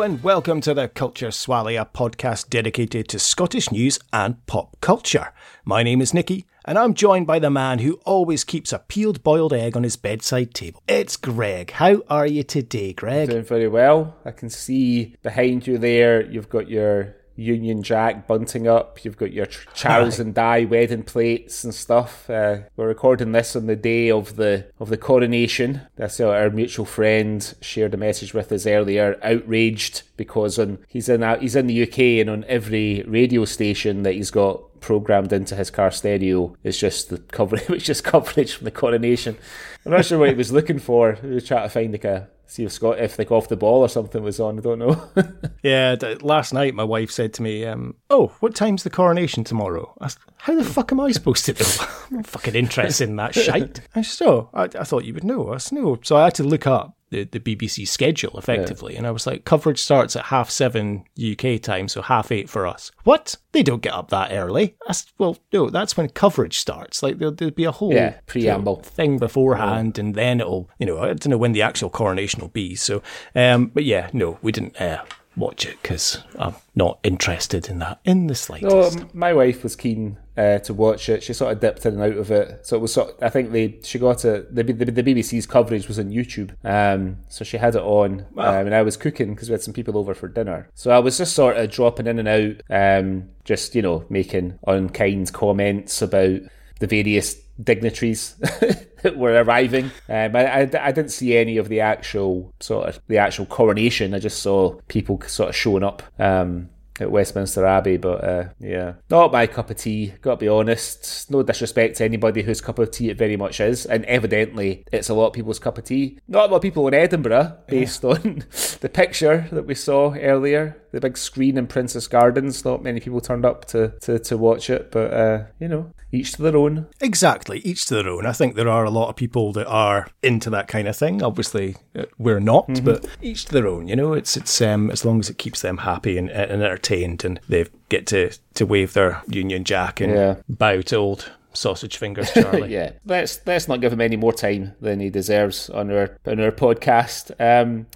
And welcome to the Culture Swally, a podcast dedicated to Scottish news and pop culture. My name is Nicky, and I'm joined by the man who always keeps a peeled boiled egg on his bedside table. It's Greg. How are you today, Greg? Doing very well. I can see behind you there, you've got your Union Jack bunting up. You've got your Charles and Di wedding plates and stuff. Uh, we're recording this on the day of the of the coronation. That's our, our mutual friend shared a message with us earlier, outraged because on he's in he's in the UK and on every radio station that he's got programmed into his car stereo is just the coverage, which is coverage from the coronation. I'm not sure what he was looking for. He was trying to find like a see if Scott if like off the ball or something was on. I don't know. yeah, last night my wife said to me, um, "Oh, what time's the coronation tomorrow?" I said, How the fuck am I supposed to know? I'm not fucking interested in that shite. I said, "Oh, I, I thought you would know." I said, "No." So I had to look up the, the BBC schedule effectively. Yeah. And I was like, coverage starts at half seven UK time, so half eight for us. What? They don't get up that early. Well, no, that's when coverage starts. Like there'll, there'll be a whole yeah, preamble you know, thing beforehand, yeah. and then it'll, you know, I don't know when the actual coronation will be. So, um, but yeah, no, we didn't. Uh, watch it because I'm not interested in that in the slightest. No, my wife was keen uh, to watch it. She sort of dipped in and out of it. So it was sort. Of, I think they she got it. The, the, the BBC's coverage was on YouTube. Um, so she had it on, wow. um, and I was cooking because we had some people over for dinner. So I was just sort of dropping in and out, um, just you know making unkind comments about the various dignitaries that were arriving. Um, I, I, I, didn't see any of the actual sort of the actual coronation. I just saw people sort of showing up. Um, at Westminster Abbey, but uh, yeah, not my cup of tea. Got to be honest. No disrespect to anybody whose cup of tea it very much is, and evidently it's a lot of people's cup of tea. Not a lot of people in Edinburgh, based yeah. on the picture that we saw earlier the big screen in Princess Gardens. Not many people turned up to, to, to watch it, but uh, you know, each to their own. Exactly, each to their own. I think there are a lot of people that are into that kind of thing. Obviously, uh, we're not, mm-hmm. but each to their own. You know, it's it's um, as long as it keeps them happy and, and entertained, and they get to to wave their Union Jack and yeah. bow to old sausage fingers, Charlie. yeah, let's let's not give him any more time than he deserves on our on our podcast. Um,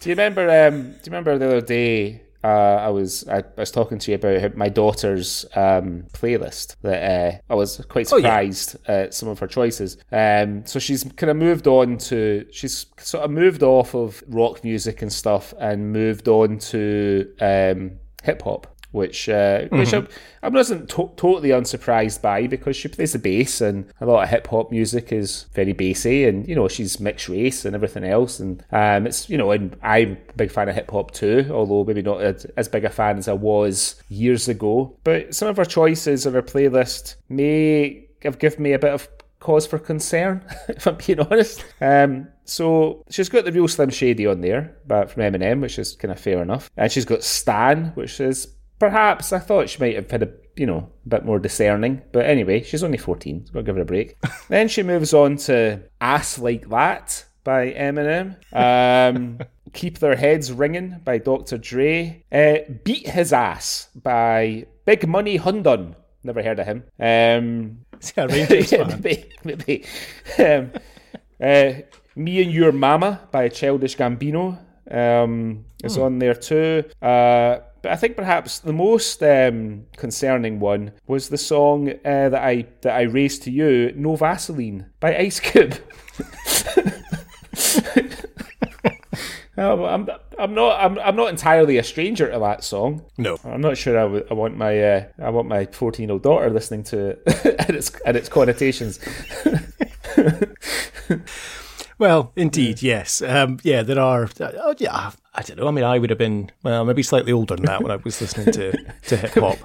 do you remember? Um, do you remember the other day uh, I was I, I, was talking to you about my daughter's um, playlist that uh, I was quite surprised oh, yeah. at some of her choices. Um, so she's kind of moved on to she's sort of moved off of rock music and stuff and moved on to um, hip hop which uh, mm-hmm. which I, I wasn't to- totally unsurprised by because she plays the bass and a lot of hip hop music is very bassy and you know she's mixed race and everything else and um, it's you know and I'm a big fan of hip hop too, although maybe not as big a fan as I was years ago. But some of her choices on her playlist may have given me a bit of cause for concern, if I'm being honest. Um, so she's got the real Slim Shady on there, but from Eminem, which is kind of fair enough. And she's got Stan, which is perhaps I thought she might have had a you know a bit more discerning. But anyway, she's only fourteen, so I'll give her a break. then she moves on to "Ass Like That" by Eminem. Um, "Keep Their Heads Ringing" by Dr. Dre. Uh, "Beat His Ass" by Big Money Hundun. Never heard of him. Um, yeah, maybe, maybe. Um, uh, "Me and Your Mama" by Childish Gambino um, is hmm. on there too. Uh, but I think perhaps the most um, concerning one was the song uh, that I that I raised to you, "No Vaseline" by Ice Cube. I'm, I'm not I'm, I'm not entirely a stranger to that song. No, I'm not sure I, w- I want my uh, I want my 14 year old daughter listening to it and its and its connotations. Well, indeed, yes. Um, yeah, there are. Uh, yeah, I don't know. I mean, I would have been well, maybe slightly older than that when I was listening to to hip hop.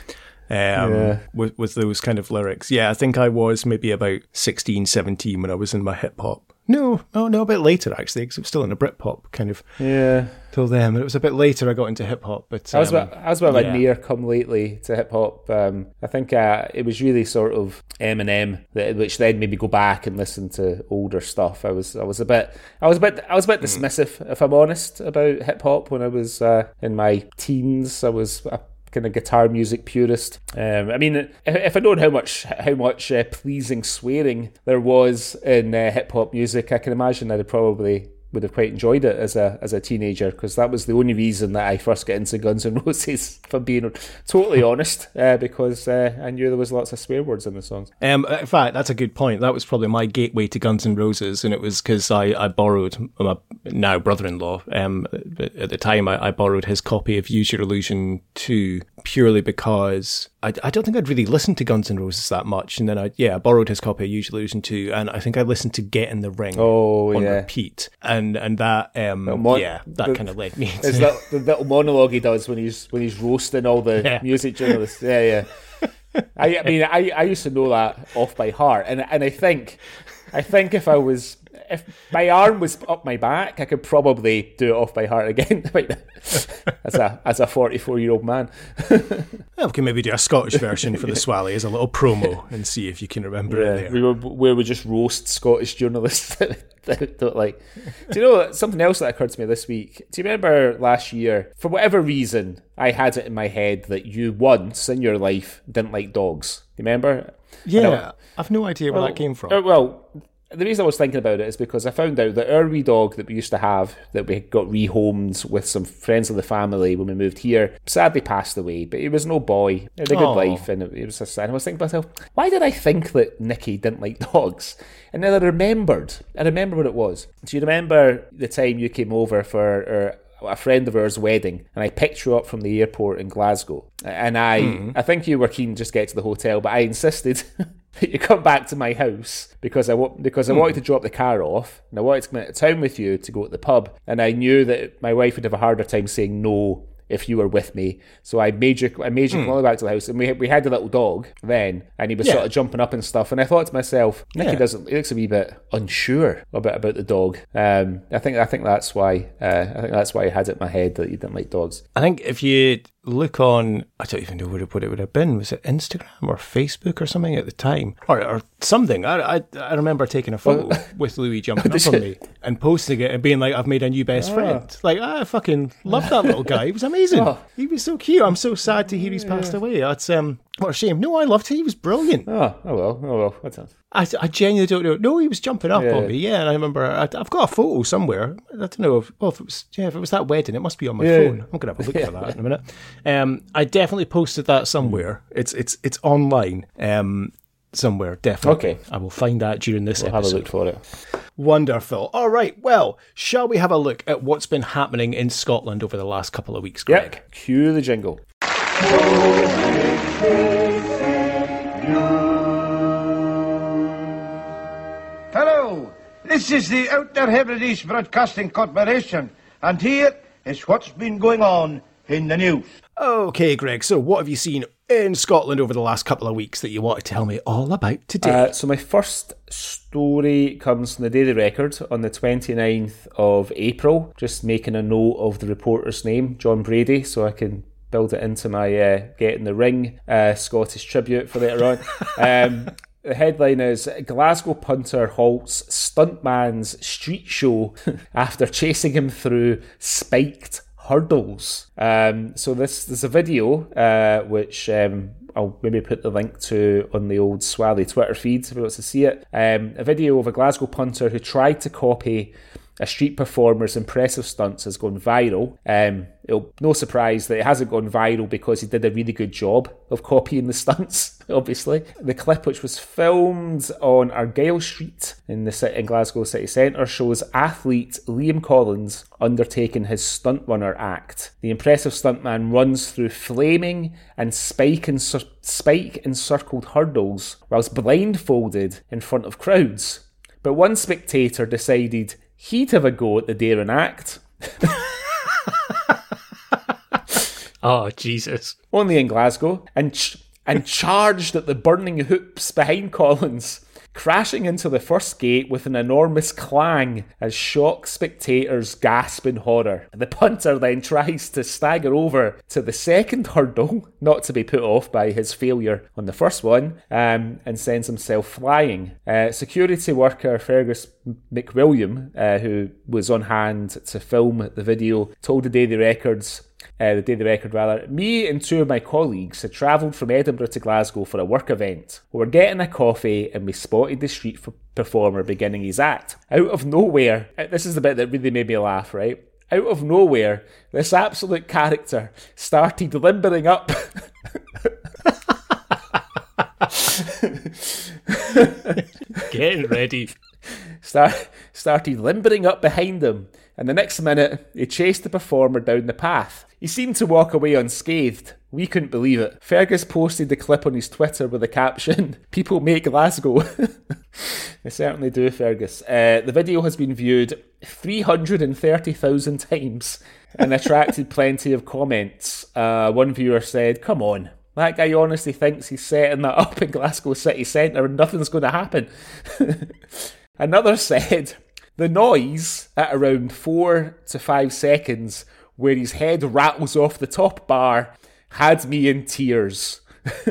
Um, yeah. with, with those kind of lyrics. Yeah, I think I was maybe about 16, 17 when I was in my hip hop no, no, no, a bit later actually, because I was still in a Britpop kind of. Yeah. Till then, but it was a bit later I got into hip hop. But um, I was, I was about yeah. near come lately to hip hop. Um, I think uh, it was really sort of Eminem, that, which then made me go back and listen to older stuff. I was, I was a bit, I was a bit, I was a bit hmm. dismissive, mm. if I'm honest, about hip hop when I was uh, in my teens. I was. I kind of guitar music purist. Um, I mean, if, I'd known how much how much uh, pleasing swearing there was in uh, hip hop music, I can imagine I'd probably would have quite enjoyed it as a as a teenager because that was the only reason that I first got into Guns N' Roses. For being totally honest, uh, because uh, I knew there was lots of swear words in the songs. Um, in fact, that's a good point. That was probably my gateway to Guns N' Roses, and it was because I, I borrowed my now brother-in-law. Um, at the time, I, I borrowed his copy of Use Your Illusion 2 purely because I, I don't think I'd really listened to Guns N' Roses that much, and then I yeah I borrowed his copy of Use Your Illusion 2, and I think I listened to Get in the Ring Oh on yeah, repeat, and and that um mon- yeah that kind of led me. To, Is that the little monologue he does when he's when he's roasting all the Yeah. music journalists? Yeah, yeah. I, I mean, I, I used to know that off by heart, and and I think, I think if I was if my arm was up my back, I could probably do it off by heart again as a as a forty four year old man. Well, we can maybe do a Scottish version for the Swally as a little promo and see if you can remember it there. we were where we just roast Scottish journalists that, that don't like. Do you know something else that occurred to me this week? Do you remember last year? For whatever reason, I had it in my head that you once in your life didn't like dogs. You remember? Yeah, I've no idea where that came from. Uh, well, the reason I was thinking about it is because I found out that our wee dog that we used to have, that we got rehomed with some friends of the family when we moved here, sadly passed away. But he was no boy. He had a good Aw. life, and it, it was a sad. I was thinking to myself, why did I think that Nikki didn't like dogs? And then I remembered. I remember what it was. Do you remember the time you came over for? Our, a friend of ours' wedding, and I picked you up from the airport in Glasgow. And I, hmm. I think you were keen to just get to the hotel, but I insisted you come back to my house because I because I wanted to drop the car off, and I wanted to come into town with you to go to the pub, and I knew that my wife would have a harder time saying no if you were with me. So I made you, I made you come all the way back to the house, and we we had a little dog then, and he was Yeah. sort of jumping up and stuff, and I thought to myself, Nicky Yeah. doesn't, he looks a wee bit unsure about about the dog. Um, I think I think that's why uh, I think that's why I had it in my head that you didn't like dogs. I think if you look on, I don't even know what it, what it would have been. Was it Instagram or Facebook or something at the time, or, or something? I, I I remember taking a photo with Louis jumping up on me and posting it and being like, "I've made a new best friend." Like I fucking love that little guy. He was amazing. Oh. He was so cute. I'm so sad to hear he's passed away. That's um, what a shame. No, I loved him. He was brilliant. Oh, oh well, oh well. That's I, I genuinely don't know. No, he was jumping up Yeah. on me. Yeah, and I remember I, I've got a photo somewhere. I don't know if well, if it was yeah, if it was that wedding, it must be on my Yeah. phone. I'm gonna have a look for that in a minute. Um, I definitely posted that somewhere. It's it's it's online. Um, somewhere definitely. Okay. I will find that during this I'll have a episode. look for it. Wonderful. All right. Well, shall we have a look at what's been happening in Scotland over the last couple of weeks, Greg? Yep. Cue the jingle. Hello, this is the Outer Hebrides Broadcasting Corporation, and here is what's been going on in the news. Okay, Greg. So, what have you seen in Scotland over the last couple of weeks that you want to tell me all about today? Uh, so my first story comes from the Daily Record on the 29th of April. Just making a note of the reporter's name, John Brady, so I can build it into my uh, Get in the Ring uh, Scottish tribute for later on. um, the headline is Glasgow punter halts stuntman's street show after chasing him through spiked hurdles. Um, so this there's a video uh, which um, I'll maybe put the link to on the old Swally Twitter feed if you want to see it. Um, a video of a Glasgow punter who tried to copy a street performer's impressive stunts has gone viral. Um, it'll, no surprise that it hasn't gone viral because he did a really good job of copying the stunts, obviously. The clip, which was filmed on Argyle Street in the in Glasgow city centre, shows athlete Liam Collins undertaking his stunt runner act. The impressive stuntman runs through flaming and spike, encir- spike encircled hurdles whilst blindfolded in front of crowds. But one spectator decided he'd have a go at the daring act. oh, Jesus. only in Glasgow, and ch- and charged at the burning hoops behind Collins, crashing into the first gate with an enormous clang as shocked spectators gasp in horror. The punter then tries to stagger over to the second hurdle, not to be put off by his failure on the first one, um, and sends himself flying. Uh, security worker Fergus McWilliam, uh, who was on hand to film the video, told the Daily Records uh, the day of the record rather. Me and two of my colleagues had travelled from Edinburgh to Glasgow for a work event. We were getting a coffee and we spotted the street performer beginning his act. Out of nowhere, uh, this is the bit that really made me laugh, right? Out of nowhere, this absolute character started limbering up. Getting ready. Start, started limbering up behind him, and the next minute he chased the performer down the path. He seemed to walk away unscathed. We couldn't believe it. Fergus posted the clip on his Twitter with the caption, People make Glasgow. they certainly do, Fergus. Uh, the video has been viewed 330,000 times and attracted plenty of comments. Uh, one viewer said, Come on, that guy honestly thinks he's setting that up in Glasgow city centre and nothing's going to happen. Another said, the noise at around four to five seconds where his head rattles off the top bar had me in tears.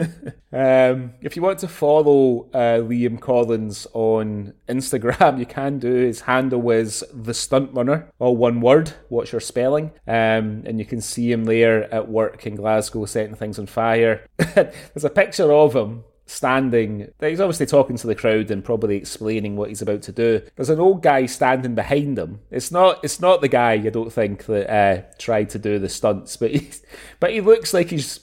um, if you want to follow uh, Liam Collins on Instagram, you can do. His handle is the Stunt Runner, all one word. What's your spelling? Um, and you can see him there at work in Glasgow, setting things on fire. There's a picture of him standing. He's obviously talking to the crowd and probably explaining what he's about to do. There's an old guy standing behind him. It's not. It's not the guy I don't think that uh, tried to do the stunts, but he, but he looks like he's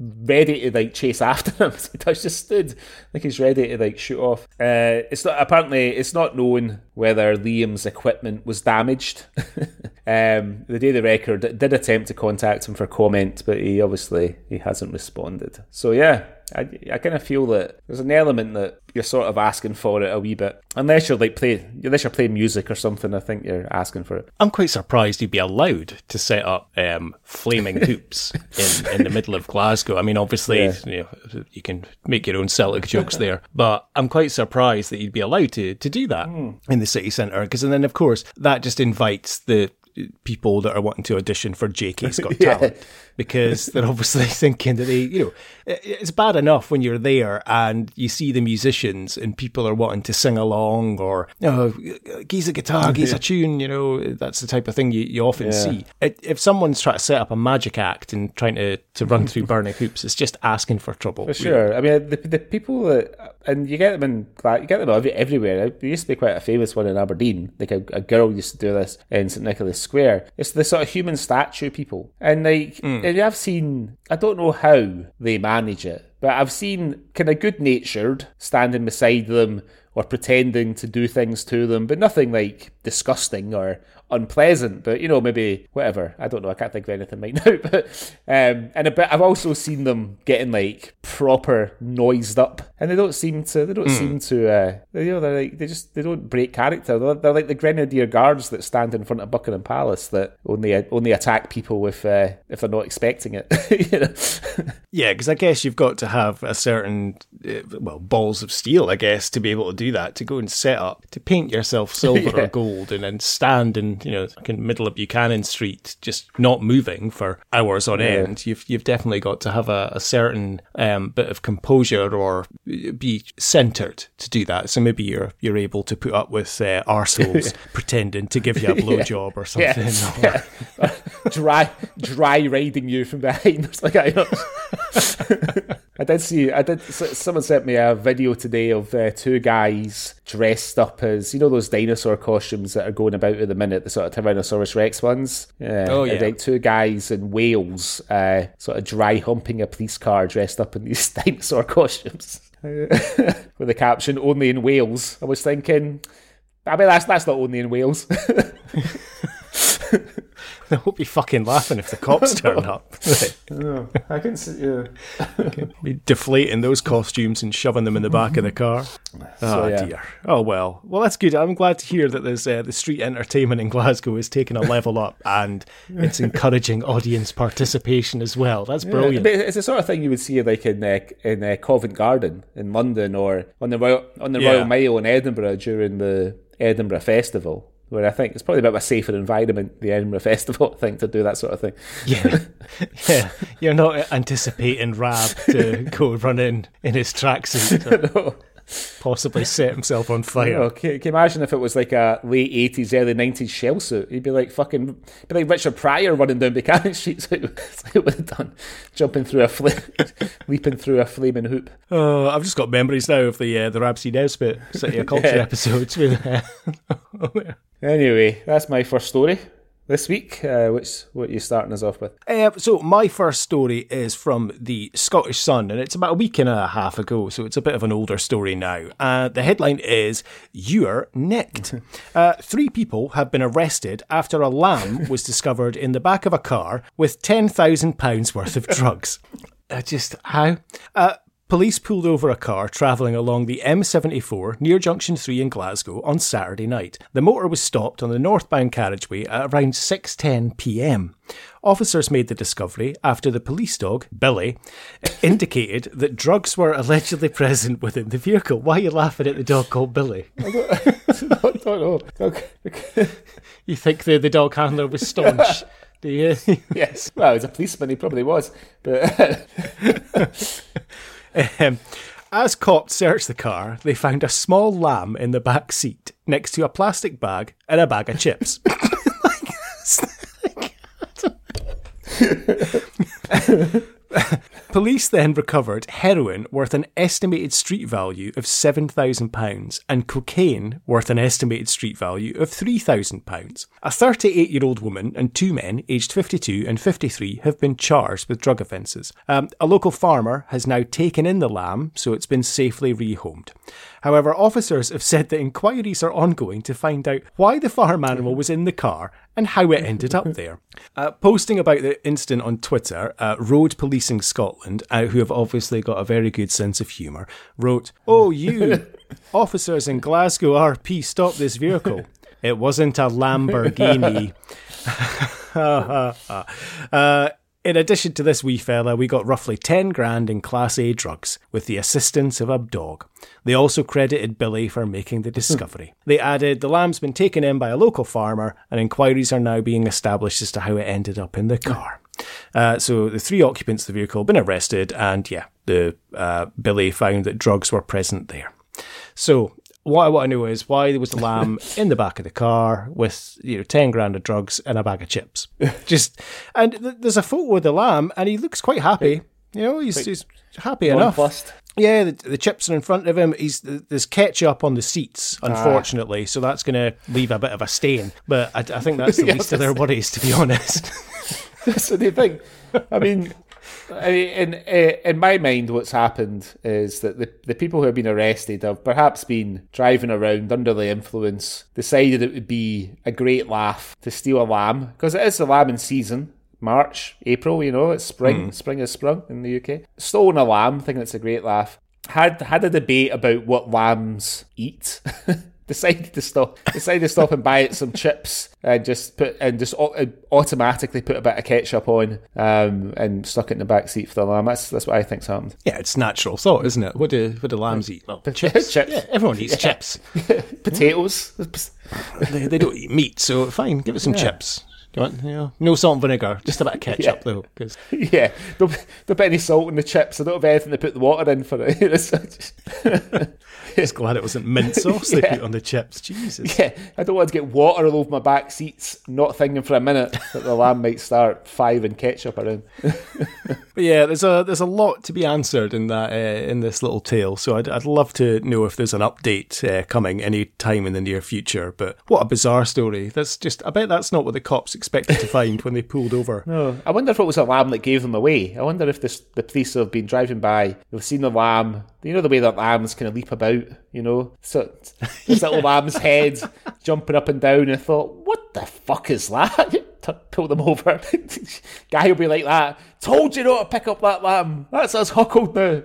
ready to like chase after him. He just stood like he's ready to like shoot off. Uh, it's not apparently it's not known whether Liam's equipment was damaged. um, the day the record did attempt to contact him for comment, but he obviously he hasn't responded. So yeah, I, I kind of feel that there's an element that you're sort of asking for it a wee bit, unless you're like play, unless you're playing music or something. I think you're asking for it. I'm quite surprised you'd be allowed to set up um, flaming hoops in, in the middle of Glasgow. I mean, obviously, yeah. you, know, you can make your own Celtic jokes there, but I'm quite surprised that you'd be allowed to to do that mm. in the city centre because, and then of course that just invites the people that are wanting to audition for J.K. Scott yeah. Talent because they're obviously thinking that they, you know, it's bad enough when you're there and you see the musicians and people are wanting to sing along or, you know, geese a guitar, geese a tune, you know, that's the type of thing you, you often yeah. see. If someone's trying to set up a magic act and trying to, to run through burning hoops, it's just asking for trouble. For sure. Really. I mean, the, the people that, and you get them in, you get them everywhere. There used to be quite a famous one in Aberdeen. Like a, a girl used to do this in St Nicholas Square. It's the sort of human statue people. And like, mm and I've seen, I don't know how they manage it, but I've seen kind of good natured standing beside them or pretending to do things to them, but nothing like disgusting or unpleasant, but you know, maybe whatever. I don't know. I can't think of anything right now. But um, and a bit, I've also seen them getting like proper noised up, and they don't seem to. They don't mm. seem to. Uh, you know, they're like they just they don't break character. They're, they're, like the Grenadier Guards that stand in front of Buckingham Palace that only only attack people if uh, if they're not expecting it. you know? Yeah, because I guess you've got to have a certain uh, well balls of steel, I guess, to be able to do that. To go and set up to paint yourself silver yeah. or gold, and then stand and you know, in the middle of Buchanan Street, just not moving for hours on yeah. end, you've you've definitely got to have a, a certain um, bit of composure or be centered to do that. So maybe you're you're able to put up with uh, arseholes pretending to give you a blowjob yeah. or something. Yeah. Or... dry dry riding you from behind. It's like I. I did see. I did. Someone sent me a video today of uh, two guys dressed up as you know those dinosaur costumes that are going about at the minute, the sort of Tyrannosaurus Rex ones. Uh, oh yeah. Like two guys in Wales, uh, sort of dry humping a police car dressed up in these dinosaur costumes. With the caption "Only in Wales." I was thinking, I mean that's that's not only in Wales. they won't be fucking laughing if the cops turn up. I can see. Yeah. be deflating those costumes and shoving them in the back of the car. So, oh yeah. dear. Oh well. Well, that's good. I'm glad to hear that there's uh, the street entertainment in Glasgow is taking a level up and it's encouraging audience participation as well. That's brilliant. Yeah, it's the sort of thing you would see like in uh, in uh, Covent Garden in London or on the Royal, on the yeah. Royal Mile in Edinburgh during the Edinburgh Festival where I think it's probably a bit of a safer environment, the Edinburgh Festival, I think, to do that sort of thing. Yeah, yeah. You're not anticipating Rab to go running in his tracksuit. no. Possibly set himself on fire. Oh, can, can you imagine if it was like a late eighties, early nineties shell suit? He'd be like fucking, be like Richard Pryor running down Buchanan Street. What he would have done, jumping through a flame, leaping through a flaming hoop. Oh, I've just got memories now of the uh, the Rab C. Nesbitt City of Culture Yeah. episodes. With, uh, Anyway, that's my first story this week. Uh, which what you starting us off with? Uh, so my first story is from the Scottish Sun, and it's about a week and a half ago, so it's a bit of an older story now. Uh, the headline is "You're nicked." uh, three people have been arrested after a lamb was discovered in the back of a car with ten thousand pounds worth of drugs. Uh, just how? Police pulled over a car travelling along the M74 near Junction 3 in Glasgow on Saturday night. The motor was stopped on the northbound carriageway at around 6:10 p.m. Officers made the discovery after the police dog, Billy, indicated that drugs were allegedly present within the vehicle. Why are you laughing at the dog called Billy? I don't know. Okay. You think the, the dog handler was staunch? Do you? yes. Well, as a policeman, he probably was, but Um, as cops searched the car, they found a small lamb in the back seat next to a plastic bag and a bag of chips. Police then recovered heroin worth an estimated street value of £7,000 and cocaine worth an estimated street value of £3,000. A 38 year old woman and two men, aged 52 and 53, have been charged with drug offences. Um, a local farmer has now taken in the lamb, so it's been safely rehomed. However, officers have said that inquiries are ongoing to find out why the farm animal was in the car and how it ended up there. Uh, posting about the incident on Twitter, uh, Road Policing Scotland, uh, who have obviously got a very good sense of humour, wrote, Oh, you officers in Glasgow RP, stop this vehicle. It wasn't a Lamborghini. in addition to this wee fella, we got roughly 10 grand in Class A drugs with the assistance of a dog. They also credited Billy for making the discovery. they added the lamb's been taken in by a local farmer and inquiries are now being established as to how it ended up in the car. Uh, so the three occupants of the vehicle have been arrested and yeah, the uh, Billy found that drugs were present there. So what I want to know is why there was a lamb in the back of the car with you know ten grand of drugs and a bag of chips. Just and th- there's a photo of the lamb and he looks quite happy. You know, he's, he's happy enough. nonplussed. Yeah, the, the chips are in front of him. He's there's ketchup on the seats, ah. unfortunately, so that's going to leave a bit of a stain. But I, I think that's the least of their worries, to be honest. so the thing, I mean, I mean, in eh, in my mind, what's happened is that the the people who have been arrested have perhaps been driving around under the influence, decided it would be a great laugh to steal a lamb because it is the lambing season. March, April, you know, it's spring. Hmm. Spring has sprung in the UK. Stolen a lamb, thinking it's a great laugh. Had had a debate about what lambs eat. decided to stop decided to stop and buy it some chips and just put and just au- automatically put a bit of ketchup on um, and stuck it in the back seat for the lamb. That's that's what I think's happened. yeah, it's natural thought, isn't it? What do what do lambs eat? Well, chips. Chips. Yeah, everyone eats chips. Potatoes. they, they don't eat meat, so fine, give it some chips. Do you want, you know, no salt and vinegar, just a bit of ketchup though, because yeah, don't, don't put any salt in the chips. I don't have anything to put the water in for it. Just- glad it wasn't mint sauce they put on the chips. Jesus. yeah, I don't want to get water all over my back seats. Not thinking for a minute that the lamb might start five ketchup around. But yeah, there's a there's a lot to be answered in that uh, in this little tale. So I'd I'd love to know if there's an update uh, coming any time in the near future. But what a bizarre story. That's just I bet that's not what the cops expected to find when they pulled over. No, I wonder if it was a lamb that gave them away. I wonder if this, the police have been driving by, they've seen the lamb. You know the way that lambs kind of leap about, you know? So this little lamb's head jumping up and down, and thought, what the fuck is that? Pull them over. Guy will be like that. Told you not to pick up that lamb. That's us huckled now.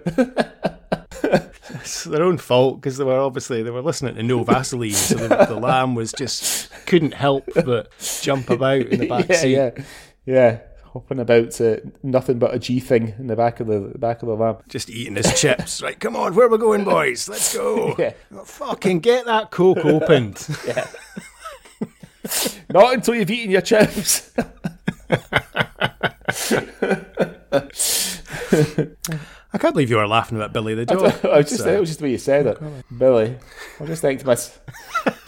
It's their own fault because they were obviously they were listening to No Vaseline, so the, the lamb was just couldn't help but jump about in the back yeah, seat. yeah, yeah. Hopping about to nothing but a G thing in the back of the, back of the lamb. Just eating his chips. Right, come on, where are we going, boys? Let's go. Yeah. Oh, fucking get that Coke opened. Not until you've eaten your chips. I can't believe you were laughing about Billy the I, dog. was just, So- it was just the way you said it, oh, Billy. I just think to myself,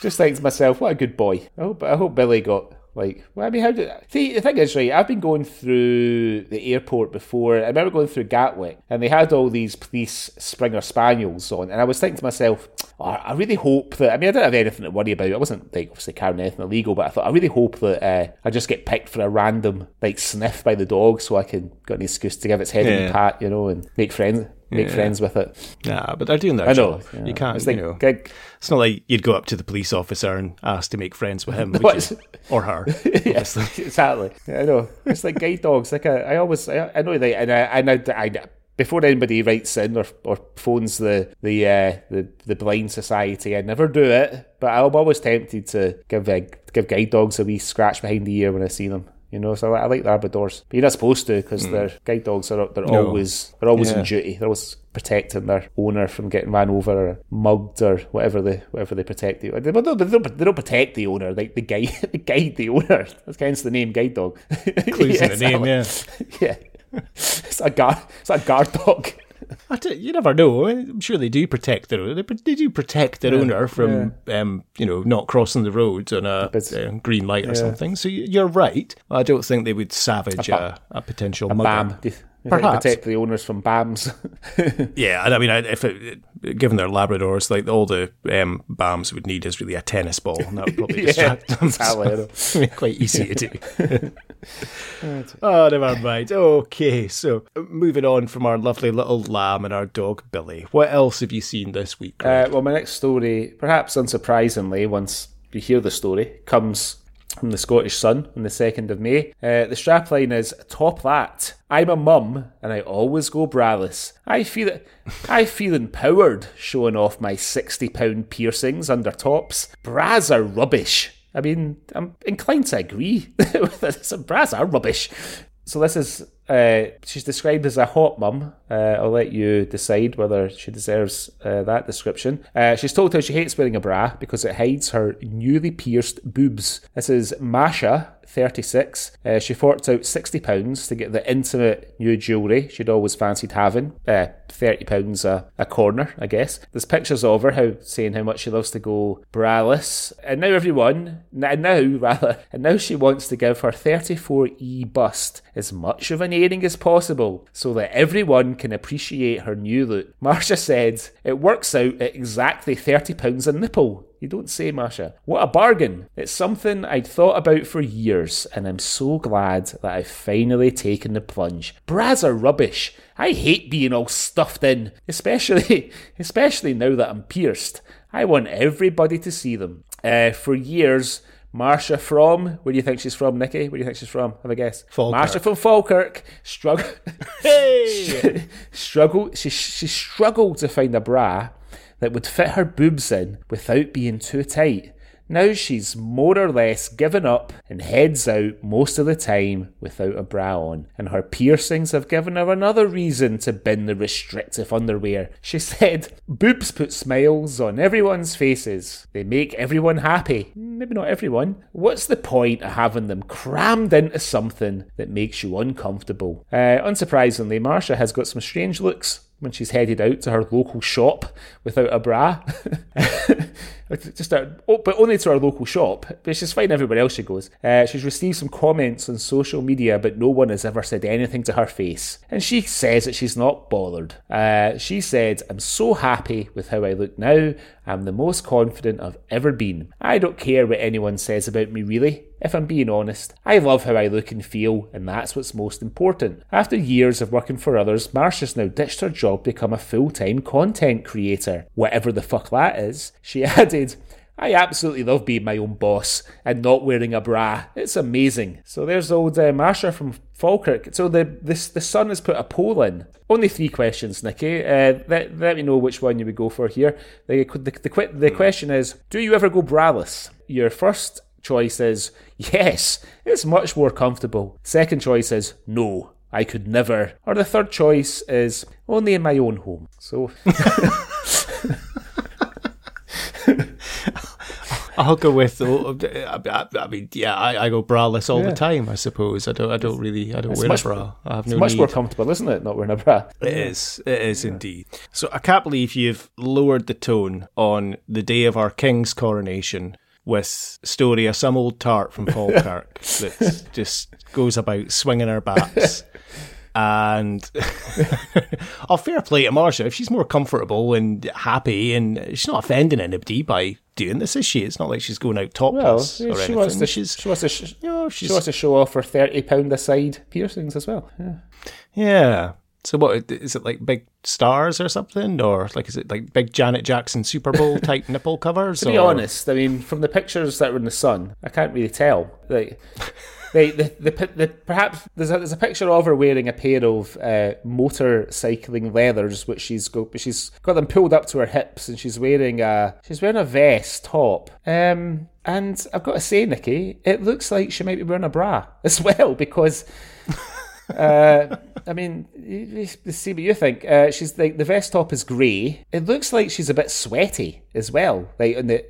just think to myself, what a good boy. I hope, I hope Billy got like. Well, I mean, how did? See, the thing is, right? I've been going through the airport before. I remember going through Gatwick, and they had all these police Springer Spaniels on, and I was thinking to myself, oh, I really hope that. I mean, I didn't have anything to worry about. I wasn't like obviously carrying anything illegal, but I thought I really hope that uh, I just get picked for a random like sniff by the dog, so I can got an excuse to give its head a Yeah. wee pat, you know, and make friends. Make Yeah. friends with it. Nah, but they're doing their I know. job. yeah. You can't, It's you know. gig- It's not like you'd go up to the police officer and ask to make friends with him, would you? or her. yeah, exactly. Yeah, I know. It's like guide dogs. Like I, I always, I, I know that, and I, and I, I, before anybody writes in or, or phones the the uh, the the blind society, I never do it. But I'm always tempted to give uh, give guide dogs a wee scratch behind the ear when I see them. You know, so I, I like the Labradors, but you're not supposed to because hmm. they're guide dogs are they're. No. always they're always Yeah. in duty. They're always protecting their owner from getting ran over or mugged or whatever they whatever they protect the. They, don't, they don't they don't protect the owner. Like the guide the guide the owner. That's hence the name guide dog. Clues in the name, yeah. yeah. It's a guard. It's a guard dog. I d- you never know. I'm sure they do protect their owner. They, they do protect their owner from, um, you know, not crossing the road on a But- uh, green light or something. So you're right. I don't think they would savage a, ba- a, potential A mugger. bam. Perhaps. protect the owners from bams. Yeah, and I mean, if it, given their Labradors, like all the um, BAMs would need is really a tennis ball, and that would probably distract them. exactly, I know. So, quite easy to do. Oh, never mind. Okay, so moving on from our lovely little lamb and our dog Billy, what else have you seen this week? Uh, well, my next story, perhaps unsurprisingly, once you hear the story, comes from the Scottish Sun on the 2nd of May. Uh, the strapline is Top that. I'm a mum and I always go braless. I feel. I feel empowered showing off my £60 piercings under tops. Bras are rubbish. I mean, I'm inclined to agree with this. Bras are rubbish. So this is uh, she's described as a hot mum. Uh, I'll let you decide whether she deserves uh, that description. Uh, she's told how she hates wearing a bra because it hides her newly pierced boobs. This is Masha, 36. Uh, she forked out £60 to get the intimate new jewellery she'd always fancied having. Uh, £30 a, a corner, I guess. There's pictures of her how saying how much she loves to go braless. And now everyone, and now rather, and now she wants to give her 34E bust as much of an airing as possible so that everyone can appreciate her new look. Marsha said, It works out at exactly £30 a nipple. You don't say, Masha. What a bargain. It's something I'd thought about for years, and I'm so glad that I've finally taken the plunge. Bras are rubbish. I hate being all stuffed in, especially especially now that I'm pierced. I want everybody to see them. Uh, for years, Marsha from where do you think she's from, Nikki? Where do you think she's from? Have a guess. Falkirk. Marsha from Falkirk. Struggle. Hey! struggle. She she struggled to find a bra that would fit her boobs in without being too tight. Now she's more or less given up and heads out most of the time without a bra on. And her piercings have given her another reason to bin the restrictive underwear. She said, Boobs put smiles on everyone's faces. They make everyone happy. Maybe not everyone. What's the point of having them crammed into something that makes you uncomfortable? Uh, unsurprisingly, Marsha has got some strange looks when she's headed out to her local shop without a bra. Just a, oh, but only to our local shop. But she's fine everywhere else she goes. Uh, she's received some comments on social media, but no one has ever said anything to her face. And she says that she's not bothered. Uh, she said, I'm so happy with how I look now. I'm the most confident I've ever been. I don't care what anyone says about me, really. If I'm being honest, I love how I look and feel, and that's what's most important. After years of working for others, Marcia's now ditched her job to become a full time content creator. Whatever the fuck that is. She added, I absolutely love being my own boss and not wearing a bra. It's amazing. So there's old uh, Marsha from Falkirk. So the this the Sun has put a poll in. Only three questions, Nikki. Uh, let, let me know which one you would go for here. The, the, the, the question is, do you ever go braless? Your first choice is yes, it's much more comfortable. Second choice is no, I could never. Or the third choice is only in my own home. So I'll go with. I, I, I mean, yeah, I, I go braless all Yeah. the time. I suppose. I don't. I don't really. I don't wear much- a bra. I have It's no much need. more comfortable, isn't it? Not wearing a bra. It is. It is indeed. So I can't believe you've lowered the tone on the day of our king's coronation with story of some old tart from Falkirk that just goes about swinging her bats. And oh, fair play to Marsha. If she's more comfortable and happy, and she's not offending anybody by doing this, is she? It's not like she's going out Well, topless she or anything. wants to. she's, she wants to. Sh- you know, she wants to show off her thirty pound a side piercings as well. Yeah. Yeah. So what is it like? Big stars or something, or like is it like big Janet Jackson Super Bowl type nipple covers? To be or- honest, I mean, from the pictures that were in the sun, I can't really tell. Like, the, the, the, perhaps there's a, there's a picture of her wearing a pair of uh, motorcycling leathers, which she's got, she's got them pulled up to her hips, and she's wearing a she's wearing a vest top. Um, and I've got to say, Nikki, it looks like she might be wearing a bra as well because. Uh, I mean, you, you see what you think. Uh, she's like the vest top is grey. It looks like she's a bit sweaty as well. Like, and the,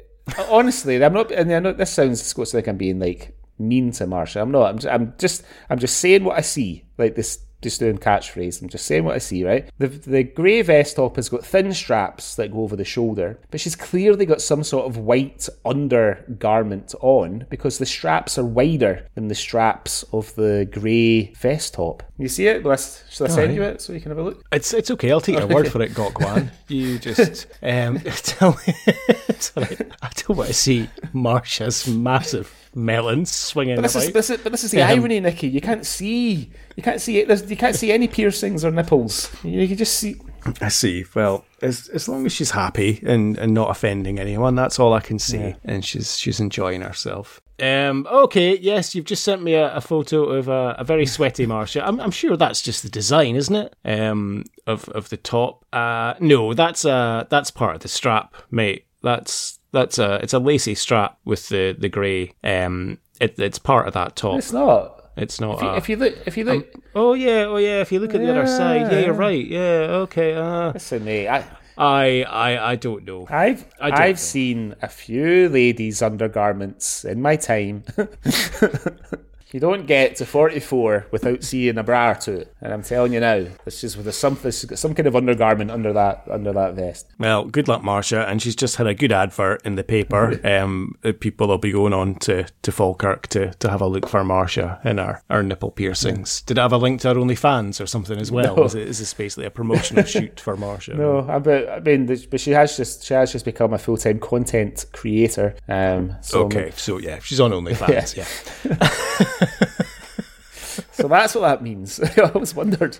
honestly, I'm not. And I know this sounds supposed like I'm being like mean to Marsha. I'm not. I'm. Just, I'm just. I'm just saying what I see. Like this. Just doing catchphrase. I'm just saying what I see. Right. The the grey vest top has got thin straps that go over the shoulder, but she's clearly got some sort of white undergarment on because the straps are wider than the straps of the grey vest top. You see it? Will I, shall I send Alright. you it so you can have a look? It's it's okay. I'll take your word for it, Gok Wan. You just um, tell me. Sorry, I don't want to see Marsha's massive melons swinging But this is, this is but this is the Yeah. irony, Nikki. You can't see you can't see it. There's, you can't see any piercings or nipples. You, you can just see. I see. Well, as as long as she's happy and, and not offending anyone, that's all I can say. And she's she's enjoying herself. Um. Okay. Yes, you've just sent me a, a photo of a, a very sweaty Marcia. I'm I'm sure that's just the design, isn't it? Um. Of of the top. Uh. No, that's uh that's part of the strap, mate. That's that's a it's a lacy strap with the the grey. Um. It, it's part of that top. It's not. It's not. If you, a- if you look, if you look, oh yeah. Oh yeah. If you look at the other side, yeah, you're right. Yeah. Okay. Uh. listen, mate. I, I I I don't know. I've I don't I've know. seen a few ladies' undergarments in my time. you don't get to forty four without seeing a bra or two, and I'm telling you now, this is with a some this some kind of undergarment under that under that vest. Well, good luck, Marcia, and she's just had a good advert in the paper. Um, people will be going on to, to Falkirk to, to have a look for Marcia and our, our nipple piercings. Did it have a link to her OnlyFans or something as well? No. Is, it, is this basically a promotional shoot for Marcia? No, I, but I mean, but she has just she has just become a full time content creator. Um, so Okay, so yeah, she's on OnlyFans. yeah. so that's what that means. I always wondered.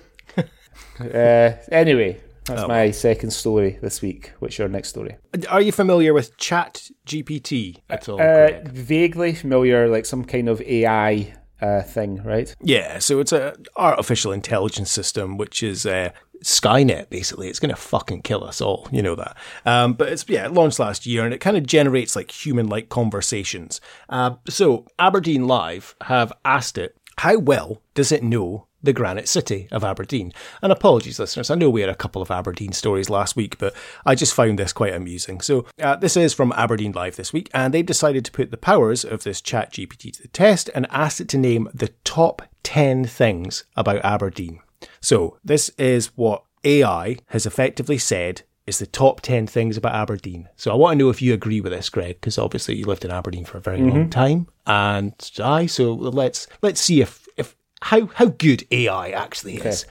Uh, anyway, that's my second story this week. What's your next story? Are you familiar with Chat GPT at all? Uh, vaguely familiar, like some kind of AI uh, thing, right? Yeah, so it's a artificial intelligence system, which is uh, Skynet. Basically, it's going to fucking kill us all. You know that. Um, but it's yeah, it launched last year, and it kind of generates like human-like conversations. Uh, so Aberdeen Live have asked it, how well does it know? The Granite City of Aberdeen. And apologies, listeners. I know we had a couple of Aberdeen stories last week, but I just found this quite amusing. So, uh, this is from Aberdeen Live this week, and they've decided to put the powers of this chat GPT to the test and asked it to name the top 10 things about Aberdeen. So, this is what AI has effectively said is the top 10 things about Aberdeen. So, I want to know if you agree with this, Greg, because obviously you lived in Aberdeen for a very long mm-hmm. time. And I, so let's let's see if, if how, how good AI actually is.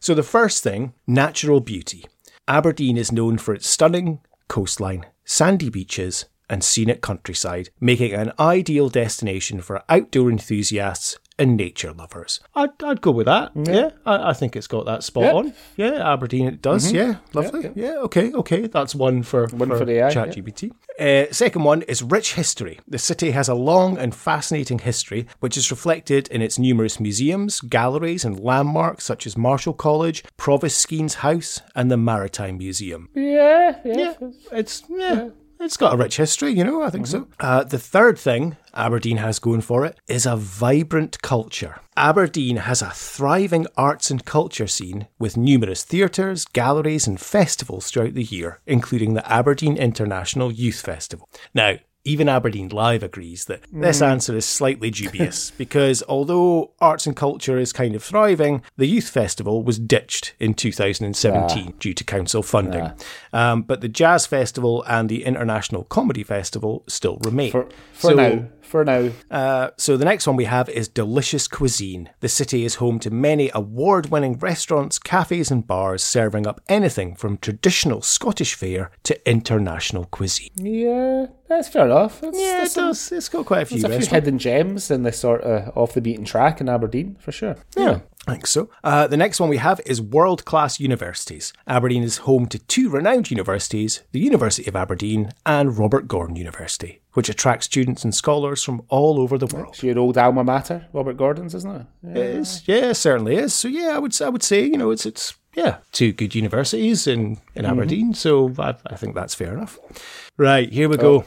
So, the first thing natural beauty. Aberdeen is known for its stunning coastline, sandy beaches, and scenic countryside, making it an ideal destination for outdoor enthusiasts and nature lovers. I'd, I'd go with that. Yeah, I, I think it's got that spot Yeah. on. Yeah, Aberdeen it does. Yeah, lovely. Yeah, okay, okay. That's one for, One for AI, yeah. ChatGPT. Uh, second one is rich history. The city has a long and fascinating history, which is reflected in its numerous museums, galleries, and landmarks such as Marischal College, Provost Skene's House, and the Maritime Museum. Yeah, Yeah, it's yeah. It's got a rich history, you know, I think so. Uh, the third thing Aberdeen has going for it is a vibrant culture. Aberdeen has a thriving arts and culture scene with numerous theatres, galleries, and festivals throughout the year, including the Aberdeen International Youth Festival. Now, even Aberdeen Live agrees that this hmm. answer is slightly dubious because although arts and culture is kind of thriving, the Youth Festival was ditched in 2017 ah. due to council funding. Ah. Um, but the Jazz Festival and the International Comedy Festival still remain. For, for So- now. For now. uh, so the next one we have is Delicious Cuisine. The city is home to many award-winning restaurants, cafes and bars serving up anything from traditional Scottish fare to international cuisine. Yeah, that's fair enough. It's, Yeah, it does. It's got quite a few a few hidden gems in this sort of off the beaten track in Aberdeen, for sure. Yeah, I think so. Uh, the next one we have is world class universities. Aberdeen is home to two renowned universities, the University of Aberdeen and Robert Gordon University, which attracts students and scholars from all over the world. It's your old alma mater, Robert Gordon's, isn't it? Yeah. It is. Yeah, it certainly is. So yeah, I would I would say you know it's it's yeah two good universities in in Aberdeen. So I, I think that's fair enough. Right here we go.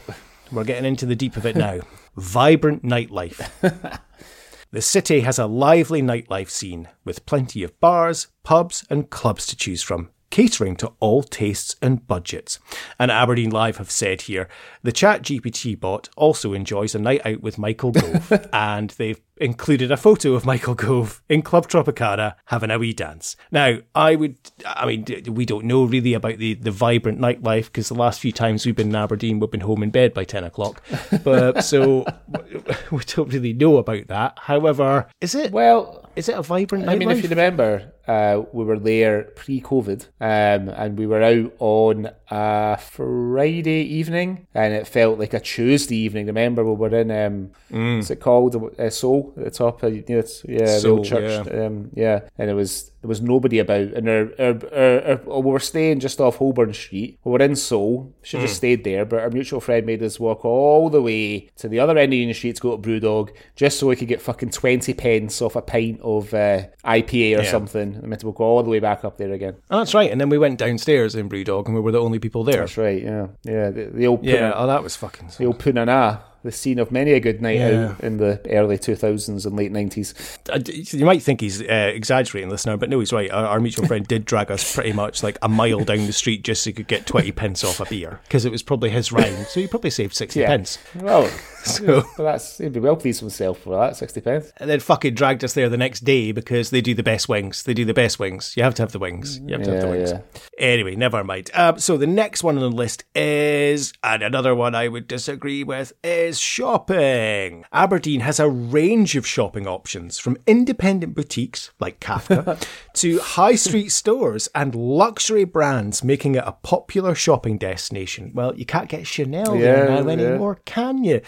We're getting into the deep of it now. Vibrant nightlife. The city has a lively nightlife scene with plenty of bars, pubs, and clubs to choose from, catering to all tastes and budgets. And Aberdeen Live have said here the Chat GPT bot also enjoys a night out with Michael Gove, and they've included a photo of Michael Gove in Club Tropicana having a wee dance. Now, I would, I mean, we don't know really about the, the vibrant nightlife because the last few times we've been in Aberdeen, we've been home in bed by 10 o'clock. But so we don't really know about that. However, is it, Well, is it a vibrant nightlife? I mean, if you remember, uh, we were there pre-COVID, um, and we were out on a Friday evening, and it felt like a Tuesday evening. Remember, we were in um, what's it called? Uh, Soul at the top. You know, it's, yeah, the old church. yeah. Um, yeah, and it was there was nobody about, and our, our, our, we were staying just off Holborn Street. We were in Soul. Should have just stayed there, but our mutual friend made us walk all the way to the other end of Union Street to go to Brewdog, just so we could get fucking twenty pence off a pint of uh, IPA or Yeah. something. And we had to go all the way back up there again. Oh, that's right. And then we went downstairs in Brewdog and we were the only people there. That's right. Yeah, yeah. The, the old Yeah, Puna- oh, that was fucking. the old Punana. The scene of many a good night Yeah. out in the early 2000s and late 90s. You might think he's uh, exaggerating, listener, but no, he's right. Our, our mutual friend did drag us pretty much like a mile down the street just so he could get 20 pence off a beer because it was probably his round. So he probably saved 60 Yeah. pence. Well, So, well, that's he'd be well pleased with himself for that, 60 pence. and then fucking dragged us there the next day because they do the best wings. They do the best wings. You have to have the wings. You have to have the wings. yeah. Anyway, never mind. Um, so the next one on the list is, and another one I would disagree with, is shopping. Aberdeen has a range of shopping options from independent boutiques like Kafka to high street stores and luxury brands, making it a popular shopping destination. Well, you can't get Chanel there Yeah, now yeah. anymore, can you?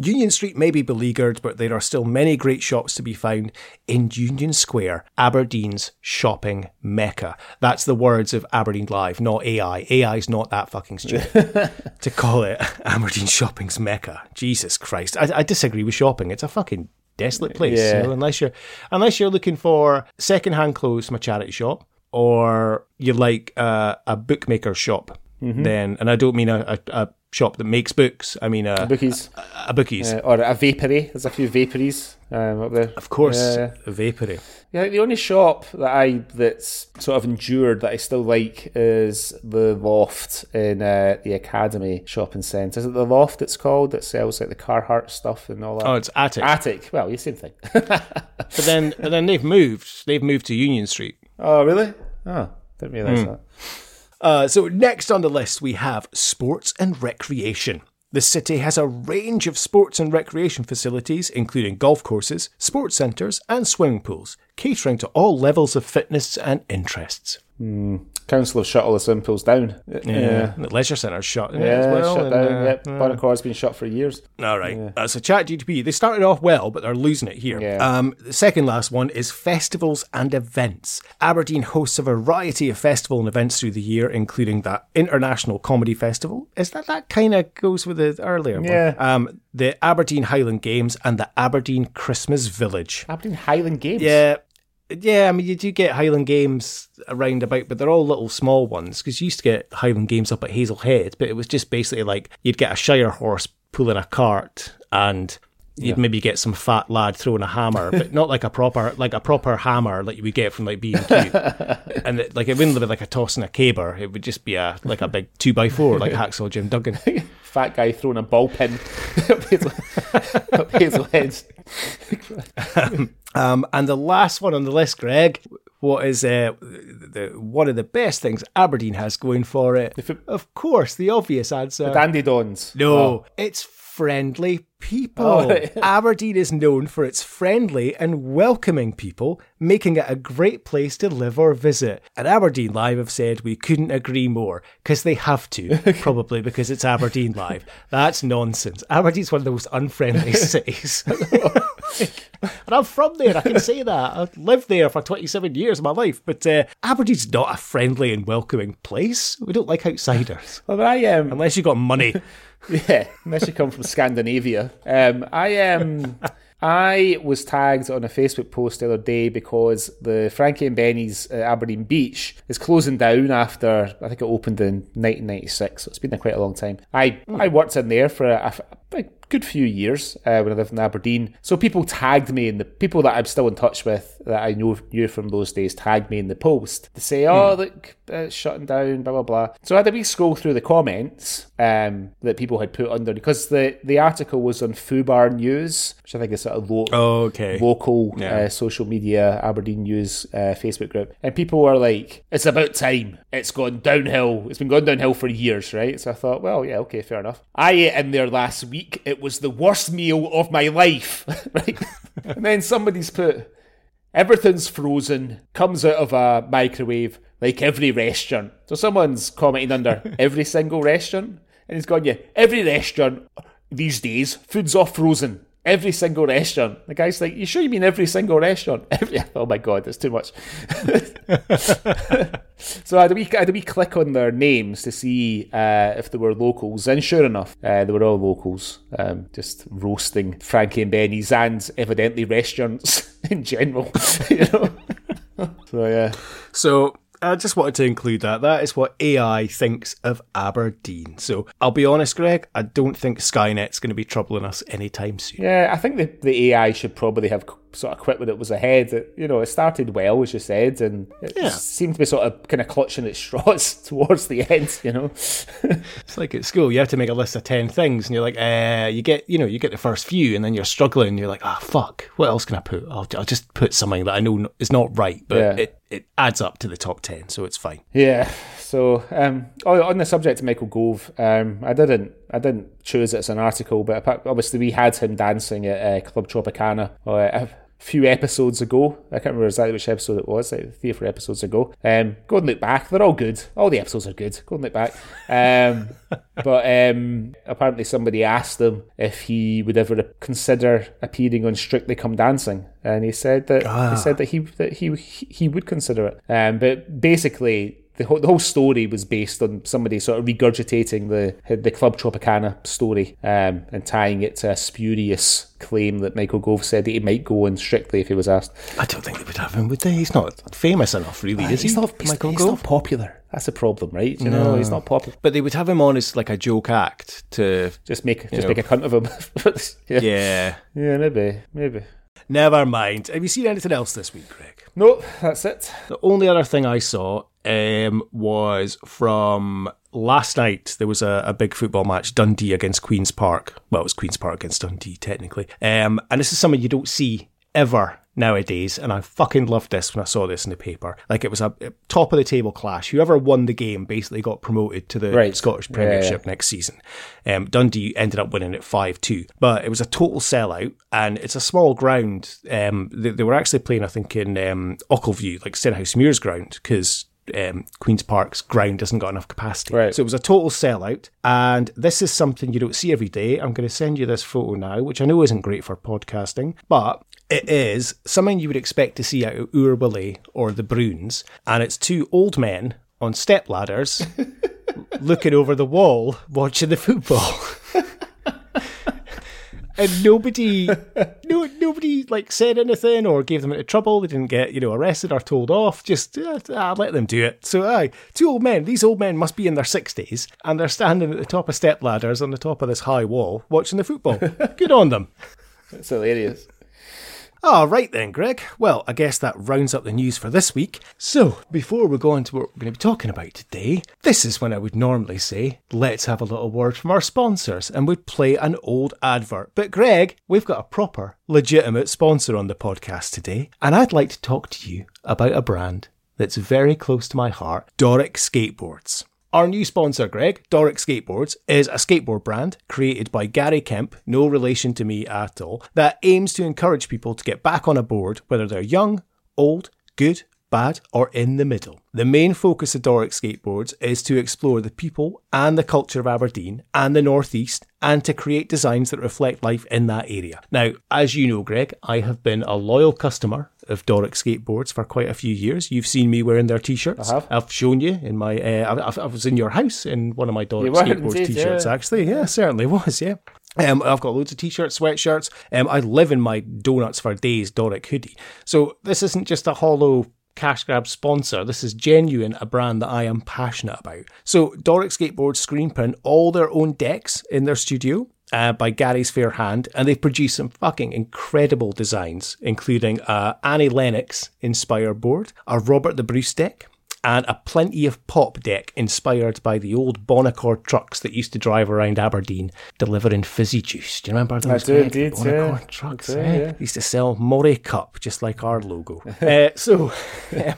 Union Street may be beleaguered, but there are still many great shops to be found in Union Square, Aberdeen's shopping mecca. That's the words of Aberdeen Live, not AI. AI's not that fucking stupid to call it Aberdeen shopping's mecca. Jesus Christ, I, I disagree with shopping. It's a fucking desolate place. you know, unless you're unless you're looking for secondhand clothes from a charity shop, or you like uh, a bookmaker shop. Mm-hmm. Then, and I don't mean a, a, a shop that makes books. I mean a, Bookies. a bookies. Uh, or a vapory. There's a few vapories um, up there. Of course, Yeah. a vapory. Yeah, the only shop that I that's sort of endured that I still like is the Loft in uh, the Academy shopping centre. Is it the Loft? It's called that sells like the Carhartt stuff and all that. Oh, it's Attic. Attic. Well, the same thing. but then, but then they've moved. They've moved to Union Street. oh, really? Oh, didn't realise that. Uh, so next on the list we have sports and recreation. The city has a range of sports and recreation facilities, including golf courses, sports centres, and swimming pools, catering to all levels of fitness and interests. Council have shut all the swimming pools down. Yeah. The leisure centre's shut Yeah, as well. shut down. uh, yep. Bon Accord's been shut for years. All right. Uh, so Chat GTP, they started off well, but they're losing it here. Yeah. Um, the second last one is festivals and events. Aberdeen hosts a variety of festival and events through the year, including that International Comedy Festival. Is that that kind of goes with the earlier Yeah. one? Um, the Aberdeen Highland Games and the Aberdeen Christmas Village. Aberdeen Highland Games. Yeah. Yeah, I mean, you do get Highland Games around about, but they're all little small ones because you used to get Highland Games up at Hazelhead, but it was just basically like you'd get a Shire horse pulling a cart and You'd maybe get some fat lad throwing a hammer, but not like a proper like a proper hammer like you would get from like B and Q. And it- like it wouldn't be like a toss and a caber. It would just be a like a big two by four like hacksaw Jim Duggan. Fat guy throwing a ball pin up his, up his head. Um, and the last one on the list, Greg, what is uh, the one of the best things Aberdeen has going for it? Of course, the obvious answer. Dandy Dons. no, Oh. it's friendly people. Oh, right. Aberdeen is known for its friendly and welcoming people, making it a great place to live or visit. And Aberdeen Live have said we couldn't agree more because they have to, probably because it's Aberdeen Live. That's nonsense. Aberdeen's one of the most unfriendly cities. And I'm from there, I can say that. I've lived there for 27 years of my life, but uh, Aberdeen's not a friendly and welcoming place. We don't like outsiders. Well, I um, Unless you've got money. Yeah, unless you come from Scandinavia. Um, I um, I was tagged on a Facebook post the other day because the Frankie and Benny's uh, Aberdeen Beach is closing down after I think it opened in 1996. So it's been there quite a long time. I I worked in there for a, a, a good few years uh, when I lived in Aberdeen. So people tagged me, and the people that I'm still in touch with that I know knew from those days tagged me in the post to say, "Oh, look, uh, it's shutting down," blah blah blah. So I had a wee scroll through the comments um, that people had put under because the the article was on Fubar News, which I think is sort of lo- Okay. local Yeah. uh, social media Aberdeen News uh, Facebook group, and people were like, "It's about time. It's gone downhill. It's been going downhill for years, right?" So I thought, well, yeah, okay, fair enough. I ate in there last week. It was the worst meal of my life, right? and then somebody's put, "Everything's frozen. Comes out of a microwave like every restaurant." So someone's commenting under every single restaurant, and he's gone, "Yeah, every restaurant these days, food's off frozen." Every single restaurant. The guy's like, "You sure you mean every single restaurant?" Every, oh my god, that's too much. so I had, a wee, I had a wee click on their names to see uh, if they were locals, and sure enough, uh, they were all locals. Um, just roasting Frankie and Benny's and evidently restaurants in general. you know. so yeah, So I just wanted to include that. That is what AI thinks of Aberdeen. So I'll be honest, Greg, I don't think Skynet's going to be troubling us anytime soon. yeah. I think the the AI should probably have sort of quit when it was ahead. It, you know, it started well, as you said, and it Yeah. seemed to be sort of kind of clutching its straws towards the end. You know. It's like at school, you have to make a list of 10 things and you're like, uh, you get, you know, you get the first few and then you're struggling. And You're like, ah, fuck, what else can I put? I'll, I'll just put something that I know is not right, but Yeah. it, it adds up to the top 10, so it's fine. Yeah. So, um, oh, on the subject of Michael Gove, um, I didn't, I didn't choose it as an article, but obviously we had him dancing at uh, Club Tropicana uh, few episodes ago. I can't remember exactly which episode it was, like three or four episodes ago. Um, go and look back; they're all good. All the episodes are good. Go and look back. Um, but um, apparently somebody asked him if he would ever consider appearing on Strictly Come Dancing, and he said that he said that he that he he would consider it. Um, but basically the whole, the whole story was based on somebody sort of regurgitating the the Club Tropicana story um, and tying it to a spurious claim that Michael Gove said that he might go on Strictly if he was asked. I don't think they would have him, would they? He's not famous enough, really, is he's he? not, he's, Michael he's Gove? not popular. That's the problem, right? You know, he's not popular. But they would have him on as like a joke act to. Just make just know. make a cunt of him. Yeah. yeah, maybe, maybe. Never mind. Have you seen anything else this week, Greg? No, that's it. The only other thing I saw um, was from last night. There was a, a big football match, Dundee against Queens Park. Well, it was Queens Park against Dundee, technically. Um, and this is something you don't see ever nowadays. And I fucking loved this when I saw this in the paper. Like it was a a top of the table clash. Whoever won the game basically got promoted to the Right. Scottish Yeah, Premiership next season. Um, Dundee ended up winning it 5 2. But it was a total sellout, and it's a small ground. Um, they, they were actually playing, I think, in um, Ochilview, like Stenhousemuir's ground, because um, Queen's Park's ground doesn't got enough capacity. Right. So it was a total sellout. And this is something you don't see every day. I'm going to send you this photo now, which I know isn't great for podcasting, but it is something you would expect to see out of or the Broons. And it's two old men on step ladders looking over the wall watching the football. and nobody no nobody like said anything or gave them into trouble. They didn't get, you know, arrested or told off. Just uh, ah, let them do it. So aye, two old men, these old men must be in their sixties and they're standing at the top of step ladders on the top of this high wall watching the football. Good on them. It's hilarious. All right then, Greg. Well, I guess that rounds up the news for this week. So, before we go on to what we're going to be talking about today, this is when I would normally say, let's have a little word from our sponsors, and we'd play an old advert. But, Greg, we've got a proper, legitimate sponsor on the podcast today, and I'd like to talk to you about a brand that's very close to my heart Doric Skateboards. Our new sponsor, Greg, Doric Skateboards, is a skateboard brand created by Gary Kemp, no relation to me at all, that aims to encourage people to get back on a board, whether they're young, old, good, bad, or in the middle. The main focus of Doric Skateboards is to explore the people and the culture of Aberdeen and the Northeast and to create designs that reflect life in that area. Now, as you know, Greg, I have been a loyal customer of Doric skateboards for quite a few years. You've seen me wearing their t-shirts. I have. I've shown you in my. Uh, I, I was in your house in one of my Doric skateboards indeed, t-shirts. yeah. Actually, yeah, certainly was. Yeah. Um, I've got loads of t-shirts, sweatshirts. Um, I live in my donuts for days Doric hoodie. So this isn't just a hollow cash grab sponsor. This is genuine, a brand that I am passionate about. So Doric Skateboards screen print all their own decks in their studio uh, by Gary's Fair Hand, and they've produced some fucking incredible designs, including a Annie Lennox inspired board, a Robert the Bruce deck, and a plenty of pop deck inspired by the old Bon Accord trucks that used to drive around Aberdeen delivering fizzy juice. Do you remember those? I do indeed, Bon Accord yeah. trucks. Do, eh? yeah. Used to sell Moray Cup, just like our logo. uh, so.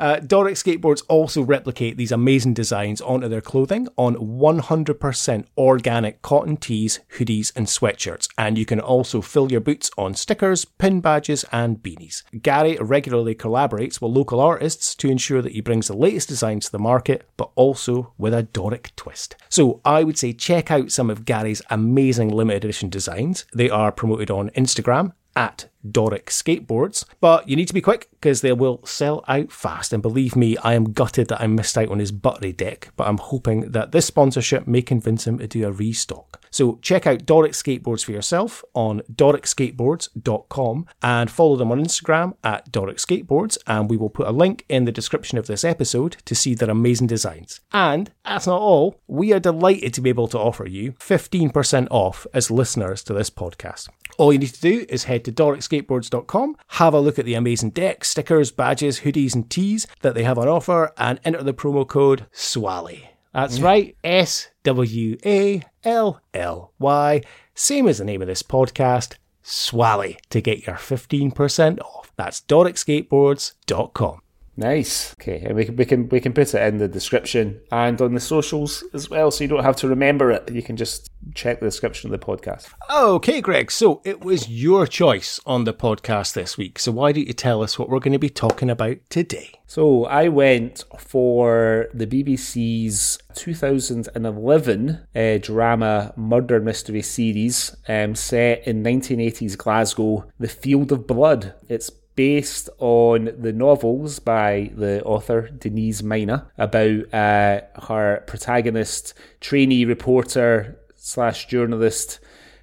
Uh, Doric skateboards also replicate these amazing designs onto their clothing on 100% organic cotton tees, hoodies, and sweatshirts. And you can also fill your boots on stickers, pin badges, and beanies. Gary regularly collaborates with local artists to ensure that he brings the latest designs to the market, but also with a Doric twist. So I would say check out some of Gary's amazing limited edition designs. They are promoted on Instagram at Doric Skateboards. But you need to be quick because they will sell out fast. And believe me, I am gutted that I missed out on his buttery deck, but I'm hoping that this sponsorship may convince him to do a restock. So check out Doric Skateboards for yourself on doricskateboards.com and follow them on Instagram at Doric Skateboards. And we will put a link in the description of this episode to see their amazing designs. And that's not all. We are delighted to be able to offer you 15% off as listeners to this podcast. All you need to do is head to doricskateboards.com, have a look at the amazing decks, stickers, badges, hoodies, and tees that they have on offer, and enter the promo code SWALLY. That's right, S W A L L Y, same as the name of this podcast, SWALLY, to get your 15% off. That's doricskateboards.com. Nice. Okay, and we can we can we can put it in the description and on the socials as well, so you don't have to remember it. You can just check the description of the podcast. Okay, Greg, so it was your choice on the podcast this week. So why don't you tell us what we're going to be talking about today? So I went for the BBC's 2011 uh, drama murder mystery series um, set in 1980s Glasgow, The Field of Blood. It's based on the novels by the author Denise Mina about uh, her protagonist, trainee reporter slash journalist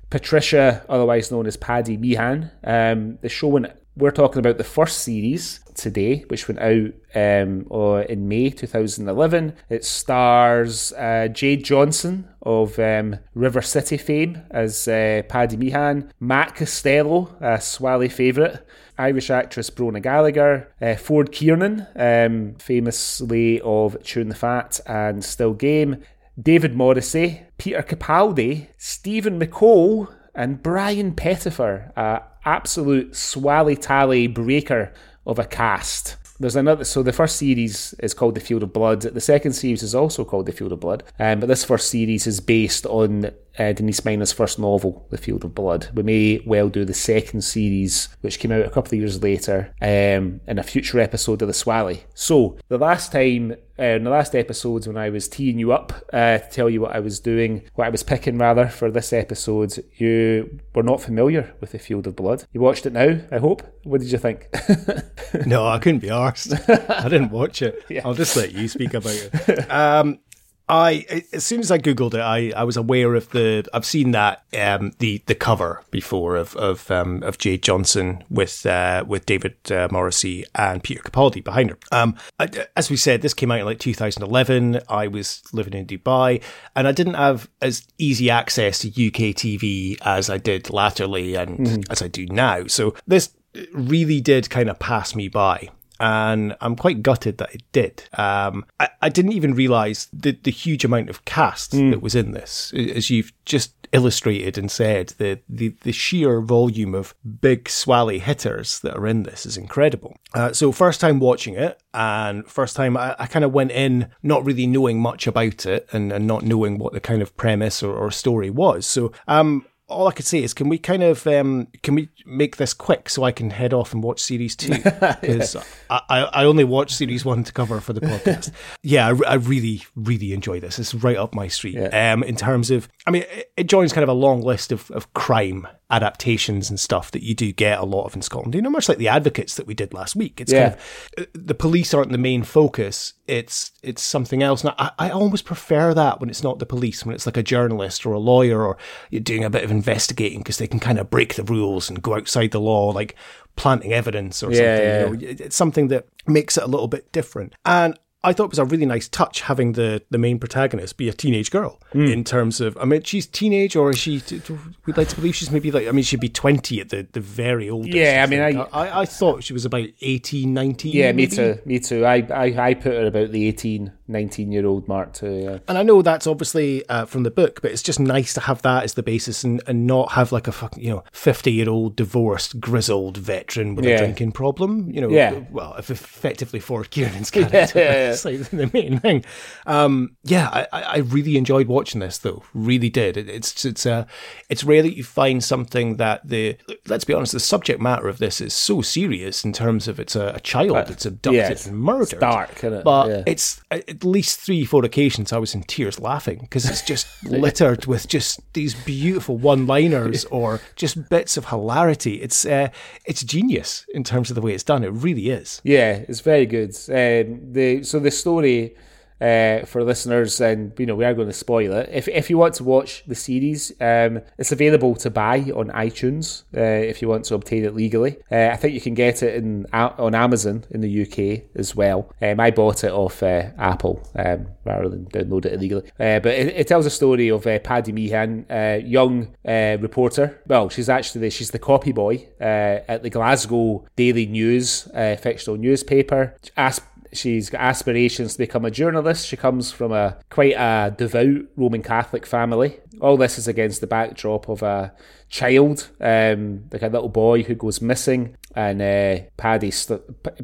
Patricia, otherwise known as Paddy Meehan. Um, the show went. We're talking about the first series today, which went out um, in May 2011. It stars uh, Jayd Johnson of um, River City fame as uh, Paddy Meehan, Matt Costello, a Swally favourite, Irish actress Bronagh Gallagher, uh, Ford Kiernan, um, famously of Chewing the Fat and Still Game, David Morrissey, Peter Capaldi, Stephen McCole, and Brian Pettifer, a absolute swally tally breaker of a cast. There's another, so the first series is called The Field of Blood. The second series is also called The Field of Blood, um, but this first series is based on uh, Denise Mina's first novel, The Field of Blood. We may well do the second series, which came out a couple of years later, um, in a future episode of The Swally. So, the last time, uh, in the last episodes, when I was teeing you up uh, to tell you what I was doing, what I was picking rather for this episode, you were not familiar with The Field of Blood. You watched it now, I hope. What did you think? No, I couldn't be arsed. I didn't watch it. I'll just let you speak about it. Um, I as soon as I googled it, I, I was aware of the. I've seen that um, the the cover before of of um, of Jayd Johnson with uh, with David uh, Morrissey and Peter Capaldi behind her. Um, I, as we said, this came out in like 2011. I was living in Dubai, and I didn't have as easy access to UK TV as I did latterly, and mm. as I do now. So this really did kind of pass me by and I'm quite gutted that it did. Um, I, I, didn't even realize the, the huge amount of cast mm. that was in this, as you've just illustrated and said. The, the, the sheer volume of big swally hitters that are in this is incredible. Uh, so first time watching it, and first time I, I kind of went in not really knowing much about it and, and not knowing what the kind of premise or, or story was. So um, all I could say is, can we kind of um, can we make this quick so I can head off and watch series two because yeah. I, I only watch series one to cover for the podcast. yeah, I, I, really really enjoy this. It's right up my street. Yeah. Um, in terms of, I mean, it, it joins kind of a long list of, of crime adaptations and stuff that you do get a lot of in Scotland. You know, much like the Advocates that we did last week. It's yeah. kind of uh, the police aren't the main focus. It's it's something else. And I, I almost prefer that when it's not the police, when it's like a journalist or a lawyer or you're doing a bit of investigating because they can kind of break the rules and go outside the law, like planting evidence or yeah, something. Yeah. You know, it's something that makes it a little bit different. And I thought it was a really nice touch having the, the main protagonist be a teenage girl mm. in terms of, I mean, she's teenage or is she, we'd like to believe she's maybe like, I mean, she'd be 20 at the, the very oldest. Yeah, I mean, I, I, I, thought she was about 18, 19. Yeah, maybe. me too, me too. I, I, I put her about the 18, 19 year old mark too, yeah. And I know that's obviously uh, from the book, but it's just nice to have that as the basis and, and not have like a fucking, you know, 50 year old divorced, grizzled veteran with yeah. a drinking problem, you know. Yeah. Well, if effectively Ford Kiernan's character. yeah, the main thing. Um, yeah, I, I really enjoyed watching this though. Really did. It, it's it's uh, it's rare that you find something that the let's be honest, the subject matter of this is so serious in terms of it's a, a child uh, that's abducted yeah, and murdered. It's dark, it? But yeah. it's at least three, four occasions I was in tears laughing because it's just littered with just these beautiful one-liners or just bits of hilarity. It's uh, it's genius in terms of the way it's done. It really is. Yeah, it's very good. Um, the so the story uh, for listeners, and you know we are going to spoil it. If if you want to watch the series, um, it's available to buy on iTunes. Uh, if you want to obtain it legally, uh, I think you can get it in on Amazon in the UK as well. Um, I bought it off uh, Apple um, rather than download it illegally. Uh, but it, it, tells a story of uh, Paddy Meehan, a young reporter. Well, she's actually the, she's the copy boy at the Glasgow Daily News fictional newspaper. Asked She's got aspirations to become a journalist. She comes from a quite a devout Roman Catholic family. All this is against the backdrop of a child, um, like a little boy who goes missing, and uh, Paddy's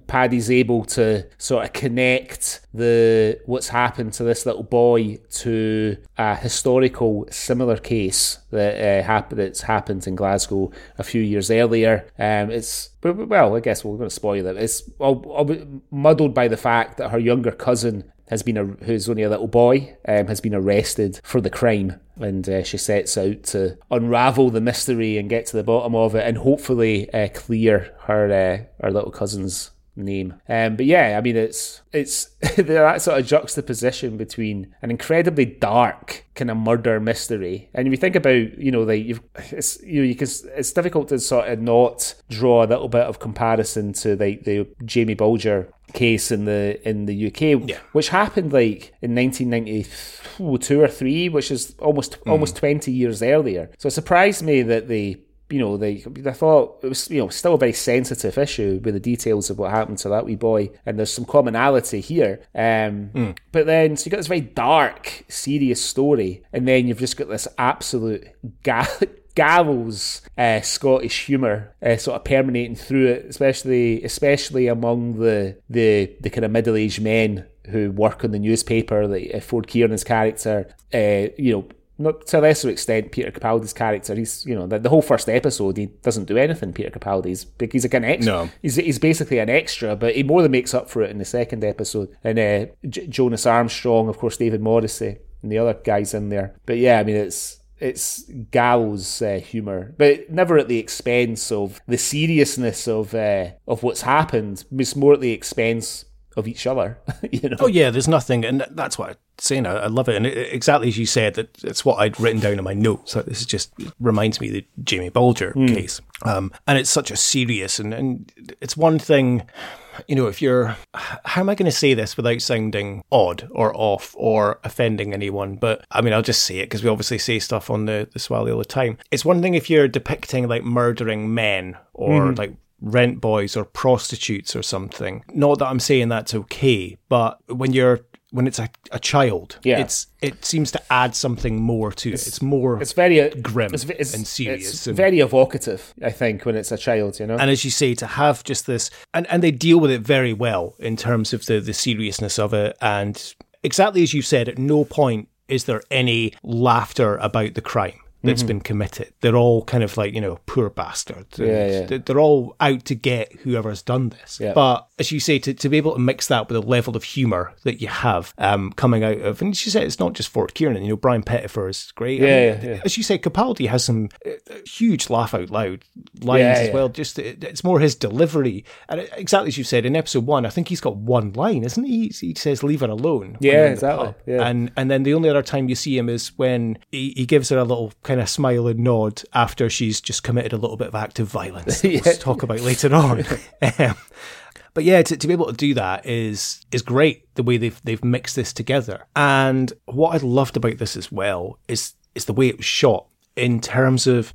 Paddy's able to sort of connect the what's happened to this little boy to a historical similar case that uh, happened that's happened in Glasgow a few years earlier. Um, it's well, I guess we're going to spoil it. It's all, all muddled by the fact that her younger cousin has been a, who's only a little boy, um, has been arrested for the crime, and uh, she sets out to unravel the mystery and get to the bottom of it, and hopefully uh, clear her uh, her little cousin's name. Um, but yeah, I mean, it's it's that sort of juxtaposition between an incredibly dark kind of murder mystery, and if you think about, you know, like you've, it's you know, you can it's difficult to sort of not draw a little bit of comparison to like the Jamie Bulger case in the in the UK, yeah. which happened like in 1992 or three, which is almost mm. almost 20 years earlier. So it surprised me that they you know, they I thought it was you know still a very sensitive issue with the details of what happened to that wee boy, and there's some commonality here. Um, mm. But then so you got this very dark, serious story, and then you've just got this absolute ga- gallows uh, Scottish humour uh, sort of permeating through it, especially especially among the the, the kind of middle aged men who work on the newspaper. Like uh, Ford Kiernan's character, uh, you know. Not to a lesser extent, Peter Capaldi's character. He's, you know, the, the whole first episode, he doesn't do anything. Peter Capaldi's, he's like an extra. No. He's, he's basically an extra, but he more than makes up for it in the second episode. And uh, J- Jonas Armstrong, of course, David Morrissey, and the other guys in there. But yeah, I mean, it's it's gallows uh, humor, but never at the expense of the seriousness of uh, of what's happened. It's more at the expense of each other. you know. Oh yeah, there's nothing, and that's what I'm saying. I, I love it, and it, exactly as you said, that it's what I'd written down in my notes. So this is just reminds me of the Jamie Bulger case, um, and it's such a serious and and it's one thing. You know, if you're, how am I going to say this without sounding odd or off or offending anyone? But I mean, I'll just say it because we obviously say stuff on the the Swally all the time. It's one thing if you're depicting like murdering men or hmm. like rent boys or prostitutes or something. Not that I'm saying that's okay, but when you're when it's a, a child, Yeah. it's it seems to add something more to it. It's more It's very uh, Grim it's, it's, and serious It's and- very evocative, I think, when it's a child. You know. and as you say, to have just this, and, and they deal with it very well in terms of the, the seriousness of it. And exactly as you said, at no point is there any laughter about the crime that's been committed. They're all kind of like, you know, poor bastards. and Yeah, yeah. they- They're all out to get whoever's done this. Yeah. But as you say, to, to be able to mix that with a level of humour that you have um, coming out of, and she said it's not just Ford Kiernan, you know, Brian Pettifer is great. I Yeah, mean, yeah. As you say, Capaldi has some uh, huge laugh out loud lines as yeah. well. Just it, it's more his delivery, and exactly as you said in episode one, I think he's got one line, isn't he? He says, "Leave her alone." Yeah, exactly, yeah. And and then the only other time you see him is when he, he gives her a little kind of smile and nod after she's just committed a little bit of active violence. that We'll talk about later on. Um, but yeah, to, to be able to do that is is great. The way they've they've mixed this together, and what I loved about this as well is is the way it was shot in terms of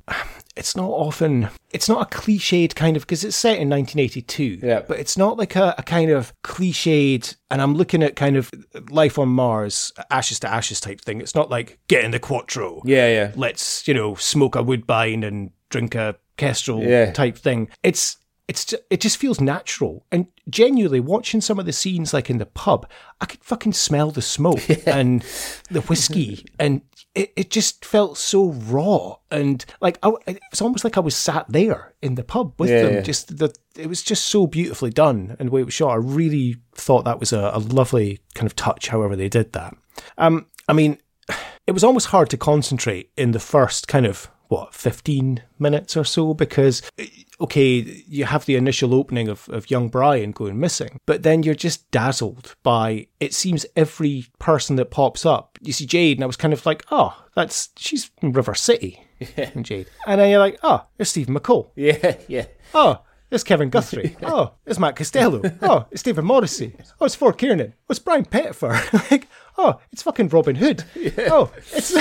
it's not often it's not a cliched kind of because it's set in 1982 Yeah. but it's not like a, a kind of cliched and i'm looking at kind of life on mars ashes to ashes type thing it's not like get in the quattro yeah, yeah. let's you know smoke a woodbine and drink a kestrel Yeah. type thing it's it's ju- it just feels natural. And genuinely watching some of the scenes like in the pub i could fucking smell the smoke and the whiskey. And it, it just felt so raw. And like I, it was almost like i was sat there in the pub with Yeah, them. yeah. just the it was just so beautifully done and the way it was shot. I really thought that was a, a lovely kind of touch however they did that. Um i mean it was almost hard to concentrate in the first kind of what 15 minutes or so because okay you have the initial opening of, of young brian going missing but then you're just dazzled by it seems every person that pops up you see jade and i was kind of like oh that's she's from river city and jade and then you're like oh it's Stephen McCole Yeah, yeah. Oh, it's Kevin Guthrie. Oh, it's Matt Costello. Oh, it's David Morrissey. Oh, it's Ford Kiernan. Oh, it's Brian Pettifer. like, oh, it's fucking Robin Hood. Oh, it's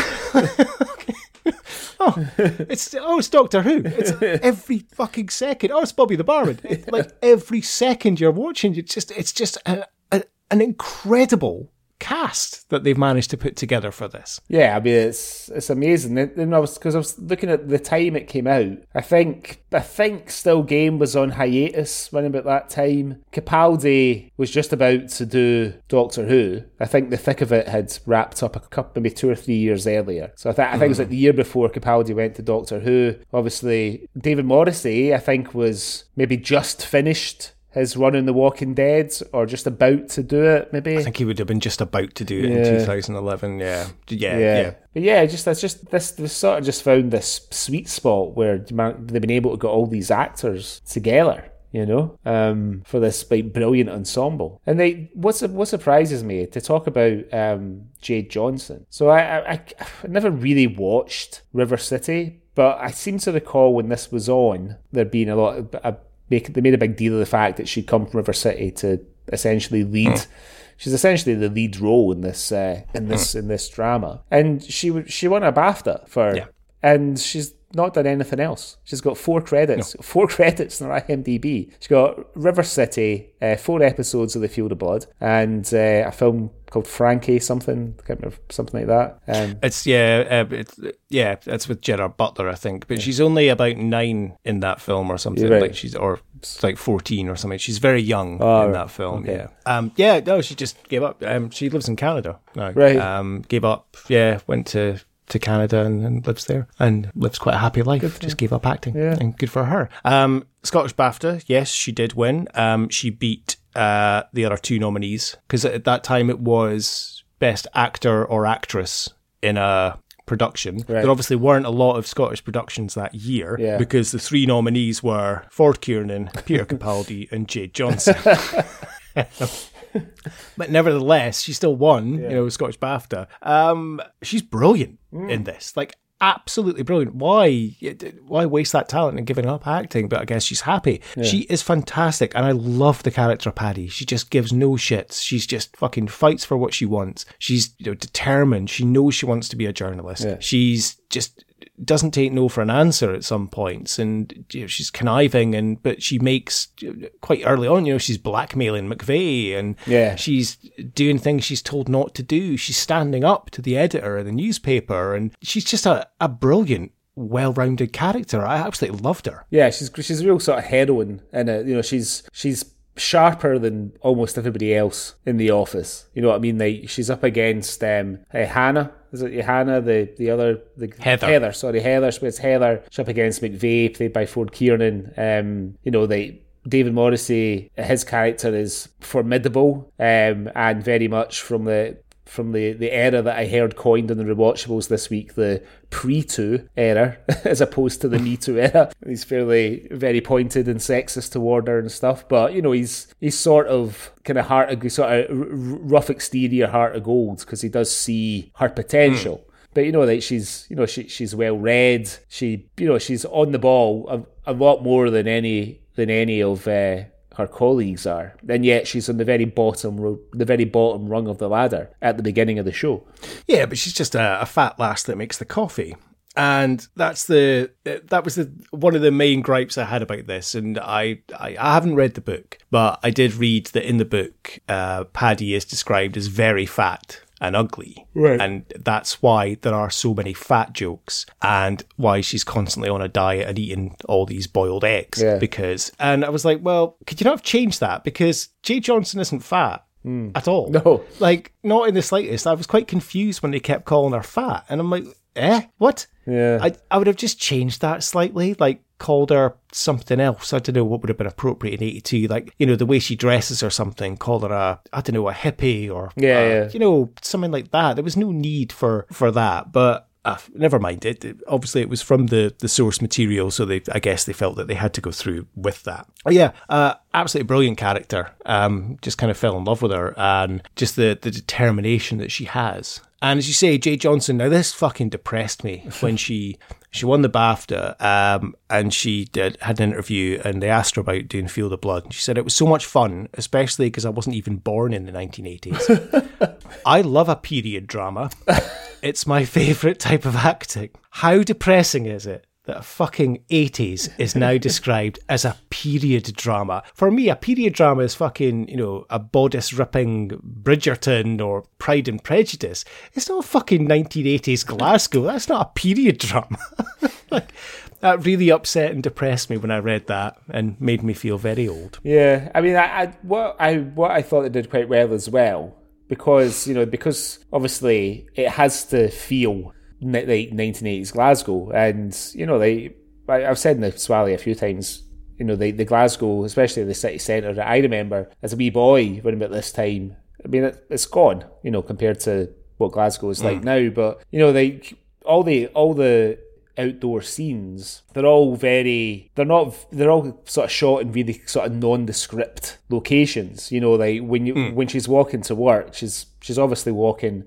oh, it's oh, it's Doctor Who. It's every fucking second. Oh, it's Bobby the Barman. Like every second you're watching, it's just it's just a, a, an incredible cast that they've managed to put together for this. Yeah, I mean it's it's amazing. And I was because I was looking at the time it came out. I think I think Still Game was on hiatus when about that time. Capaldi was just about to do Doctor Who. I think the thick of it had wrapped up a couple, maybe two or three years earlier. So I, th- I think it was like the year before Capaldi went to Doctor Who. Obviously, David Morrissey I think was maybe just finished. His run in The Walking Dead, or just about to do it, maybe. I think he would have been just about to do it Yeah. in 2011. Yeah, yeah, yeah. yeah. But yeah, just that's just this. This sort of just found this sweet spot where they've been able to get all these actors together. You know, um, for this like brilliant ensemble, and they what's what surprises me to talk about um, Jayd Johnson. So I, I I I never really watched River City, but I seem to recall when this was on there being a lot of a, make they made a big deal of the fact that she'd come from River City to essentially lead she's essentially the lead role in this uh, in this in this drama, and she she won a BAFTA for, Yeah. and she's not done anything else. She's got four credits, four credits in her IMDb. She's got River City, uh, four episodes of The Field of Blood, and uh, a film called Frankie something, remember something like that. Um, It's yeah, uh, it's yeah, it's with Gerard Butler, I think. But she's only about nine in that film or something. Right. Like she's or like fourteen or something. She's very young Oh, in right. that film. Okay. Yeah, um, yeah. No, she just gave up. Um, she lives in Canada now. Right. Um, gave up. Yeah, went to. To Canada and, and lives there and lives quite a happy life. Just gave up acting, Yeah. and good for her. Um, Scottish BAFTA, yes, she did win. Um, she beat uh, the other two nominees because at that time it was best actor or actress in a production. Right. There obviously weren't a lot of Scottish productions that year Yeah. because the three nominees were Ford Kiernan, Peter Capaldi, and Jayd Johnson. but nevertheless, she still won. You know, Scottish BAFTA. Um, she's brilliant in this. Like absolutely brilliant. Why why waste that talent and giving up acting? But I guess she's happy. She is fantastic, and I love the character Paddy. She just gives no shits. She's just fucking fights for what she wants. She's you know, determined. She knows she wants to be a journalist. Yeah. She's just doesn't take no for an answer at some points and you know, she's conniving and but she makes quite early on you know she's blackmailing McVeigh and Yeah. she's doing things she's told not to do she's standing up to the editor of the newspaper and she's just a, a brilliant well-rounded character I absolutely loved her Yeah, she's she's a real sort of heroine, and uh, you know she's she's sharper than almost everybody else in the office. You know what I mean? Like she's up against um, uh, Hannah. Is it Hannah? The the other the Heather. Heather. Sorry, Heather. So it's Heather. She's up against McVeigh, played by Ford Kiernan. Um, you know they. David Morrissey, his character is formidable um, and very much from the from the, the era that I heard coined in the rewatchables this week, the pre two era, as opposed to the Me Too era. He's fairly very pointed and sexist toward her and stuff, but you know he's he's sort of kind of heart of sort of rough exterior heart of gold because he does see her potential. But you know, like she's you know she she's well read. She you know she's on the ball a, a lot more than any than any of uh, her colleagues are, and yet she's on the very bottom the very bottom rung of the ladder at the beginning of the show. Yeah, but she's just a, a fat lass that makes the coffee. And that's the that was the one of the main gripes I had about this. And I I, I haven't read the book, but I did read that in the book, uh, Paddy is described as very fat and ugly, Right. And that's why there are so many fat jokes, and why she's constantly on a diet and eating all these boiled eggs. Yeah. Because, and I was like, well, could you not have changed that? Because Jayd Johnson isn't fat. At all. No. Like, not in the slightest. I was quite confused when they kept calling her fat. And I'm like, eh? What? Yeah. I, I would have just changed that slightly, like called her something else. I don't know what would have been appropriate in 82. Like, you know, the way she dresses or something, call her a, I don't know, a hippie or, Yeah, uh, yeah. you know, something like that. There was no need for, for that. But uh, never mind it. It- Obviously, it was from the, the source material, so they I guess they felt that they had to go through with that. But yeah, uh, absolutely brilliant character. Um, just kind of fell in love with her, and just the the determination that she has. And as you say, Jayd Johnson. Now this fucking depressed me when she she won the BAFTA, um, and she did had an interview, and they asked her about doing Field of Blood, and she said it was so much fun, especially because I wasn't even born in the 1980s. I love a period drama. It's my favourite type of acting. How depressing is it that a fucking 80s is now described as a period drama? For me, a period drama is fucking, you know, a bodice ripping Bridgerton or Pride and Prejudice. It's not fucking 1980s Glasgow. That's not a period drama. like, that really upset and depressed me when I read that and made me feel very old. Yeah, I mean, I, I what I what I thought it did quite well as well because you know because obviously it has to feel like 1980s Glasgow, and you know they I, I've said in the Swally a few times. You know the the Glasgow, especially the city centre. that I remember as a wee boy when about this time. I mean, it, it's gone. You know, compared to what Glasgow is like mm. now. But you know, like all the all the outdoor scenes they're all very they're not they're all sort of shot in really sort of nondescript locations you know like when you hmm. when she's walking to work she's she's obviously walking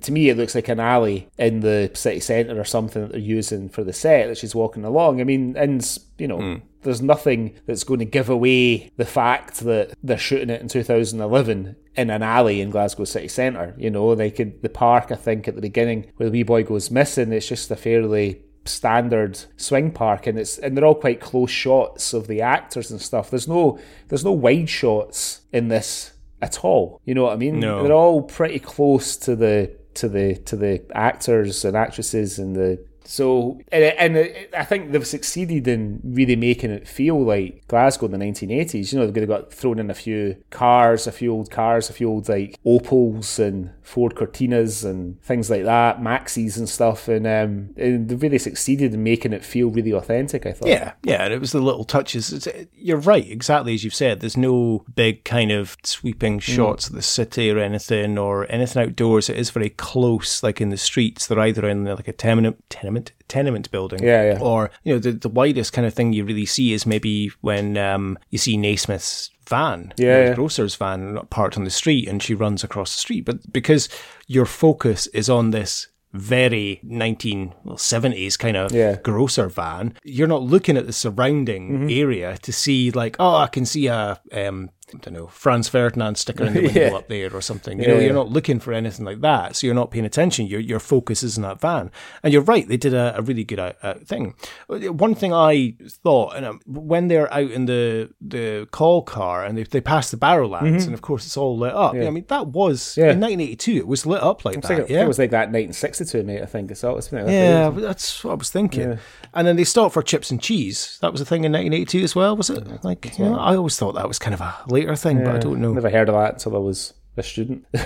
to me it looks like an alley in the city centre or something that they're using for the set that she's walking along i mean and you know hmm. there's nothing that's going to give away the fact that they're shooting it in 2011 in an alley in Glasgow city centre. You know, they could the park. I think at the beginning where the wee boy goes missing, it's just a fairly standard swing park, and it's and they're all quite close shots of the actors and stuff. There's no there's no wide shots in this at all. You know what I mean? No. They're all pretty close to the to the to the actors and actresses and the so and, and I think they've succeeded in really making it feel like Glasgow in the 1980s. You know, they've got thrown in a few cars, a few old cars, a few old like Opels and Ford Cortinas and things like that, Maxis and stuff, and um, and they've really succeeded in making it feel really authentic. I thought. Yeah, yeah, and it was the little touches. It's, you're right, exactly as you've said. There's no big kind of sweeping shots of the city or anything, or anything outdoors. It is very close, like in the streets. They're either in like a tenement, tenement tenement tenement building. Yeah, yeah. Or you know, the the widest kind of thing you really see is maybe when um, you see Naismith's van, Yeah, yeah. grocer's van, parked on the street, and she runs across the street. But because your focus is on this very 1970s kind of Yeah. grocer van, you're not looking at the surrounding Mm-hmm. area to see like, oh, I can see a um, I don't know, Franz Ferdinand sticker in the window Yeah. up there or something. You know, Yeah, you're not looking for anything like that, so you're not paying attention. Your your focus is in that van, and you're right. They did a, a really good uh, uh, thing. One thing I thought, and um, when they're out in the the call car and they they pass the Barrowlands, and of course it's all lit up. I mean, that was Mm-hmm. Yeah. in 1982. It was lit up like It's that. like, yeah, It was like that 1962, mate. I think it's always been. yeah, but that's what I was thinking. And then they stopped for chips and cheese. That was a thing in 1982 as well, was it? Like, you know, I always thought that was kind of a later thing, but I don't know. Never heard of that until I was a student.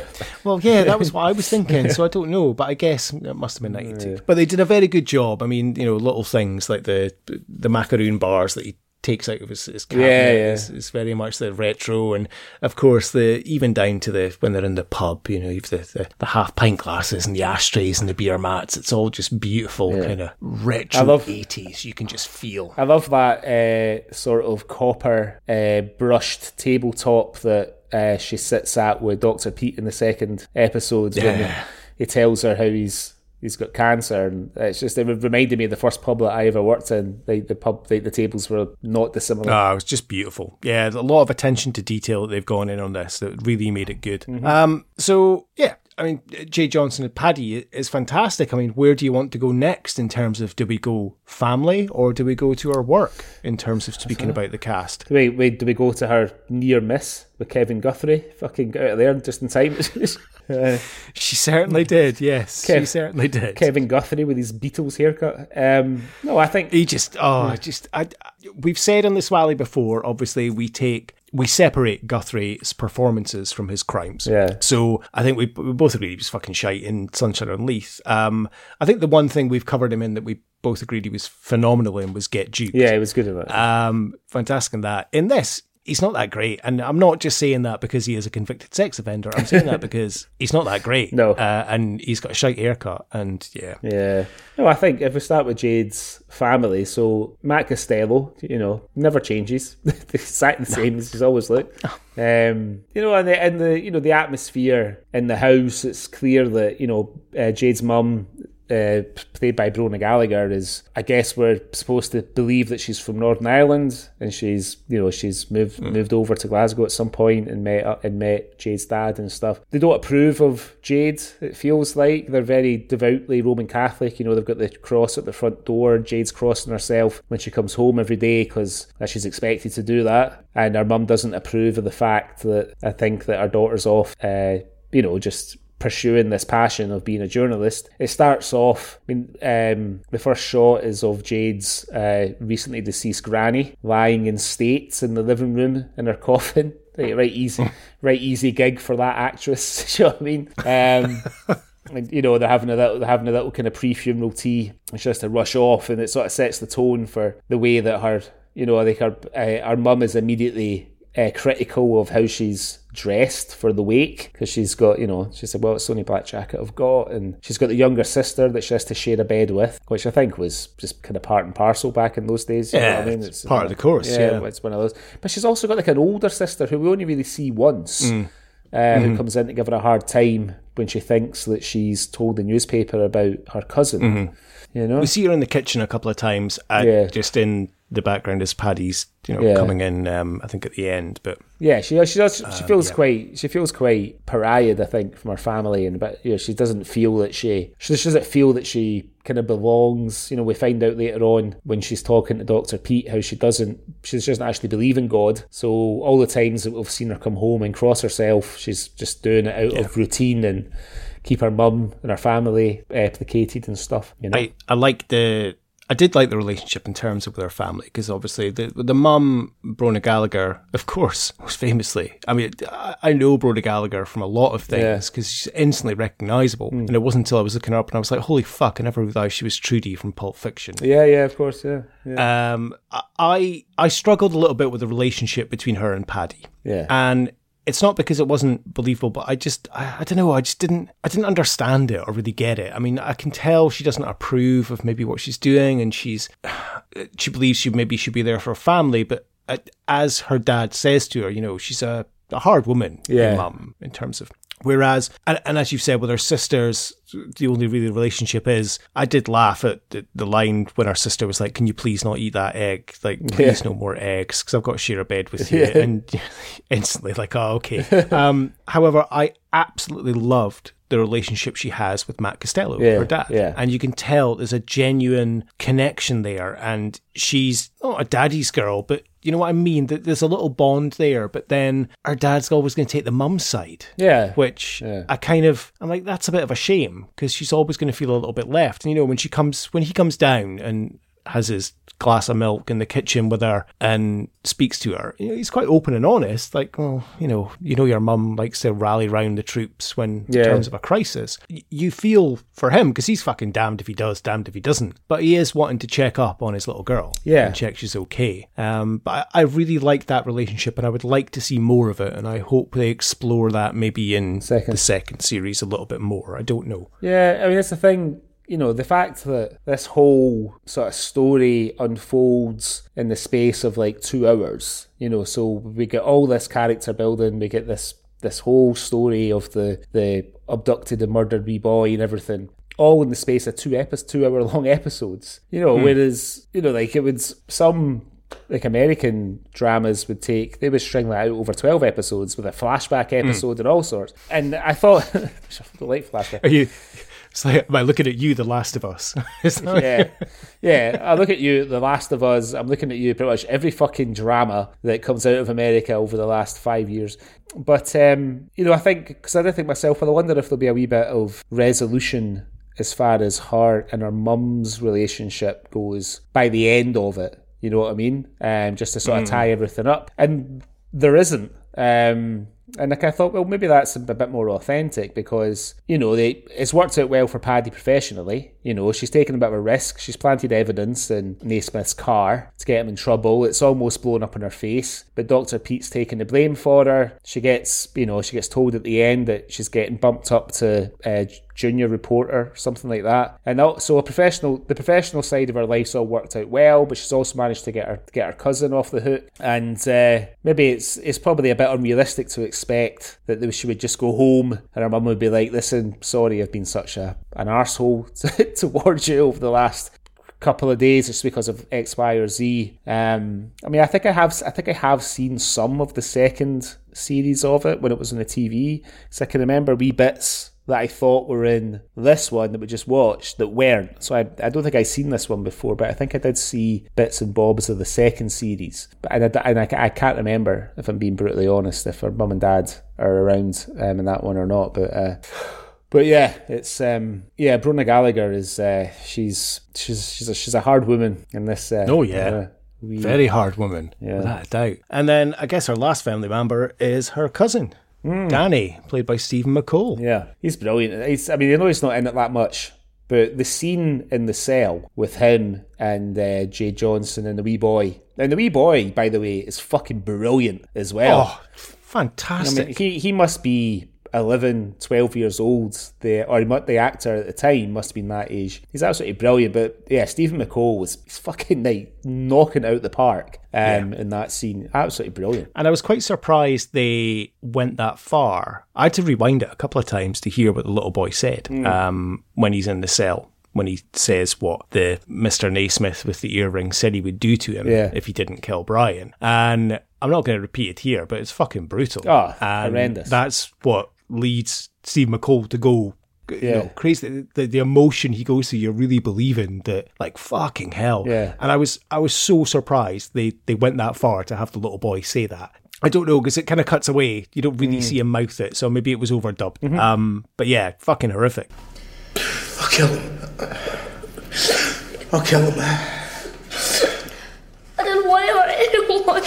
Well, yeah, that was what I was thinking. So I don't know, but I guess it must have been 92. But they did a very good job. I mean, you know, little things like the the macaroon bars that he takes out of his, his cabinet Yeah, yeah. Is, is very much the retro, and of course the even down to the when they're in the pub, you know, you've the, the, the half pint glasses and the ashtrays and the beer mats. It's all just beautiful, kind of retro I love- 80s. You can just feel. I love that uh, sort of copper uh, brushed tabletop that uh, she sits at with Doctor Pete in the second episode when Yeah. he tells her how he's he's got cancer, and it's just it reminded me of the first pub that I ever worked in. The the pub, the, the tables were not dissimilar. Ah, it was just beautiful. Yeah, a lot of attention to detail that they've gone in on this that really made it good. Mm-hmm. Um, so yeah, I mean, Jayd Johnson and Paddy is fantastic. I mean, where do you want to go next in terms of do we go family or do we go to our work in terms of speaking about the cast? Wait, wait, do we go to her near miss with Kevin Guthrie? Fucking get out of there just in time. Uh, She certainly did. Yes, she certainly did. Kevin Guthrie with his Beatles haircut. Um, no, I think He just, oh, just, I, we've said on this Swally before, obviously, we take, we separate Guthrie's performances from his crimes. Yeah. So I think we, we both agreed he was fucking shite in Sunshine on Leith. Um, I think the one thing we've covered him in that we both agreed he was phenomenal in was Get Duped. yeah, it was good at it. Um, fantastic in that. In this, he's not that great. And I'm not just saying that because he is a convicted sex offender. I'm saying that because he's not that great. No. Uh, and he's got a shite haircut. And yeah. Yeah. No, I think if we start with Jayd's family, so Matt Costello, you know, never changes. exactly the same as he's always looked. Um, you know, and the, and the you know the atmosphere in the house, it's clear that you know uh, Jayd's mum. Uh, played by Bronagh Gallagher is I guess we're supposed to believe that she's from Northern Ireland and she's you know she's moved moved over to Glasgow at some point and met uh, and met Jayd's dad and stuff. They don't approve of Jayd. It feels like they're very devoutly Roman Catholic. You know they've got the cross at the front door. Jayd's crossing herself when she comes home every day because she's expected to do that. And her mum doesn't approve of the fact that I think that her daughter's off. Uh, you know just pursuing this passion of being a journalist. It starts off, I mean, um, the first shot is of Jayd's uh, recently deceased granny lying in states in the living room in her coffin. Right, right easy, right easy gig for that actress. you know what I mean? Um, you know they're having a little, they're having a little kind of pre-funeral tea. And she has to rush off, and it sort of sets the tone for the way that her, you know, I think her, uh, her mum is immediately uh, critical of how she's dressed for the wake because she's got, you know, she said, well, it's the only black jacket I've got. And she's got the younger sister that she has to share a bed with, which I think was just kind of part and parcel back in those days. you know Yeah, I mean? it's part of the course, yeah. It's one of those. But she's also got like an older sister who we only really see once. Mm. Uh, Mm-hmm. Who comes in to give her a hard time when she thinks that she's told the newspaper about her cousin? Mm-hmm. You know, We see her in the kitchen a couple of times, and Yeah. just in the background is Paddy's, you know, Yeah. coming in. Um, I think at the end, but Yeah, she she does. She Um, feels quite. She feels quite pariahed, I think, from her family, and but you know, she doesn't feel that she. She doesn't feel that she kind of belongs. You know, we find out later on when she's talking to Doctor Pete how she doesn't. She doesn't actually believe in God. So all the times that we've seen her come home and cross herself, she's just doing it out of routine and keep her mum and her family uh, placated and stuff. You know, I, I like the I did like the relationship in terms of with her family because obviously the the mum Bronagh Gallagher, of course, most famously. I mean, I, know Bronagh Gallagher from a lot of things because she's instantly recognisable, and it wasn't until I was looking her up and I was like, "Holy fuck!" I never realised she was Trudy from Pulp Fiction. yeah, yeah, of course, yeah, yeah, Um, I I struggled a little bit with the relationship between her and Paddy. yeah. And it's not because it wasn't believable, but I just, I, I, don't know, I just didn't, I didn't understand it or really get it. I mean, I can tell she doesn't approve of maybe what she's doing, and she's, she believes she maybe should be there for her family, but as her dad says to her, you know, she's a, a hard woman, Yeah. mum, in terms of. Whereas, and, and as you've said, with her sisters, the only really relationship is. I did laugh at the, the line when her sister was like, "Can you please not eat that egg? Like, please no more eggs, because I've got to share a bed with you." And instantly, like, "Oh, okay." um, however, I absolutely loved the relationship she has with Matt Costello, Yeah, her dad, yeah. and you can tell there's a genuine connection there. And she's not a daddy's girl, but you know what I mean. That there's a little bond there. But then her dad's always going to take the mum's side Yeah. which Yeah. I kind of I'm like that's a bit of a shame because she's always going to feel a little bit left. And you know when she comes when he comes down and has his glass of milk in the kitchen with her and speaks to her, you know, he's quite open and honest. Like, well, you know, you know your mum likes to rally round the troops when Yeah. in terms of a crisis. You feel for him because he's fucking damned if he does, damned if he doesn't. But he is wanting to check up on his little girl, Yeah. and check she's okay. Um, but I, I really like that relationship, and I would like to see more of it. And I hope they explore that maybe in Second. the second series a little bit more. I don't know. Yeah, I mean, that's the thing. You know, the fact that this whole sort of story unfolds in the space of like two hours. You know, so we get all this character building, we get this this whole story of the the abducted and murdered wee boy and everything. All in the space of two episodes, two hour long episodes. You know, hmm. whereas you know, like it would some like American dramas would take, they would string that out over 12 episodes with a flashback hmm. episode and all sorts. And I thought, I don't like flashback. Are you? It's like, am I looking at you, The Last of Us? Yeah, yeah. I look at you, The Last of Us. I'm looking at you, pretty much every fucking drama that comes out of America over the last five years. But um, you know, I think because I did think myself, well, I wonder if there'll be a wee bit of resolution as far as her and her mum's relationship goes by the end of it. You know what I mean? Um, just to sort of tie everything up, and there isn't. Um, and like I thought, well, maybe that's a bit more authentic because you know they, it's worked out well for Paddy professionally. You know, she's taken a bit of a risk. She's planted evidence in Naismith's car to get him in trouble. It's almost blown up in her face, but Doctor Pete's taking the blame for her. She gets, you know, she gets told at the end that she's getting bumped up to uh, junior reporter, something like that. And so a professional, the professional side of her life's all worked out well, but she's also managed to get her get her cousin off the hook. And uh, maybe it's it's probably a bit unrealistic to expect that she would just go home and her mum would be like, "Listen, sorry, I've been such a an arsehole towards you over the last." couple of days just because of X, Y, or Z. Um, I mean, I think I have, I think I have seen some of the second series of it when it was on the TV. So I can remember wee bits that I thought were in this one that we just watched that weren't. So I, I don't think I'd seen this one before, but I think I did see bits and bobs of the second series. But and I, and I, I can't remember if I'm being brutally honest if her mum and dad are around um, in that one or not. But uh, but yeah, it's um yeah, Bronagh Gallagher is uh she's she's she's a she's a hard woman in this uh, Oh, yeah. uh, wee- Very hard woman, Yeah. without a doubt. And then I guess her last family member is her cousin, Danny, played by Stephen McCole. Yeah, he's brilliant. He's, I mean, I know he's not in it that much, but the scene in the cell with him and uh, Jayd Johnson and the wee boy, and the wee boy, by the way, is fucking brilliant as well. Oh, I fantastic. mean, he he must be 11, 12 years old. The or the actor at the time must have been that age. He's absolutely brilliant. But yeah, Stephen McCole was he's fucking like knocking out the park um, in that scene. Absolutely brilliant. And I was quite surprised they went that far. I had to rewind it a couple of times to hear what the little boy said um, when he's in the cell. When he says what the Mr. Naismith with the earring said he would do to him Yeah. if he didn't kill Brian. And I'm not going to repeat it here, but it's fucking brutal. Oh, and horrendous. That's what leads Steve McCole to go you Yeah. know, crazy. The, the emotion he goes through, you're really believing that, like, fucking hell. Yeah. And I was, I was so surprised they, they went that far to have the little boy say that. I don't know because it kind of cuts away. You don't Mm. really see him mouth it, so maybe it was overdubbed. Mm-hmm. Um, but yeah, fucking horrific. I'll kill him. I'll kill him. I don't want to hurt anyone.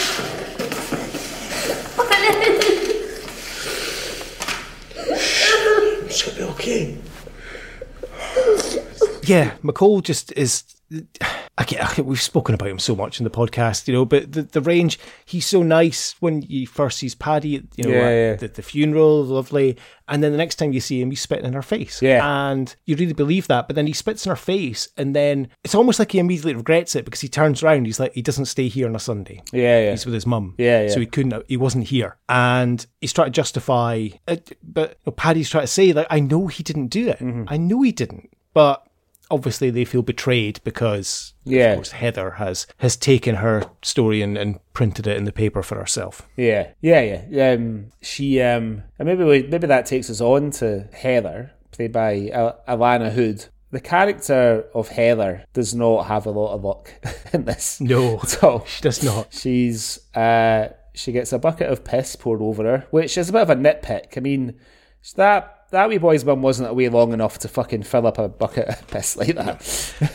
It's gonna be okay. Yeah, McCole just is. I we've spoken about him so much in the podcast, you know, but the, the range, he's so nice when you first sees Paddy, you know, Yeah, at yeah. The, the funeral, lovely. And then the next time you see him, he's spitting in her face. Yeah. And you really believe that. But then he spits in her face, and then it's almost like he immediately regrets it because he turns around. He's like, he doesn't stay here on a Sunday. Yeah, yeah. He's with his mum. Yeah, yeah. So he couldn't, he wasn't here. And he's trying to justify it. But you know, Paddy's trying to say, like, I know he didn't do it. Mm-hmm. I know he didn't. But obviously they feel betrayed because Yeah. of course Heather has has taken her story and, and printed it in the paper for herself. Yeah, yeah, yeah. Um, she um, and maybe we, maybe that takes us on to Heather, played by Al- Alana Hood. The character of Heather does not have a lot of luck in this. No. at all. She does not. She's uh, she gets a bucket of piss poured over her, which is a bit of a nitpick. I mean, that that wee boy's mum wasn't away long enough to fucking fill up a bucket of piss like that.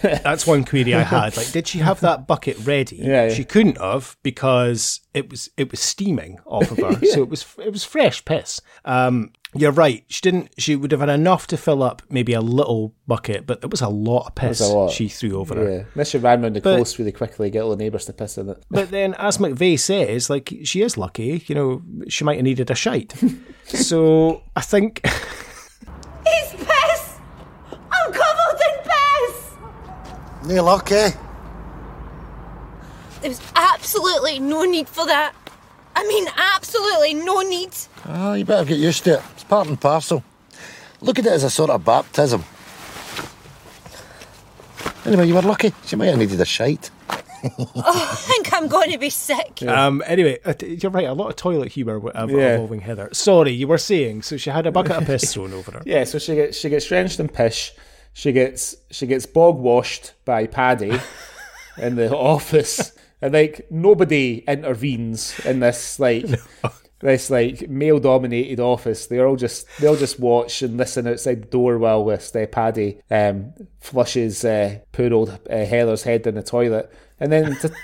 That's one query I had. Like, did she have that bucket ready? Yeah, yeah. She couldn't have because it was it was steaming off of her. So it was it was fresh piss. Um you're right. She didn't. She would have had enough to fill up maybe a little bucket, but it was a lot of piss a lot. she threw over her. yeah, unless she ran round the But- coast really quickly, get all the neighbours to piss in it. But then, as McVeigh says, like she is lucky. You know, she might have needed a shite. so I think It's piss! I'm covered in piss! Near luck, eh? There was absolutely no need for that. I mean, absolutely no need. Oh, you better get used to it. It's part and parcel. Look at it as a sort of baptism. Anyway, you were lucky. She might have needed a shite. I think I'm going to be sick. Um. Anyway, uh, you're right. A lot of toilet humor w- uh, Yeah. involving Heather. Sorry, you were saying. So she had a bucket of piss thrown over her. Yeah, so she gets she gets drenched in piss. She gets she gets bog washed by Paddy in the office, and like nobody intervenes in this like this like male dominated office. They all just they all just watch and listen outside the door while this uh, Paddy um, flushes uh, poor old uh, Heather's head in the toilet, and then. To,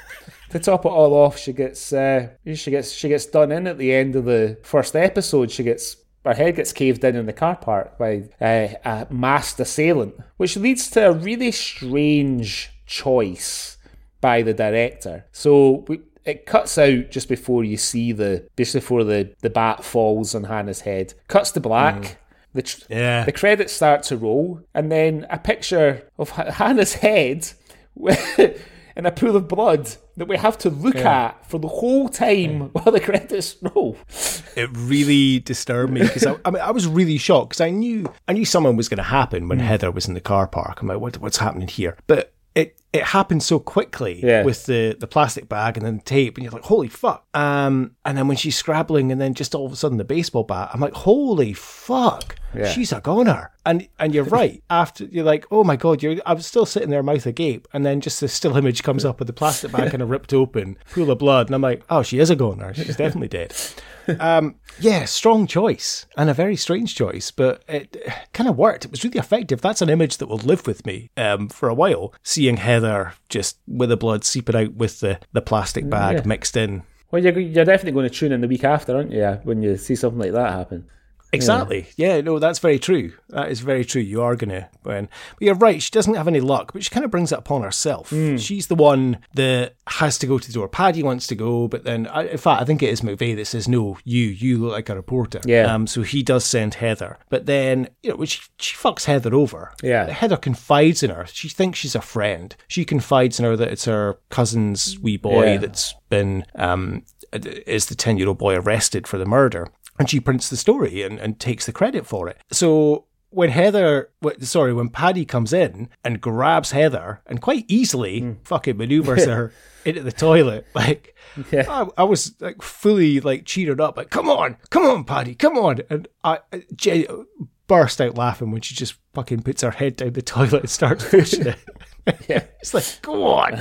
To top it all off, she gets uh, she gets she gets done in at the end of the first episode. She gets her head gets caved in in the car park by uh, a masked assailant, which leads to a really strange choice by the director. So we, it cuts out just before you see the just before the the bat falls on Hannah's head. Cuts to black. Mm. The, tr- Yeah. the credits start to roll, and then a picture of H- Hannah's head in a pool of blood that we have to look at for the whole time while the credits roll. It really disturbed me because I, I mean I was really shocked because I knew I knew something was going to happen when mm. Heather was in the car park. I'm like, what, what's happening here? But it it happened so quickly Yeah. with the the plastic bag and then the tape, and you're like, holy fuck! Um, and then when she's scrabbling, and then just all of a sudden the baseball bat, I'm like, holy fuck! Yeah. She's a goner. And and you're right. After you're like, oh my god, you're I'm still sitting there mouth agape, and then just this still image comes up with the plastic bag kind of ripped open, pool of blood, and I'm like, oh, she is a goner. She's definitely dead. Um, yeah, strong choice and a very strange choice, but it kind of worked. It was really effective. That's an image that will live with me um, for a while. Seeing Heather just with the blood seeping out with the, the plastic bag mixed in. Well, you're, you're definitely going to tune in the week after, aren't you? When you see something like that happen. Exactly. Yeah. no, that's very true. That is very true. You are gonna win. But you're right. She doesn't have any luck, but she kind of brings it upon herself. She's the one that has to go to the door. Paddy wants to go, but then, I, in fact, I think it is McVeigh that says, "No, you, you look like a reporter." Yeah. Um. So he does send Heather, but then you know, she she fucks Heather over. Yeah. Heather confides in her. She thinks she's a friend. She confides in her that it's her cousin's wee boy Yeah. that's been um is the ten year old boy arrested for the murder and she prints the story and, and takes the credit for it. So when Heather, sorry, when Paddy comes in and grabs Heather and quite easily fucking maneuvers her into the toilet, like Yeah. I, I was like fully like cheered up, like come on, come on, Paddy, come on, and I, I burst out laughing when she just fucking puts her head down the toilet and starts pushing it. Yeah. It's like, go on.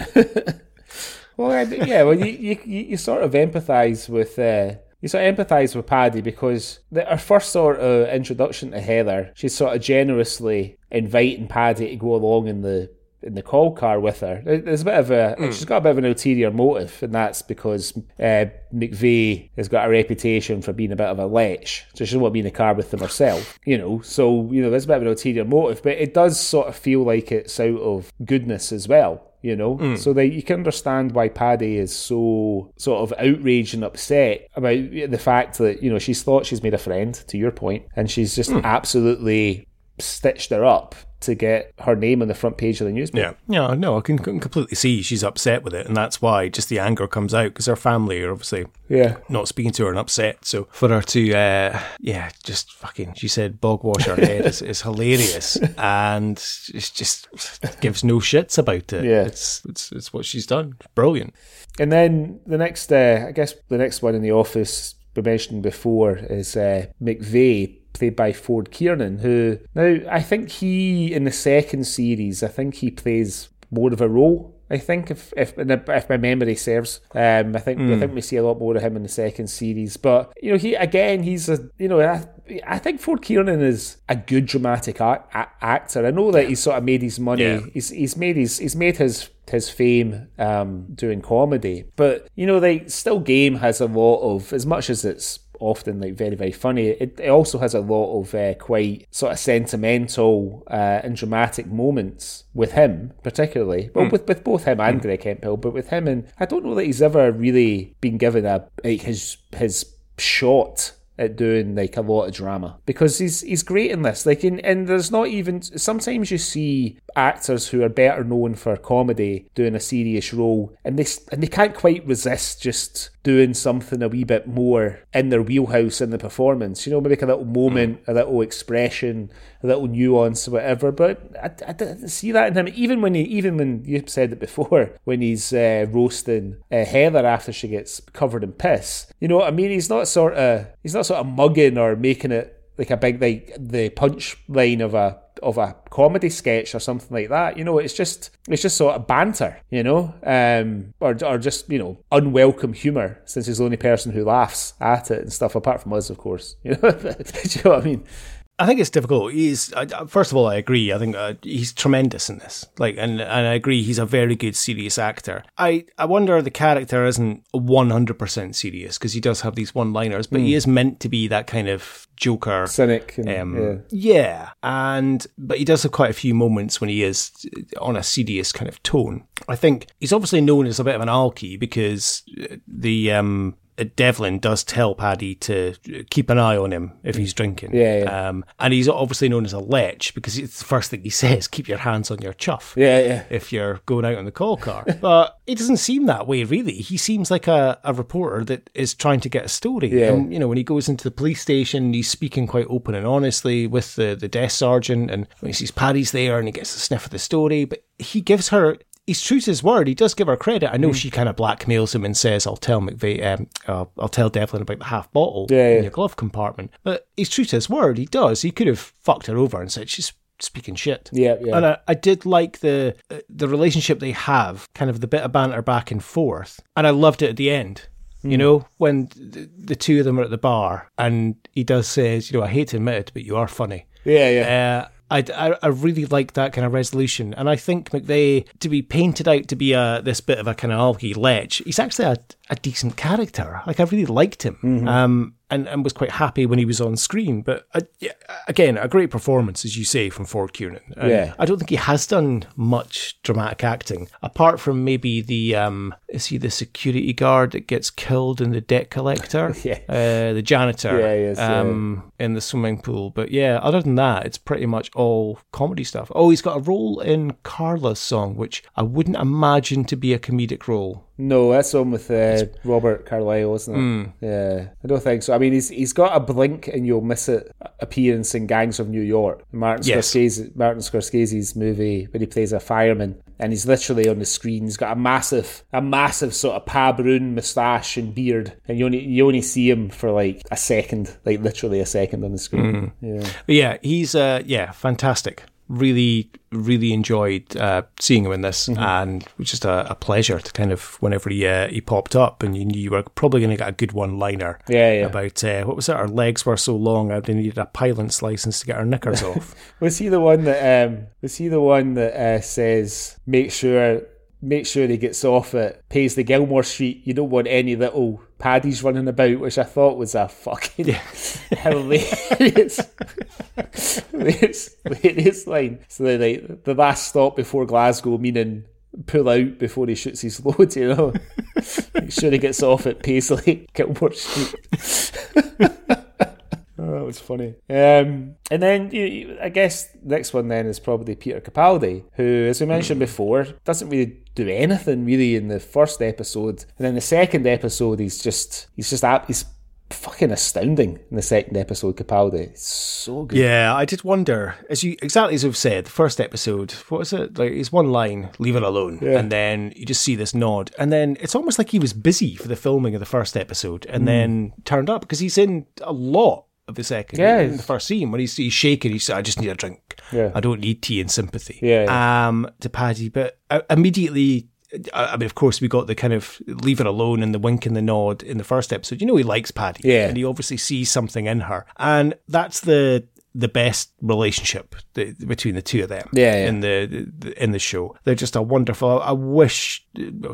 Well, I- yeah, well, you, you, you you sort of empathise with uh, you sort of empathise with Paddy because the, her first sort of introduction to Heather, she's sort of generously inviting Paddy to go along in the in the call car with her. There's a bit of a she's got a bit of an ulterior motive, and that's because uh, McVeigh has got a reputation for being a bit of a lech, so she doesn't want to be in the car with them herself. You know, so you know there's a bit of an ulterior motive, but it does sort of feel like it's out of goodness as well. You know, mm. so that you can understand why Paddy is so sort of outraged and upset about the fact that you know she's thought she's made a friend. To your point, and she's just mm. absolutely stitched her up to get her name on the front page of the newspaper. Yeah. Yeah, no, I can, can completely see she's upset with it, and that's why just the anger comes out because her family are obviously Yeah. not speaking to her and upset. So for her to, uh, yeah, just fucking, she said, bog wash her head is, is hilarious, and it's just gives no shits about it. Yeah. it's it's it's what she's done. Brilliant. And then the next, uh, I guess the next one in the office we mentioned before is uh, McVeigh, played by Ford Kiernan, who now I think he in the second series, I think he plays more of a role. I think if if if my memory serves, um, I think I think we see a lot more of him in the second series. But you know, he again, he's a you know, I, I think Ford Kiernan is a good dramatic a- actor. I know that he's sort of made his money. Yeah. He's he's made his he's made his his fame um, doing comedy, but you know, they still, Game has a lot of as much as it's often like very very funny. It, it also has a lot of uh, quite sort of sentimental uh, and dramatic moments with him, particularly. Well, with with both him and Greg Hemphill, but with him and I don't know that he's ever really been given a like his his shot at doing like a lot of drama because he's he's great in this like in, and there's not even sometimes you see actors who are better known for comedy doing a serious role and they and they can't quite resist just doing something a wee bit more in their wheelhouse in the performance. You know maybe like a little moment a little expression a little nuance or whatever but I, I didn't see that in him. Even when he even when you said it before when he's uh, roasting uh, Heather after she gets covered in piss. You know what I mean? He's not sort of he's not sort of mugging or making it like a big like the punchline of a of a comedy sketch or something like that. You know, it's just it's just sort of banter, you know, um, or or just you know unwelcome humour since he's the only person who laughs at it and stuff. Apart from us, of course. You know, do you know what I mean? I think it's difficult. He's I- first of all, I agree. I think uh, he's tremendous in this. Like, and and I agree, he's a very good serious actor. I I wonder the character isn't one hundred percent serious because he does have these one liners, but he is meant to be that kind of joker. Cynic. And, Um, yeah. yeah, and but he does have quite a few moments when he is on a serious kind of tone. I think he's obviously known as a bit of an alky because uh, the um, uh, Devlin does tell Paddy to keep an eye on him if he's drinking. Yeah, yeah. Um, and he's obviously known as a lech because it's the first thing he says: "Keep your hands on your chuff." Yeah, yeah. If you're going out on the call car, but he doesn't seem that way really. He seems like a, a reporter that is trying to get a story. Yeah. And, you know, when he goes into the police station, he's speaking quite open and honestly with the, the desk sergeant, and when he sees Paddy's there and he gets a sniff of the story, but he gives her. He's true to his word. He does give her credit. Mm. I know she kind of blackmails him and says, "I'll tell McVeigh, um, uh, I'll tell Devlin about the half bottle Yeah, yeah. in your glove compartment." But he's true to his word. He does. He could have fucked her over and said she's speaking shit. Yeah, yeah. And I, I did like the the relationship they have, kind of the bit of banter back and forth, and I loved it at the end. You know, when the, the two of them are at the bar, and he does says, "You know, I hate to admit it, but you are funny." Yeah, yeah. Uh, I, I, I really like that kind of resolution, and I think McVeigh to be painted out to be a this bit of a kind of alky lech. He's actually a, a decent character. Like I really liked him, Mm-hmm. um, and and was quite happy when he was on screen. But uh, again, a great performance, as you say, from Ford Kiernan. And Yeah. I don't think he has done much dramatic acting apart from maybe the um, is he the security guard that gets killed in the debt collector? Yeah. uh, the janitor. Yeah, is, yeah. um, in the swimming pool. But yeah, other than that, it's pretty much all comedy stuff. Oh, he's got a role in Carla's song, which I wouldn't imagine to be a comedic role. No, that's the one with uh, Robert Carlyle, isn't it? Hmm. Yeah, I don't think so. I mean, he's he's got a blink and you'll miss it appearance in Gangs of New York, Martin Yes. Scorsese, Martin Scorsese's movie where he plays a fireman, and he's literally on the screen. He's got a massive, a massive sort of pabroon moustache and beard, and you only you only see him for like a second, like literally a second on the screen. Hmm. Yeah, But yeah, he's uh, yeah, fantastic. Really, really enjoyed uh, seeing him in this, Mm-hmm. and it was just a, a pleasure to kind of whenever he uh, he popped up, and you knew you were probably going to get a good one liner. Yeah, yeah. About uh, what was it? Our legs were so long, I needed a pilot's license to get our knickers off. Was he the one that um was he the one that uh, says make sure make sure he gets off it. Paisley Gilmore Street. You don't want any little paddies running about, which I thought was a fucking hilarious, hilarious, hilarious line. So they like the last stop before Glasgow, meaning pull out before he shoots his load. You know, make sure he gets off at Paisley Gilmore Street. Oh, that was funny. Um, and then you, you- I guess next one then is probably Peter Capaldi, who, as we mentioned before, doesn't really do anything really in the first episode, and then the second episode he's just he's just he's fucking astounding in the second episode. Capaldi, it's so good. Yeah, I did wonder, as you exactly as you've said, the first episode, what was it? Like it's one line, leave it alone. And then you just see this nod. And then it's almost like he was busy for the filming of the first episode and hmm. then turned up because he's in a lot of the second Yeah. in the first scene when he's, he's shaking, he said, I just need a drink. Yeah. I don't need tea and sympathy. Yeah, Um to Paddy. But uh, immediately I I mean, of course, we got the kind of leave it alone and the wink and the nod in the first episode. You know, he likes Paddy, Yeah. and he obviously sees something in her, and that's the the best relationship between the two of them. Yeah, yeah. in the, the in the show, they're just a wonderful. I wish,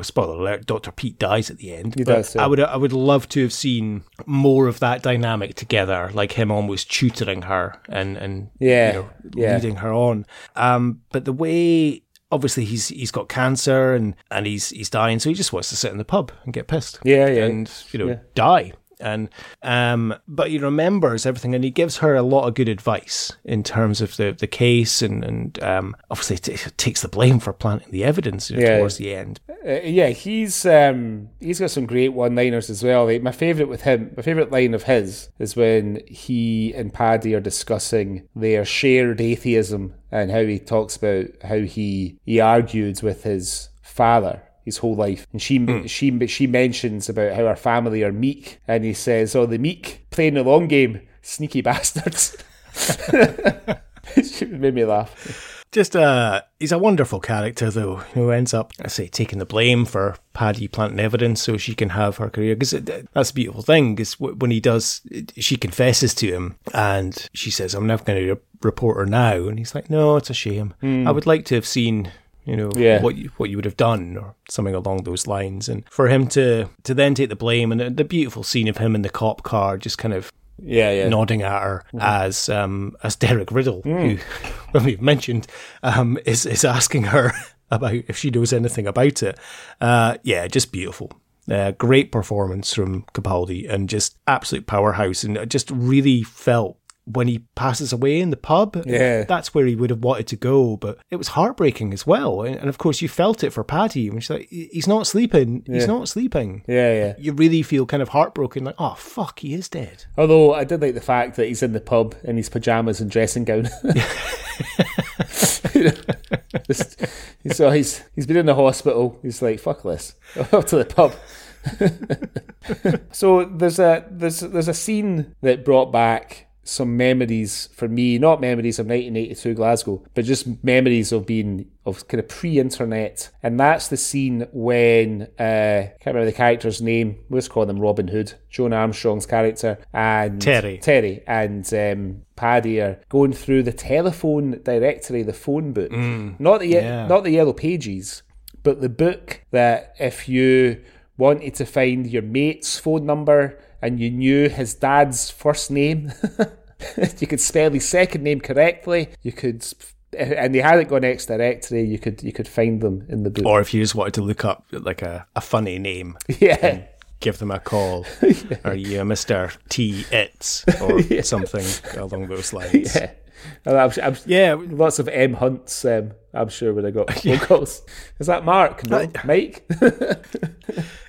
spoiler alert, Doctor Pete dies at the end. He but does, yeah. I would I would love to have seen more of that dynamic together, like him almost tutoring her and and Yeah, you know, yeah. leading her on. Um, but the way obviously he's he's got cancer and and he's he's dying, so he just wants to sit in the pub and get pissed. Yeah, yeah. and you know Yeah. die. And um, but he remembers everything, and he gives her a lot of good advice in terms of the, the case, and and um, obviously t- takes the blame for planting the evidence you know, Yeah. towards the end. Uh, yeah, he's um, he's got some great one-liners as well. Like, my favorite with him, my favorite line of his is when he and Paddy are discussing their shared atheism and how he talks about how he he argued with his father his whole life, and she hmm. she she mentions about how her family are meek, and he says, "Oh, the meek playing the long game, sneaky bastards." it made me laugh. Just uh, he's a wonderful character, though, who ends up, I say, taking the blame for Paddy planting evidence so she can have her career. Because uh, that's a beautiful thing. Because when he does, she confesses to him, and she says, "I'm never going to report her now," and he's like, "No, it's a shame. Hmm. I would like to have seen." You know Yeah. what you, what you would have done, or something along those lines, and for him to to then take the blame, and the, the beautiful scene of him in the cop car, just kind of Yeah, yeah. nodding at her as um, as Derek Riddle, who when we've mentioned, um, is is asking her about if she knows anything about it. Uh, yeah, just beautiful. Uh, great performance from Capaldi and just absolute powerhouse. And just really felt when he passes away in the pub, Yeah. that's where he would have wanted to go. But it was heartbreaking as well. And, of course, you felt it for Paddy when she's like, "He's not sleeping. He's not sleeping." Yeah, yeah. You really feel kind of heartbroken, like, "Oh fuck, he is dead." Although I did like the fact that he's in the pub in his pajamas and dressing gown. So oh, he's he's been in the hospital. He's like, fuck this. Up to the pub. so there's a there's there's a scene that brought back some memories for me, not memories of 1982 Glasgow, but just memories of being of kind of pre-internet, and that's the scene when uh, I can't remember the character's name. We'll just call him Robin Hood, Jonas Armstrong's character, and Terry. Terry and um, Paddy are going through the telephone directory, the phone book, not the yeah. not the yellow pages, but the book that if you wanted to find your mate's phone number and you knew his dad's first name, you could spell his second name correctly. You could, and they hadn't gone X directory. You could you could find them in the book. Or if you just wanted to look up like a, a funny name, yeah. give them a call. Are you a Mr. T It's or something along those lines? Yeah. I'm, I'm, Yeah. lots of M Hunts. Um, I'm sure when I got phone calls. Is that Mark? No, Mike.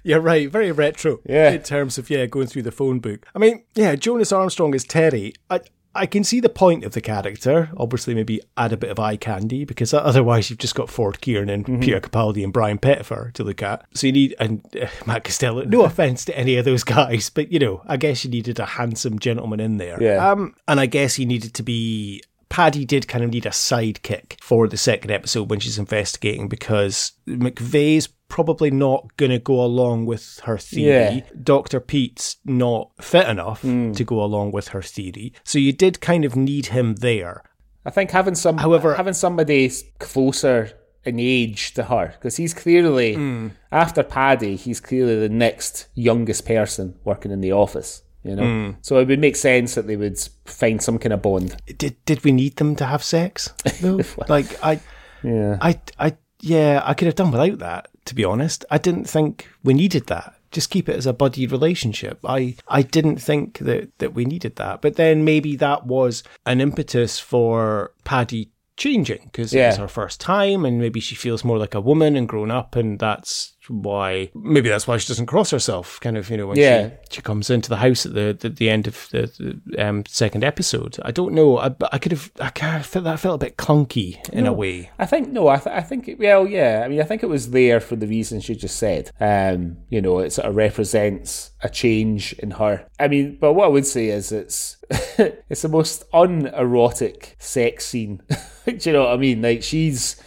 Yeah, right. Very retro. Yeah. In terms of yeah, going through the phone book. I mean, yeah, Jonas Armstrong is Terry. I I can see the point of the character. Obviously, maybe add a bit of eye candy because otherwise you've just got Ford Kiernan Mm-hmm. and Peter Capaldi and Brian Pettifer to look at. So you need and uh, Matt Costello. No offense to any of those guys, but you know, I guess you needed a handsome gentleman in there. Yeah. Um, and I guess he needed to be Paddy did kind of need a sidekick for the second episode when she's investigating because McVeigh's probably not going to go along with her theory. Yeah. Dr. Pete's not fit enough to go along with her theory. So you did kind of need him there. I think having some, However- having somebody closer in age to her, because he's clearly Hmm. after Paddy, he's clearly the next youngest person working in the office. You know, Hmm. so it would make sense that they would find some kind of bond. Did did we need them to have sex? though? like I Yeah, I, I, yeah, I could have done without that. To be honest, I didn't think we needed that. Just keep it as a buddy relationship. I, I didn't think that that we needed that. But then maybe that was an impetus for Paddy changing because it was her first time, and maybe she feels more like a woman and grown up, and that's why maybe that's why she doesn't cross herself. Kind of, you know, when Yeah. she she comes into the house at the the, the end of the, the um, second episode. I don't know. I, but I could have. I kind of felt that felt a bit clunky in a way. I think no. I, th- I think it- well, yeah. I mean, I think it was there for the reasons you just said. Um, you know, it sort of represents a change in her. I mean, but what I would say is it's it's the most unerotic sex scene. Do you know what I mean? Like she's,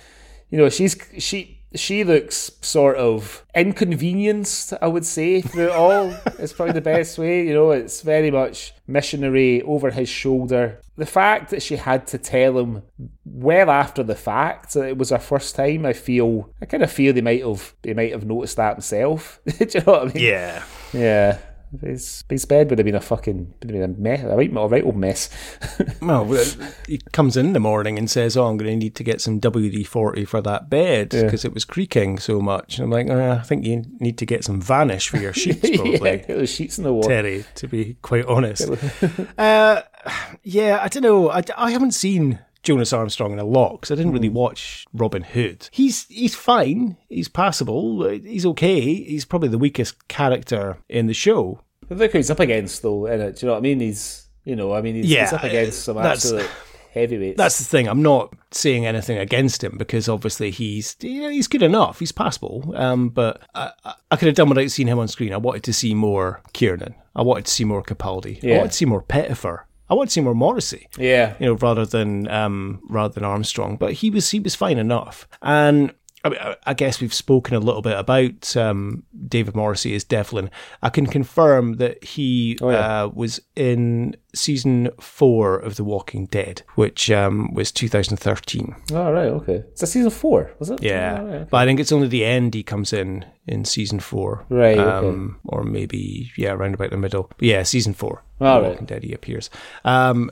you know, she's she. She looks sort of inconvenienced, I would say, through it all. it's probably the best way. You know, it's very much missionary over his shoulder. The fact that she had to tell him well after the fact that it was her first time, I feel, I kind of feel they might have, they might have noticed that himself. Do you know what I mean? Yeah. Yeah. His, his bed would have been a fucking, would have been a mess, a right, a right old mess. Well, well, he comes in the morning and says, "Oh, I'm going to need to get some WD forty for that bed because it was creaking so much." And I'm like, uh, "I think you need to get some Vanish for your sheets, probably." yeah, sheets in the wall. Terry, to be quite honest. uh, yeah, I don't know. I, I haven't seen Jonas Armstrong in a lot because I didn't really watch Robin Hood. He's he's fine. He's passable. He's okay. He's probably the weakest character in the show. But Look who he's up against, though, innit? Do you know what I mean? He's, you know, I mean, he's, Yeah, he's up against some absolute heavyweights. That's the thing. I'm not saying anything against him because obviously he's you know, he's good enough. He's passable. Um, but I, I- I could have done without seeing him on screen. I wanted to see more Kiernan. I wanted to see more Capaldi. I wanted to see more Pettifer. I see more Morrissey. yeah. you know, rather than um, rather than Armstrong. But he was he was fine enough, and I, mean, I- guess we've spoken a little bit about um, David Morrissey as Devlin. I can confirm that he yeah. uh, was in season four of The Walking Dead, which um, was 2013. Oh, right, okay. It's a season four, was it? Yeah, Oh, right. but I think it's only the end he comes in in season four, Right, okay. Um, or maybe yeah, around about the middle. But yeah, season four. All The right. Walking Dead. He appears. Um,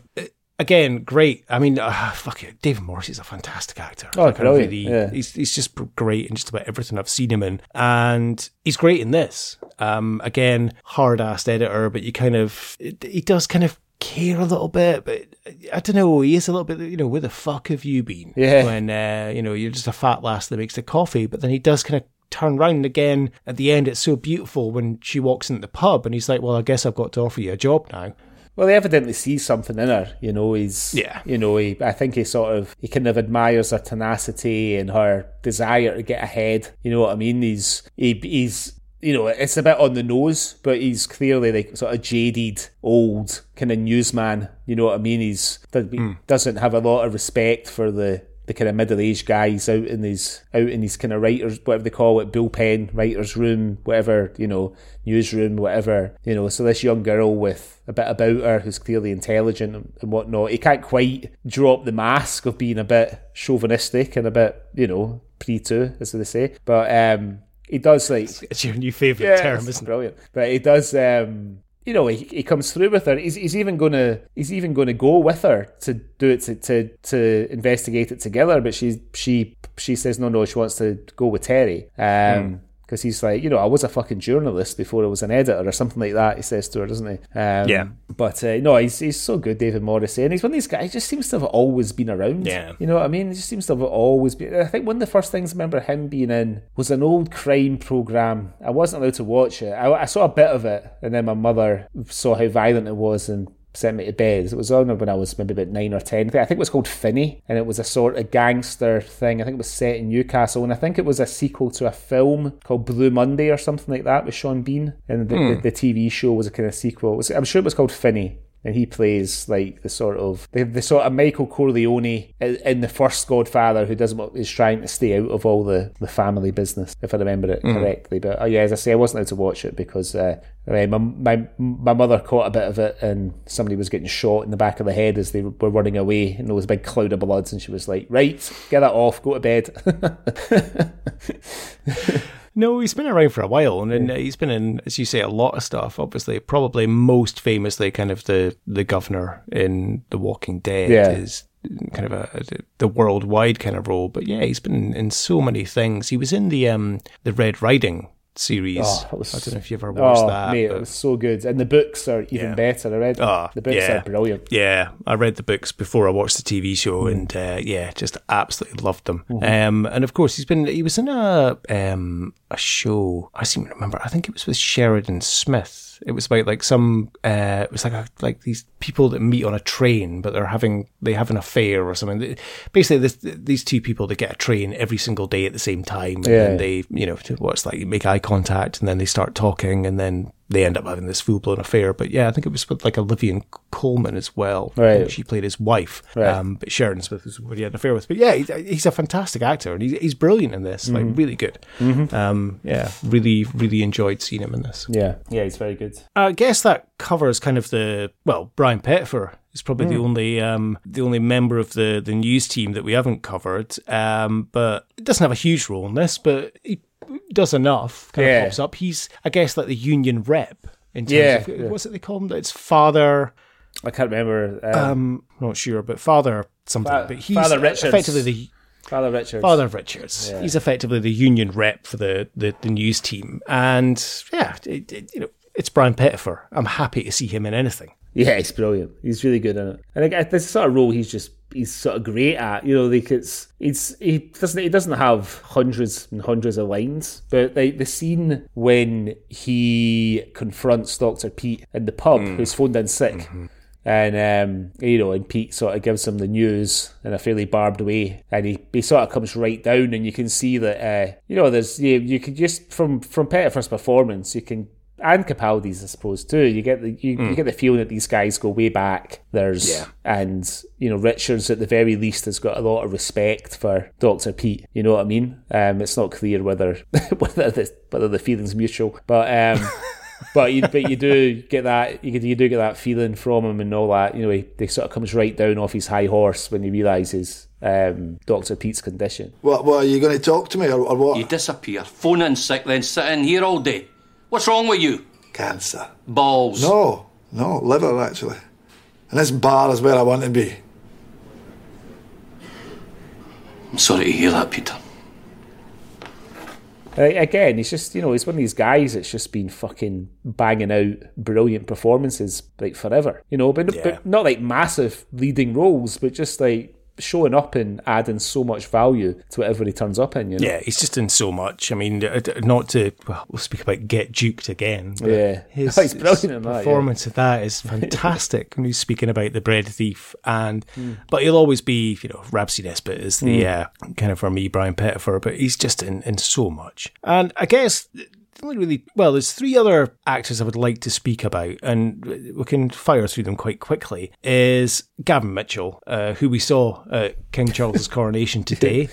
again, great. I mean, uh, fuck it. David Morrissey's a fantastic actor. Oh, Like, I brilliant, really- yeah. He's he's just great in just about everything I've seen him in, and he's great in this. Um, again, hard assed editor, but you kind of he does kind of care a little bit, but I don't know. He is a little bit, you know, where the fuck have you been? Yeah. When uh, you know you're just a fat lass that makes the coffee, but then he does kind of turn round again at the end. It's so beautiful when she walks into the pub, and he's like, "Well, I guess I've got to offer you a job now." Well, he evidently sees something in her. You know, he's Yeah. You know, he, I think he sort of he kind of admires her tenacity and her desire to get ahead. You know what I mean? He's he, he's you know it's a bit on the nose, but he's clearly like sort of jaded, old kind of newsman. You know what I mean? He's hmm. doesn't have a lot of respect for the the kind of middle aged guys out in his out in his kind of writers whatever they call it bullpen writers room whatever you know newsroom whatever you know so this young girl with a bit about her who's clearly intelligent and, and whatnot he can't quite drop the mask of being a bit chauvinistic and a bit you know pre as they say but um he does like It's your new favorite yeah, term, isn't it? brilliant. But he does. Um, you know, he, he comes through with her. He's, he's even gonna he's even gonna go with her to do it to, to to investigate it together. But she she she says no no she wants to go with Terry. Um. Because he's like, you know, I was a fucking journalist before I was an editor or something like that. He says to her, doesn't he? Um, Yeah. But uh, no, he's he's so good, David Morrissey, and he's one of these guys. He just seems to have always been around. Yeah. You know what I mean? He just seems to have always been. I think one of the first things I remember him being in was an old crime program. I wasn't allowed to watch it. I, I saw a bit of it, and then my mother saw how violent it was and sent me to bed. It was on when I was maybe about nine or ten. I think it was called Finney, and it was a sort of gangster thing. I think it was set in Newcastle, and I think it was a sequel to a film called Blue Monday or something like that with Sean Bean. And the, the, hmm. the TV show was a kind of sequel. Was, I'm sure it was called Finney. And he plays like the sort of the, the sort of Michael Corleone in, the first Godfather, who doesn't is trying to stay out of all the, the family business, if I remember it correctly. But oh yeah, as I say, I wasn't able to watch it because uh, my, my my mother caught a bit of it, and somebody was getting shot in the back of the head as they were running away, and there was a big cloud of blood, and she was like, "Right, get that off, go to bed." No, he's been around for a while, and then he's been in, as you say, a lot of stuff. Obviously, probably most famously, kind of the the governor in The Walking Dead Yeah. is kind of a the worldwide kind of role. But yeah, he's been in so many things. He was in the um the Red Riding series. Oh, was- I don't know if you ever watched oh, that. mate, but- it was so good, and the books are even Yeah. better. I read Oh, the books yeah. are brilliant. Yeah, I read the books before I watched the TV Mm. show, and uh, yeah, just absolutely loved them. Mm-hmm. Um, and of course, he's been he was in a um a show. I seem to remember. I think it was with Sheridan Smith. It was about like some. Uh, it was like a, like these people that meet on a train, but they're having they have an affair or something. Basically, this, these two people that get a train every single day at the same time, and Yeah. then they you know what's like make eye contact, and then they start talking, and then they end up having this full blown affair. But yeah, I think it was with like Olivia Colman as well. Right. think She played his wife, Right. um, but Sheridan Smith was what he had an affair with. But yeah, he's, he's a fantastic actor, and he's, he's brilliant in this. Mm-hmm. Like really good. Um, yeah, really, really enjoyed seeing him in this. Yeah, yeah, he's very good. I guess that covers kind of the well, Brian Pettifer is probably Hmm. the only um, the only member of the the news team that we haven't covered. Um, but it doesn't have a huge role in this, but he does enough. Kind Yeah. of pops up. He's I guess like the union rep. In terms Yeah, of, yeah. what's it they call him? It's father. I can't remember. Um, Um, not sure, but father something. Fa- but he's Father Richards. effectively the Father Richards. Father Richards. He's effectively the union rep for the, the, the news team, and yeah, it, it, you know, it's Brian Pettifer. I'm happy to see him in anything. Yeah, he's brilliant. He's really good in it. And like, this sort of role he's just he's sort of great at. You know, like it's it's he doesn't he doesn't have hundreds and hundreds of lines, but like the scene when he confronts Doctor Pete in the pub, who's phoned in sick. And um, you know, and Pete sort of gives him the news in a fairly barbed way, and he, he sort of comes right down, and you can see that uh, you know there's you, you can just from from Pettifer's performance, you can and Capaldi's, I suppose, too. You get the you, you get the feeling that these guys go way back. There's Yeah. and you know Richards at the very least has got a lot of respect for Doctor Pete. You know what I mean? Um, it's not clear whether whether the whether the feeling's mutual, but um. But you, but you do get that you, you do get that feeling from him and all that. You know, he, he sort of comes right down off his high horse when he realizes um, Doctor Pete's condition. What, what, are you going to talk to me or, or what? You disappear, phone in sick, then sit in here all day. What's wrong with you? Cancer. Balls. No, no, liver actually. And this bar is where I want to be. I'm sorry to hear that, Peter. Uh, again, he's just you know he's one of these guys that's just been fucking banging out brilliant performances like forever. You know, but, Yeah. but not like massive leading roles, but just like showing up and adding so much value to whatever he turns up in. You know? Yeah, he's just in so much. I mean, uh, not to well, we'll speak about get juked again. but Yeah. his, Oh, he's brilliant in his that, yeah. performance of that is fantastic. when he's speaking about the bread thief, and Hmm. but he'll always be, you know, Rab C. Nesbitt is the uh, kind of for me Brian Pettifer, but he's just in in so much. And I guess only really well, there's three other actors I would like to speak about, and we can fire through them quite quickly. Is Gavin Mitchell, uh, who we saw at King Charles's coronation today.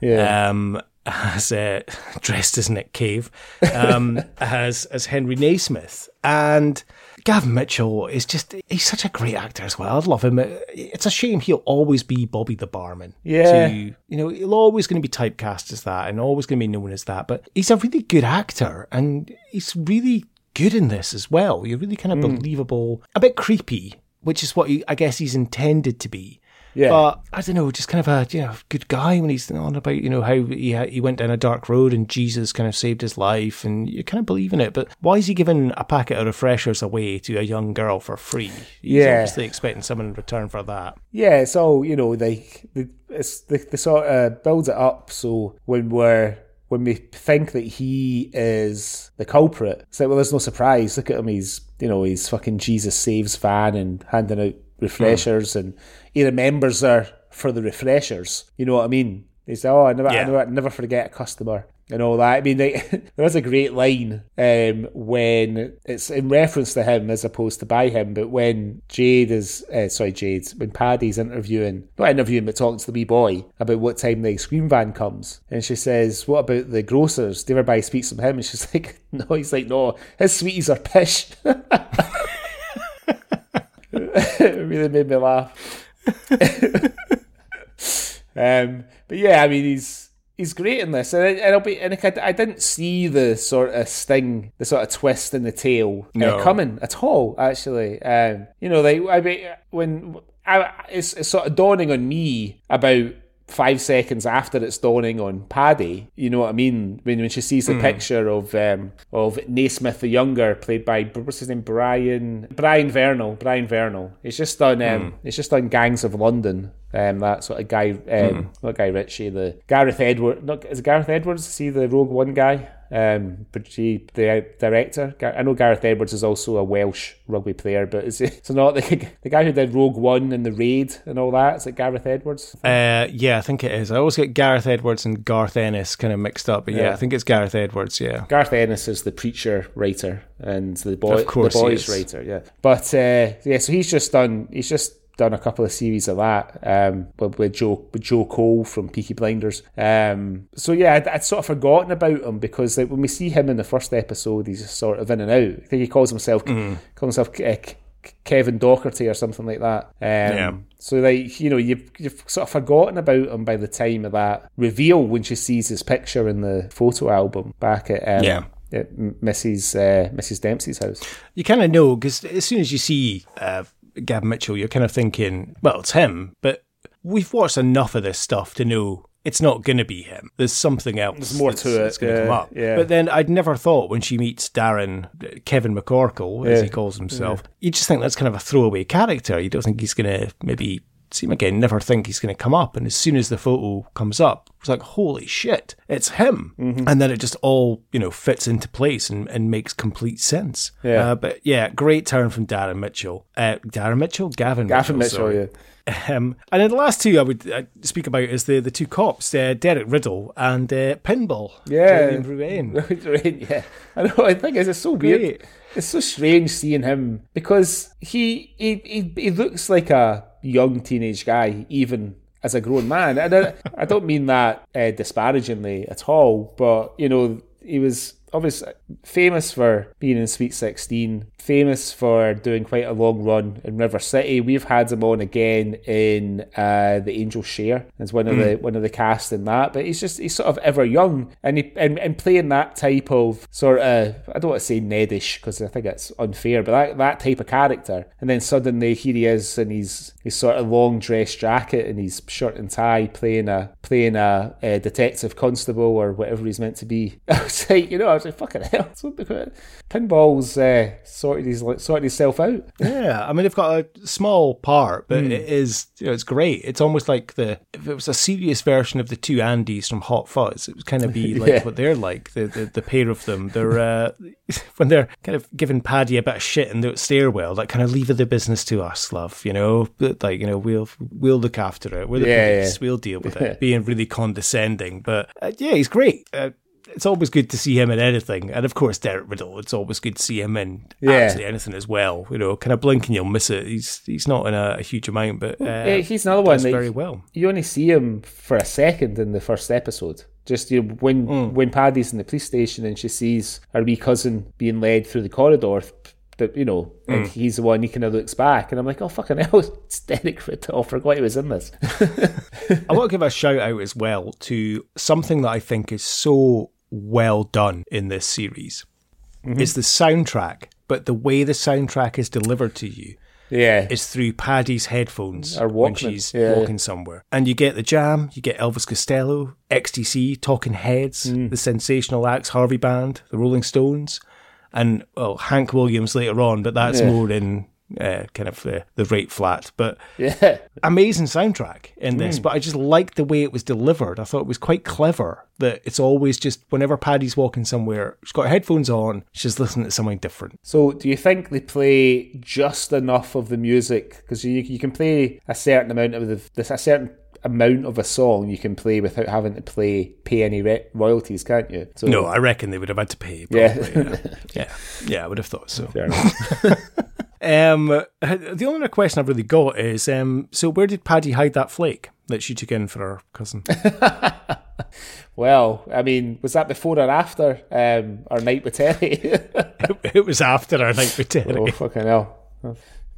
Yeah. Um, as uh, dressed as Nick Cave, um, as as Henry Naismith, and Gavin Mitchell is just—he's such a great actor as well. I love him. It's a shame he'll always be Bobby the barman. Yeah. To, you know, he'll always going to be typecast as that, and always going to be known as that. But he's a really good actor, and he's really good in this as well. You're really kind of Hmm. believable, a bit creepy, which is what he, I guess he's intended to be. Yeah. But I don't know, just kind of a you know good guy when he's on about you know how he ha- he went down a dark road and Jesus kind of saved his life and you kind of believe in it. But why is he giving a packet of refreshers away to a young girl for free? He's Yeah. obviously expecting someone in return for that. Yeah, So you know. they the, it's the, the sort of builds it up. So when we're when we think that he is the culprit, it's like well, there's no surprise. Look at him. He's you know he's fucking Jesus saves fan and handing out refreshers, and he remembers her for the refreshers. You know what I mean? He's oh, I never, I never, I never forget a customer. and all that. I mean, they, there is a great line um, when it's in reference to him as opposed to by him, but when Jayd is, uh, sorry, Jayd, when Paddy's interviewing, not interviewing, but talking to the wee boy about what time the ice cream van comes, and she says, "What about the grocers? Do everybody speaks from him?" And she's like, "No." He's like, "No, his sweeties are pish." it really made me laugh. um, but yeah, I mean, he's he's great in this, and, I, and I'll be and I, I didn't see the sort of sting, the sort of twist in the tail No. uh, coming at all. Actually, um, you know, like I mean, when I, it's, it's sort of dawning on me about five seconds after it's dawning on Paddy. You know what I mean? When when she sees the picture of um, of Naismith the younger, played by what's his name, Brian Brian Vernel. Brian Vernel. It's just on um, he's just done Gangs of London. Um, that sort of guy, um, not Guy Ritchie, the Gareth Edwards. Not is it Gareth Edwards? See the Rogue One guy. Um, but he, the director, I know Gareth Edwards is also a Welsh rugby player, but is it, so not the, the guy who did Rogue One and the Raid and all that? Is it Gareth Edwards? Uh, yeah, I think it is. I always get Gareth Edwards and Garth Ennis kind of mixed up, but yeah, Yeah. I think it's Gareth Edwards. Yeah, Garth Ennis is the preacher writer and the boy, Of course the boys writer. Yeah, but uh, yeah, so he's just done. He's just done a couple of series of that um, with, with Joe with Joe Cole from Peaky Blinders. Um, so yeah, I'd, I'd sort of forgotten about him because like, when we see him in the first episode, he's sort of in and out. I think he calls himself Mm-hmm. calls himself uh, Kevin Docherty or something like that. Um, Yeah. So like you know you've you've sort of forgotten about him by the time of that reveal when she sees his picture in the photo album back at um, Yeah. Mrs. Uh, Mrs. Dempsey's house. you kind of know because as soon as you see uh, Gavin Mitchell, you're kind of thinking, well, it's him. But we've watched enough of this stuff to know it's not going to be him. There's something else. There's more to it, That's going to yeah, come up. yeah. But then I'd never thought when she meets Darren, Kevin McCorkle, as Yeah, he calls himself, you just think that's kind of a throwaway character. You don't think he's going to maybe see him again. Never think he's going to come up. And as soon as the photo comes up, it's like, holy shit, it's him. Mm-hmm. And then it just all, you know, fits into place and, and makes complete sense. Yeah. Uh, but yeah, great turn from Darren Mitchell. Uh, Darren Mitchell? Gavin Mitchell. Gavin Mitchell, sorry. yeah. Um, and then the last two I would uh, speak about is the, the two cops, uh, Derek Riddell and uh, Pinball. Yeah. Ruane. Yeah. I know. I think it's so weird. Great. It's so strange seeing him because he he he, he looks like a young teenage guy, even as a grown man. And I, I don't mean that uh, disparagingly at all, but you know, he was obviously famous for being in Sweet 16, famous for doing quite a long run in River City. We've had him on again in uh, the Angel Share as one of the one of the cast in that. But he's just he's sort of ever young, and he and, and playing that type of sort of I don't want to say Nedish because I think it's unfair, but that that type of character, and then suddenly here he is in his his sort of long dress jacket and his shirt and tie playing a playing a, a detective constable or whatever he's meant to be. I was like, you know, I was like, fucking hell, it's Pinball's uh, sorted his sorted himself out. Yeah, I mean they've got a small part, but it is you know, it's great. It's almost like the if it was a serious version of the two Andys from Hot Fuzz, it would kind of be like Yeah. what they're like. The, the the pair of them, they're uh, when they're kind of giving Paddy a bit of shit in the stairwell, like kind of leave the business to us, love. You know, but like you know we'll we'll look after it. We're the Yeah, police. yeah. We'll deal with it. Being really condescending, but uh, yeah, he's great. Uh, it's always good to see him in anything, and of course Derek Riddell. It's always good to see him in Yeah. absolutely anything as well. You know, kind of blink and you'll miss it. He's he's not in a, a huge amount, but uh, Yeah, he's another one like, very well. You only see him for a second in the first episode. Just you know, when Mm. when Paddy's in the police station and she sees her wee cousin being led through the corridor. That you know, Mm. and he's the one. He kind of looks back, and I'm like, "Oh fucking hell, it's Derek Riddell." I forgot he was in this. I want to give a shout out as well to something that I think is so well done in this series. Mm-hmm. Is the soundtrack, but the way the soundtrack is delivered to you yeah, is through Paddy's headphones Or when she's yeah. walking somewhere. And you get the jam, you get Elvis Costello, XTC, Talking Heads, Mm. the Sensational Alex Harvey Band, the Rolling Stones, and well, Hank Williams later on, but that's Yeah. more in uh, kind of uh, the rate flat. But yeah, amazing soundtrack in Mm. this, but I just liked the way it was delivered. I thought it was quite clever that it's always just whenever Paddy's walking somewhere, she's got headphones on, she's listening to something different. So, do you think they play just enough of the music? Because you you can play a certain amount of the this a certain amount of a song you can play without having to play pay any re- royalties, can't you? So, No, I reckon they would have had to pay. Yeah. Probably, yeah. yeah, yeah, I would have thought so. Um, the only other question I've really got is, um, so where did Paddy hide that flake that she took in for her cousin? Well, I mean, was that before or after um, our night with Terry? it was after our night with Terry. oh, fucking hell.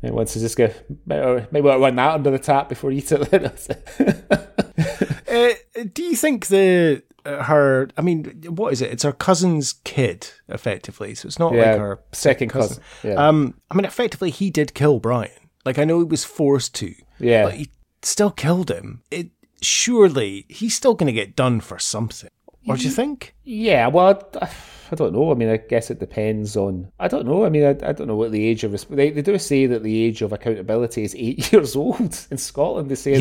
Maybe once to just go, maybe, I'll run that under the tap before you eat it. Uh, do you think the her? I mean, what is it? It's her cousin's kid, effectively. So it's not Yeah, like her second cousin, yeah. Um, I mean, effectively, he did kill Brian. Like I know he was forced to. Yeah. but he still killed him. It surely he's still going to get done for something. What do you think? yeah, well, I, I don't know. I mean, I guess it depends on. I don't know. I mean, I, I don't know what the age of. They, they do say that the age of accountability is eight years old in Scotland. They say, that-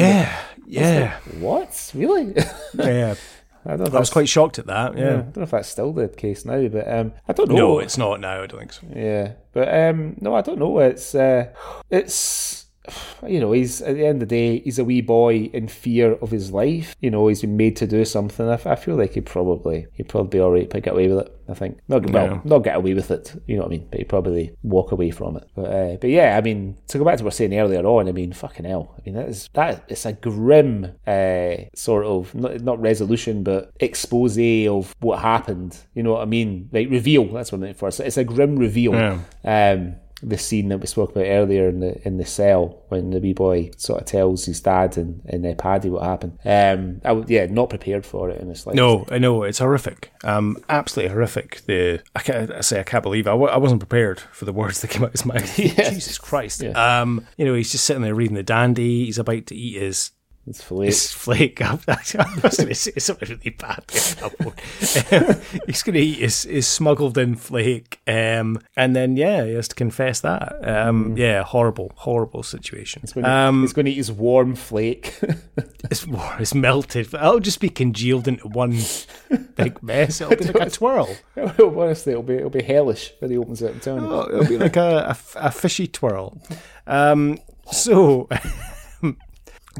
Yeah, yeah, what? Really? yeah. I don't. I was quite shocked at that. I Yeah. don't know if that's still the case now, but um, I don't know. No, it's not now. I don't think so. Yeah, but um, no, I don't know. It's uh, it's you know, he's at the end of the day, he's a wee boy in fear of his life. You know, he's been made to do something. I feel like he'd probably he'd probably be all right, but get away with it. I think not well, Yeah. not get away with it. You know what I mean? But he'd probably walk away from it. But uh, but yeah, I mean, to go back to what we were saying earlier on, I mean, fucking hell. I mean, that is that it's a grim uh, sort of not, not resolution, but expose of what happened. You know what I mean? Like reveal. That's what I'm looking for. So it's a grim reveal. Yeah. Um, the scene that we spoke about earlier in the in the cell when the wee boy sort of tells his dad and, and uh, Paddy what happened. Um, I would, yeah, not prepared for it in slightest. No, I know it's horrific. Um, absolutely horrific. The I, can't, I say I can't believe it. I, w- I wasn't prepared for the words that came out of his mouth. Jesus Christ. Um, you know, he's just sitting there reading the dandy. He's about to eat his it's filet. his flake. I was going to say something really bad. Um, he's going to eat his, his smuggled in flake, um, and then yeah, he has to confess that. Um, Yeah, horrible, horrible situation. He's going, to, Um, he's going to eat his warm flake. it's, it's melted. It'll just be congealed into one big mess. It'll be like a twirl. Honestly, it'll be it'll be hellish when he opens it. I'm telling you. Oh, it'll be like a a fishy twirl. Um, so,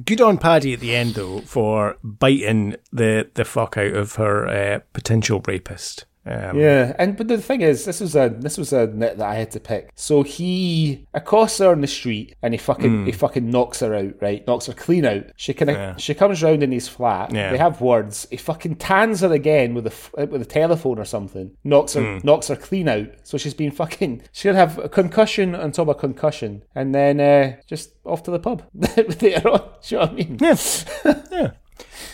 good on Paddy at the end though for biting the the fuck out of her uh, potential rapist. Um, Yeah, and but the thing is, this was a this was a nit that I had to pick. So he accosts her on the street and he fucking he fucking knocks her out, right? Knocks her clean out. She kind of. Yeah. she comes round in his flat. Yeah. They have words. He fucking tans her again with a with a telephone or something. Knocks her Hmm. knocks her clean out. So she's been fucking. She's gonna have a concussion on top of concussion, and then uh, just off to the pub later on. Do you know what I mean? yeah, yeah.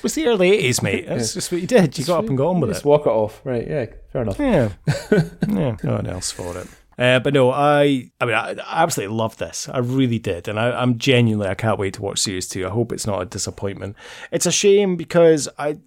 Was the early eighties, mate. That's just what you did. You got up and got on with Just it. Just walk it off, right? Yeah, fair enough. Yeah, yeah. No one else for it. Uh, but no, I, I mean, I, I absolutely love this. I really did, and I, I'm genuinely, I can't wait to watch series two. I hope it's not a disappointment. It's a shame because I,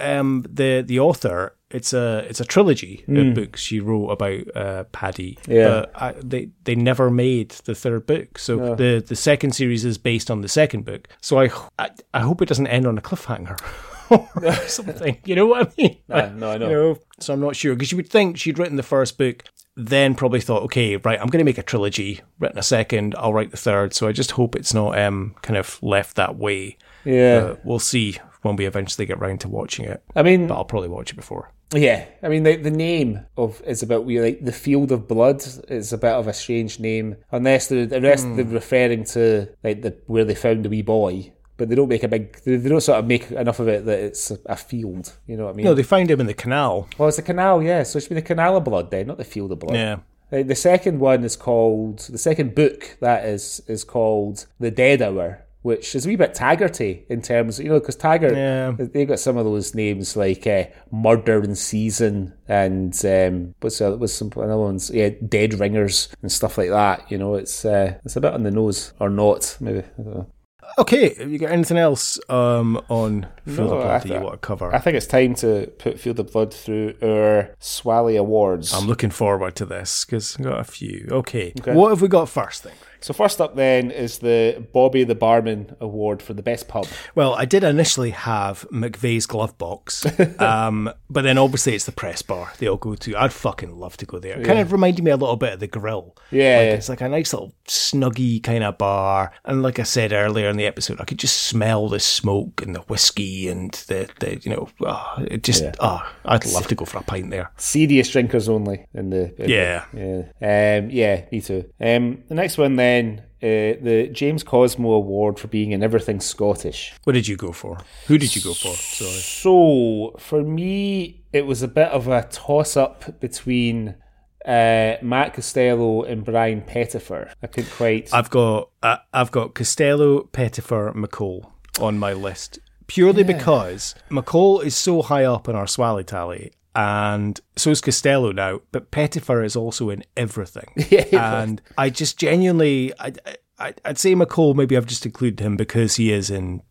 um, the the author, it's a it's a trilogy of books she wrote about uh, Paddy. Yeah. but I, they they never made the third book. So the the second series is based on the second book. So I I, I hope it doesn't end on a cliffhanger. or something, you know what I mean? No, no, I know. You know, so I'm not sure because you would think she'd written the first book, then probably thought, okay, right, I'm going to make a trilogy. Written a second, I'll write the third. So I just hope it's not um kind of left that way. Yeah. Uh, we'll see when we eventually get round to watching it. I mean, But I'll probably watch it before. Yeah, I mean the the name of is a bit weird. Like the Field of Blood is a bit of a strange name, unless they're unless Hmm. they're referring to like the where they found the wee boy. But they don't make a big. They don't sort of make enough of it that it's a, a field. You know what I mean? No, they find him in the canal. well, it's a canal, yeah. So it should be the Canal of Blood then, not the Field of Blood. Yeah. Like, the second one is called the second book that is is called The Dead Hour, which is a wee bit Taggarty in terms, you know, because Taggart Yeah. they got some of those names like uh, Murder and Season and um, what's the, what's some other ones? Yeah, Dead Ringers and stuff like that. You know, it's uh, it's a bit on the nose or not, maybe. I don't know. Okay, have you got anything else um, on Field No, of Blood that th- you want to cover? I think it's time to put Field of Blood through our Swally Awards. I'm looking forward to this because I've got a few. Okay. What have we got first then, Greg? So first up then is the Bobby the Barman Award for the best pub. Well, I did initially have McVeigh's glove box, um, but then obviously it's the press bar they all go to. I'd fucking love to go there. It kind of reminded me a little bit of the grill. Yeah, Like, yeah. It's like a nice little snuggy kind of bar. And like I said earlier in the episode, I could just smell the smoke and the whiskey and the, the you know, oh, it just, oh, I'd love to go for a pint there. Serious drinkers only in the in the- Yeah. yeah um, yeah me too. Um, the next one then uh, the James Cosmo Award for being in everything Scottish. What did you go for? Who did you go for? Sorry. So for me, it was a bit of a toss up between uh, Matt Costello and Brian Pettifer. I couldn't quite. I've got uh, I've got Costello, Pettifer, McCole on my list purely because McCole is so high up in our Swally tally, and so is Costello now. But Pettifer is also in everything, and I just genuinely. I, I, I'd say McCole. Maybe I've just included him because he is in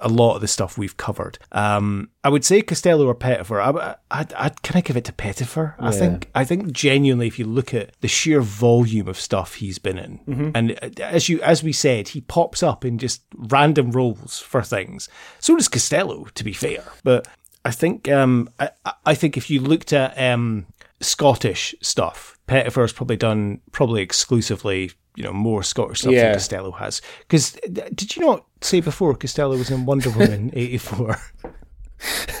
a lot of the stuff we've covered. Um, I would say Costello or Pettifer. I, I, I, can I give it to Pettifer? I think. I think genuinely, if you look at the sheer volume of stuff he's been in, and uh, as you as we said, he pops up in just random roles for things. So does Costello, to be fair. But I think um, I, I think if you looked at um, Scottish stuff, Pettifer's probably done probably exclusively. You know more Scottish stuff Yeah. than Costello has. Because did you not say before Costello was in Wonder Woman '84?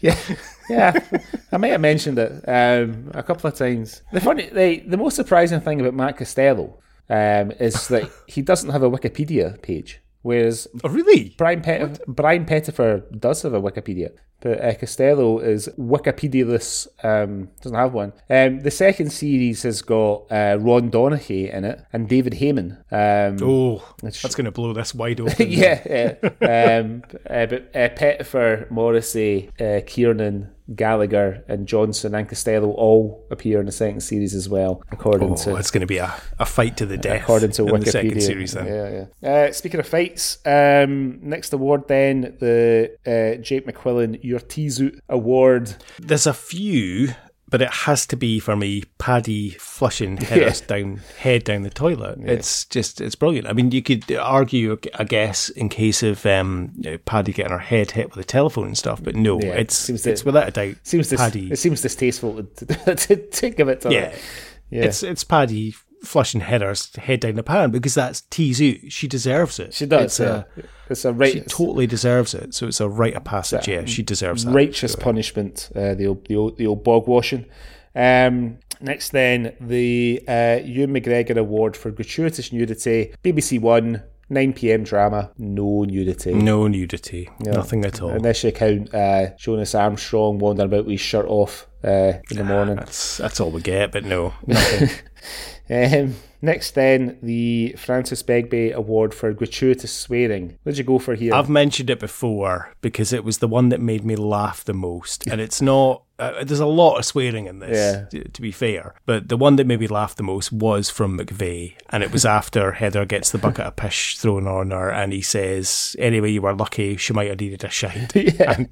yeah, yeah. I might have mentioned it um, a couple of times. The funny, the, the most surprising thing about Matt Costello um, is that he doesn't have a Wikipedia page, whereas Oh, really? Brian Pet- Brian Pettifer does have a Wikipedia, but uh, Costello is Wikipedia-less, um, doesn't have one. Um, the second series has got uh, Ron Donachie in it and David Hayman. Um, Oh, that's going to blow this wide open. yeah, yeah. um, uh, but uh, Pettifer, Morrissey, uh, Kiernan, Gallagher, and Johnson and Costello all appear in the second series as well, according Oh, to it's going to be a, a fight to the death. according to Wikipedia. the second series. Then. Yeah, yeah. Uh, speaking of fights, um, next award then the uh, Jake McQuillan Urtizu Award. There's a few, but it has to be for me. Paddy flushing Heather's down head down the toilet. It's just it's brilliant. I mean, you could argue, I guess, in case of um, you know, Paddy getting her head hit with a telephone and stuff, but no, Yeah, it's seems to- it's without a doubt Seems dis- Paddy. it seems distasteful to, to, to give it to yeah, her. Yeah. it's it's Paddy flushing Heather's head down the pan because that's Tizu. She deserves it. She does. It's yeah. a, it's a right, she totally deserves it. So it's a rite of passage. Yeah, she deserves that. righteous punishment. Uh, the old, the old, the old bog washing. Um, next, then the uh, Ewan McGregor Award for gratuitous nudity. BBC One. 9 p.m. drama, no nudity. No nudity, nothing at all. Unless you count uh, Jonas Armstrong wandering about with his shirt off uh, in the morning. That's that's all we get, but no, nothing. Um, next, then, the Francis Begbie Award for gratuitous swearing. What did you go for here? I've mentioned it before because it was the one that made me laugh the most, and it's not. Uh, there's a lot of swearing in this, Yeah. to, to be fair, but the one that made me laugh the most was from McVeigh, and it was after Heather gets the bucket of pish thrown on her, and he says, "Anyway, you were lucky. She might have needed a shite." yeah.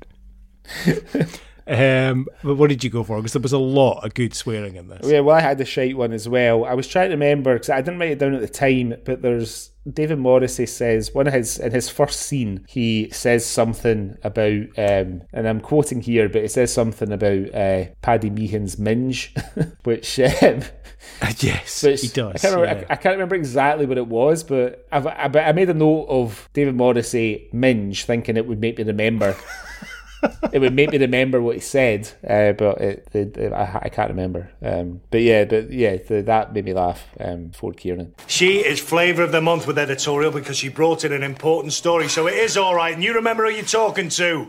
Um, but what did you go for? Because there was a lot of good swearing in this. Yeah, well, I had the shite one as well. I was trying to remember because I didn't write it down at the time, but there's David Morrissey says one of his in his first scene he says something about um, and I'm quoting here, but it says something about uh, Paddy Meehan's minge, which. Um, yes, which he does. I can't, remember, yeah. I, I can't remember exactly what it was, but I've, I, but I made a note of David Morrissey minge, thinking it would make me remember. it would make me remember what he said, uh, but it, it, it- I, I can't remember. Um, but yeah, but yeah, the, that made me laugh. Um, Ford Kiernan, She is flavour of the month with editorial because she brought in an important story, so it is all right. And you remember who you're talking to.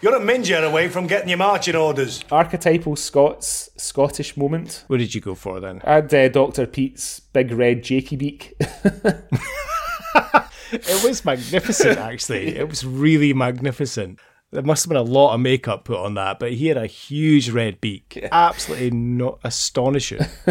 You're a minger away from getting your marching orders. archetypal Scots Scottish moment. What did you go for then? I had uh, Doctor Pete's big red Jakey beak. It was magnificent, actually. It was really magnificent. There must have been a lot of makeup put on that, but he had a huge red beak. Absolutely not astonishing.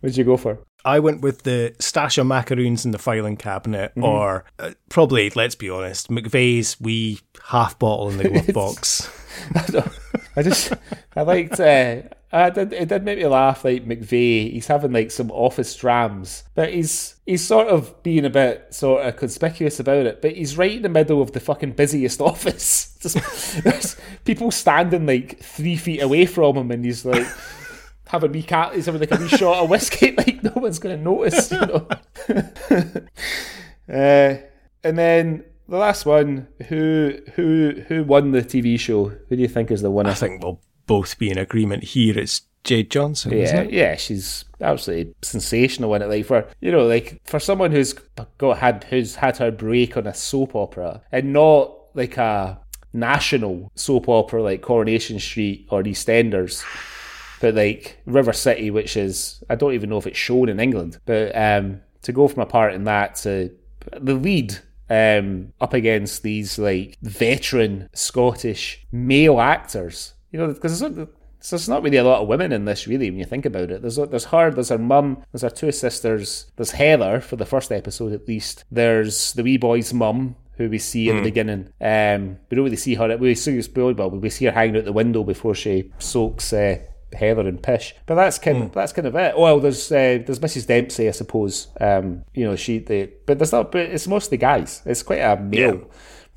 What'd you go for? I went with the stash of macaroons in the filing cabinet, or uh, probably, let's be honest, McVeigh's wee half bottle in the glove box. I just I liked uh, It, did, it did make me laugh. Like McVeigh, he's having like some office drams, but he's he's sort of being a bit sort of conspicuous about it. But he's right in the middle of the fucking busiest office. People standing like three feet away from him, and he's like having me cat. He's having like a wee shot of whiskey. Like no one's going to notice, you know. uh, and then the last one, who who who won the TV show? Who do you think is the winner? I think we'll both be in agreement here. It's Jayd Johnson, isn't Yeah, it? yeah, she's absolutely sensational in it. Like for you know, like for someone who's got had who's had her break on a soap opera and not like a national soap opera like Coronation Street or EastEnders, but like River City, which is I don't even know if it's shown in England, but um, to go from a part in that to the lead um, up against these like veteran Scottish male actors, you know, because there's, not- there's not really a lot of women in this, really, when you think about it. There's there's her, there's her mum, there's her two sisters, there's Heather for the first episode at least. There's the wee boy's mum, who we see in the beginning. Um, we don't really see her. We see well, but we see her hanging out the window before she soaks. Uh, Heather and Pish, but that's kind that's kind of it. Well, there's uh, there's Mrs Dempsey, I suppose. Um, you know, she the but there's not, but it's mostly guys. It's quite a male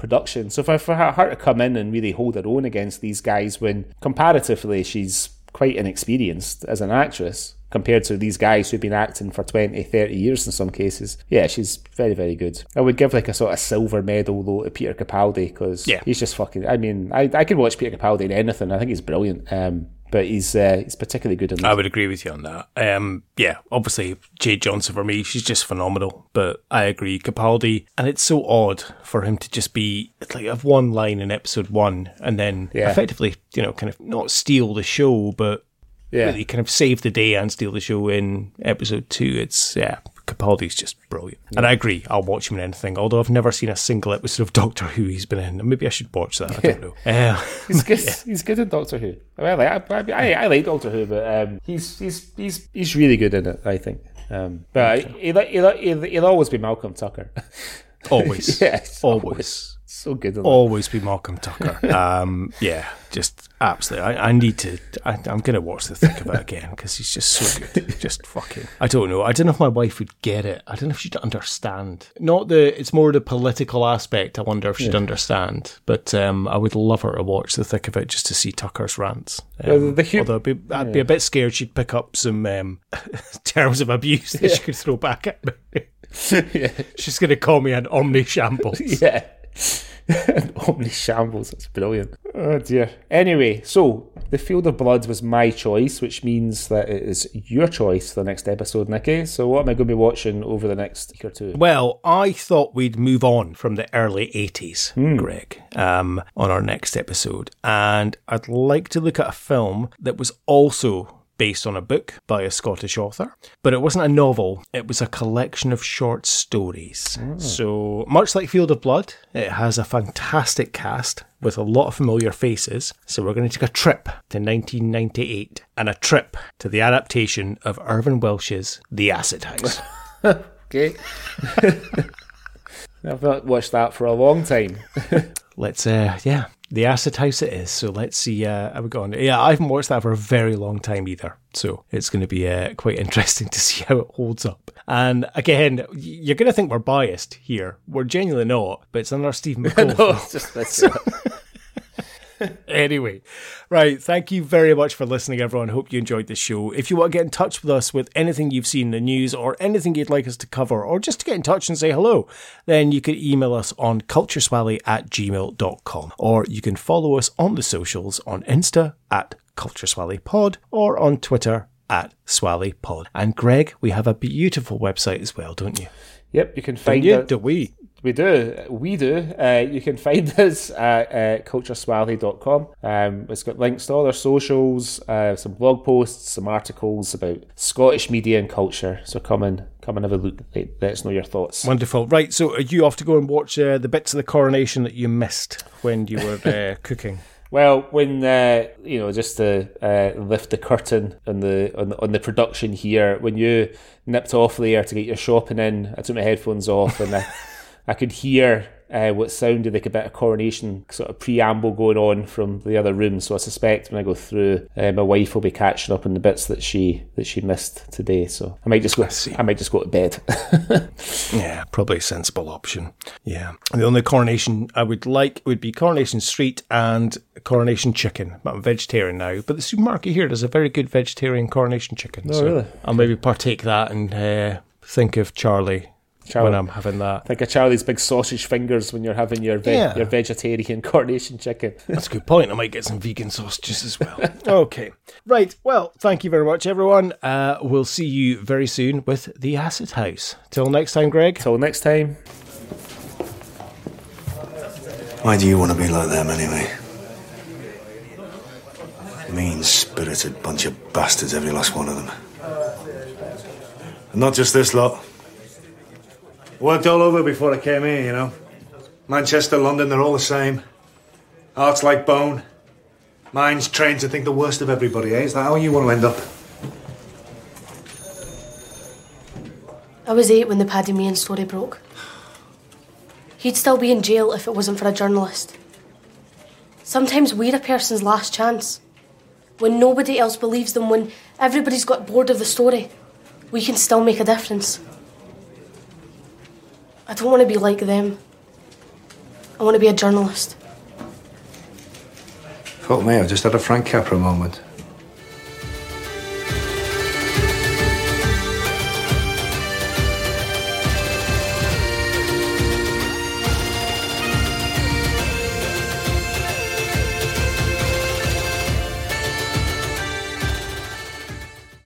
production. So for, for her, to come in and really hold her own against these guys when comparatively she's quite inexperienced as an actress compared to these guys who've been acting for 20, 30 years in some cases. Yeah, she's very, very good. I would give like a sort of silver medal though to Peter Capaldi because Yeah. he's just fucking, I mean, I, I can watch Peter Capaldi in anything. I think he's brilliant. Um, but he's uh, he's particularly good in this. I would agree with you on that. Um, yeah, obviously Jayd Johnson for me, she's just phenomenal. But I agree, Capaldi, and it's so odd for him to just be like have one line in episode one and then Yeah. effectively, you know, kind of not steal the show, but Yeah. really kind of save the day and steal the show in episode two. It's yeah, Capaldi's just brilliant, and I agree. I'll watch him in anything. Although I've never seen a single episode of Doctor Who he's been in. Maybe I should watch that. I don't know. Uh, He's good. He's good in Doctor Who. I, mean, I, like, I, I, I like Doctor Who, but um, he's he's he's he's really good in it. I think. Um, but I, he'll, he'll, he'll, he'll always be Malcolm Tucker. always, Yes, always. So good. Always be Malcolm Tucker. Um, yeah, just absolutely. I, I need to. I, I'm going to watch the thick of it again because he's just so good. Just fucking. I don't know. I don't know if my wife would get it. I don't know if she'd understand. Not the. It's more the political aspect. I wonder if she'd understand. But um, I would love her to watch the thick of it just to see Tucker's rants. Um, Well, hu- although I'd be, I'd be a bit scared she'd pick up some um, terms of abuse that she could throw back at me. She's going to call me an omni shambles. yeah. Omni shambles. That's brilliant. Oh dear. Anyway, so the Field of Blood was my choice, which means that it is your choice for the next episode, Nikki. So what am I going to be watching over the next week or two? Well, I thought we'd move on from the early 80s, Greg, um, on our next episode. And I'd like to look at a film that was also based on a book by a Scottish author, but it wasn't a novel, it was a collection of short stories. So, much like Field of Blood, it has a fantastic cast with a lot of familiar faces. So, we're going to take a trip to 1998 and a trip to the adaptation of Irvine Welsh's The Acid House. Okay. I've not watched that for a long time. let's uh yeah the acid house it is. So let's see uh how we on yeah i haven't watched that for a very long time either. So it's going to be uh, quite interesting to see how it holds up. And again you're going to think we're biased here. We're genuinely not but it's another stephen mccole no, just that's. anyway, right. Thank you very much for listening, everyone. Hope you enjoyed the show. If you want to get in touch with us with anything you've seen in the news or anything you'd like us to cover, or just to get in touch and say hello, then you can email us on cultureswally at gmail.com. Or you can follow us on the socials on Insta at cultureswallypod or on Twitter at swallypod. And Greg, we have a beautiful website as well, don't you? Yep, you can find it. do we? We do. We do. Uh, you can find us at uh, cultureswally.com. Um, it's got links to all our socials, uh, some blog posts, some articles about Scottish media and culture. So come and come and have a look. Let, let us know your thoughts. Wonderful. Right, so are you off to go and watch uh, the bits of the coronation that you missed when you were uh, cooking? Well, when uh, you know, just to uh, lift the curtain on the, on the on the production here, when you nipped off there to get your shopping in, I took my headphones off and I, I could hear uh, what sounded like a bit of coronation sort of preamble going on from the other room. So I suspect when I go through, uh, my wife will be catching up on the bits that she that she missed today. So I might just go. see. I might just go to bed. Yeah, probably a sensible option. Yeah. And the only coronation I would like would be Coronation Street and Coronation Chicken. But I'm vegetarian now. But the supermarket here does a very good vegetarian coronation chicken. Oh, really? I'll maybe partake that and uh, think of Charlie, Charlie. when I'm having that. Think of Charlie's big sausage fingers when you're having your ve- Yeah. your vegetarian coronation chicken. That's a good point. I might get some vegan sausages as well. okay. Right. Well, thank you very much, everyone. Uh, we'll see you very soon with The Acid House. Till next time, Greg. Till next time. Why do you want to be like them anyway? Mean spirited bunch of bastards, every last one of them. And not just this lot. Worked all over before I came here, you know. Manchester, London, they're all the same. Hearts like bone. Minds trained to think the worst of everybody, eh? Is that how you want to end up? I was eight when the Paddy Meehan story broke. He'd still be in jail if it wasn't for a journalist. Sometimes we're a person's last chance. When nobody else believes them, when everybody's got bored of the story, we can still make a difference. I don't want to be like them. I want to be a journalist. Fuck me, I've just had a Frank Capra moment.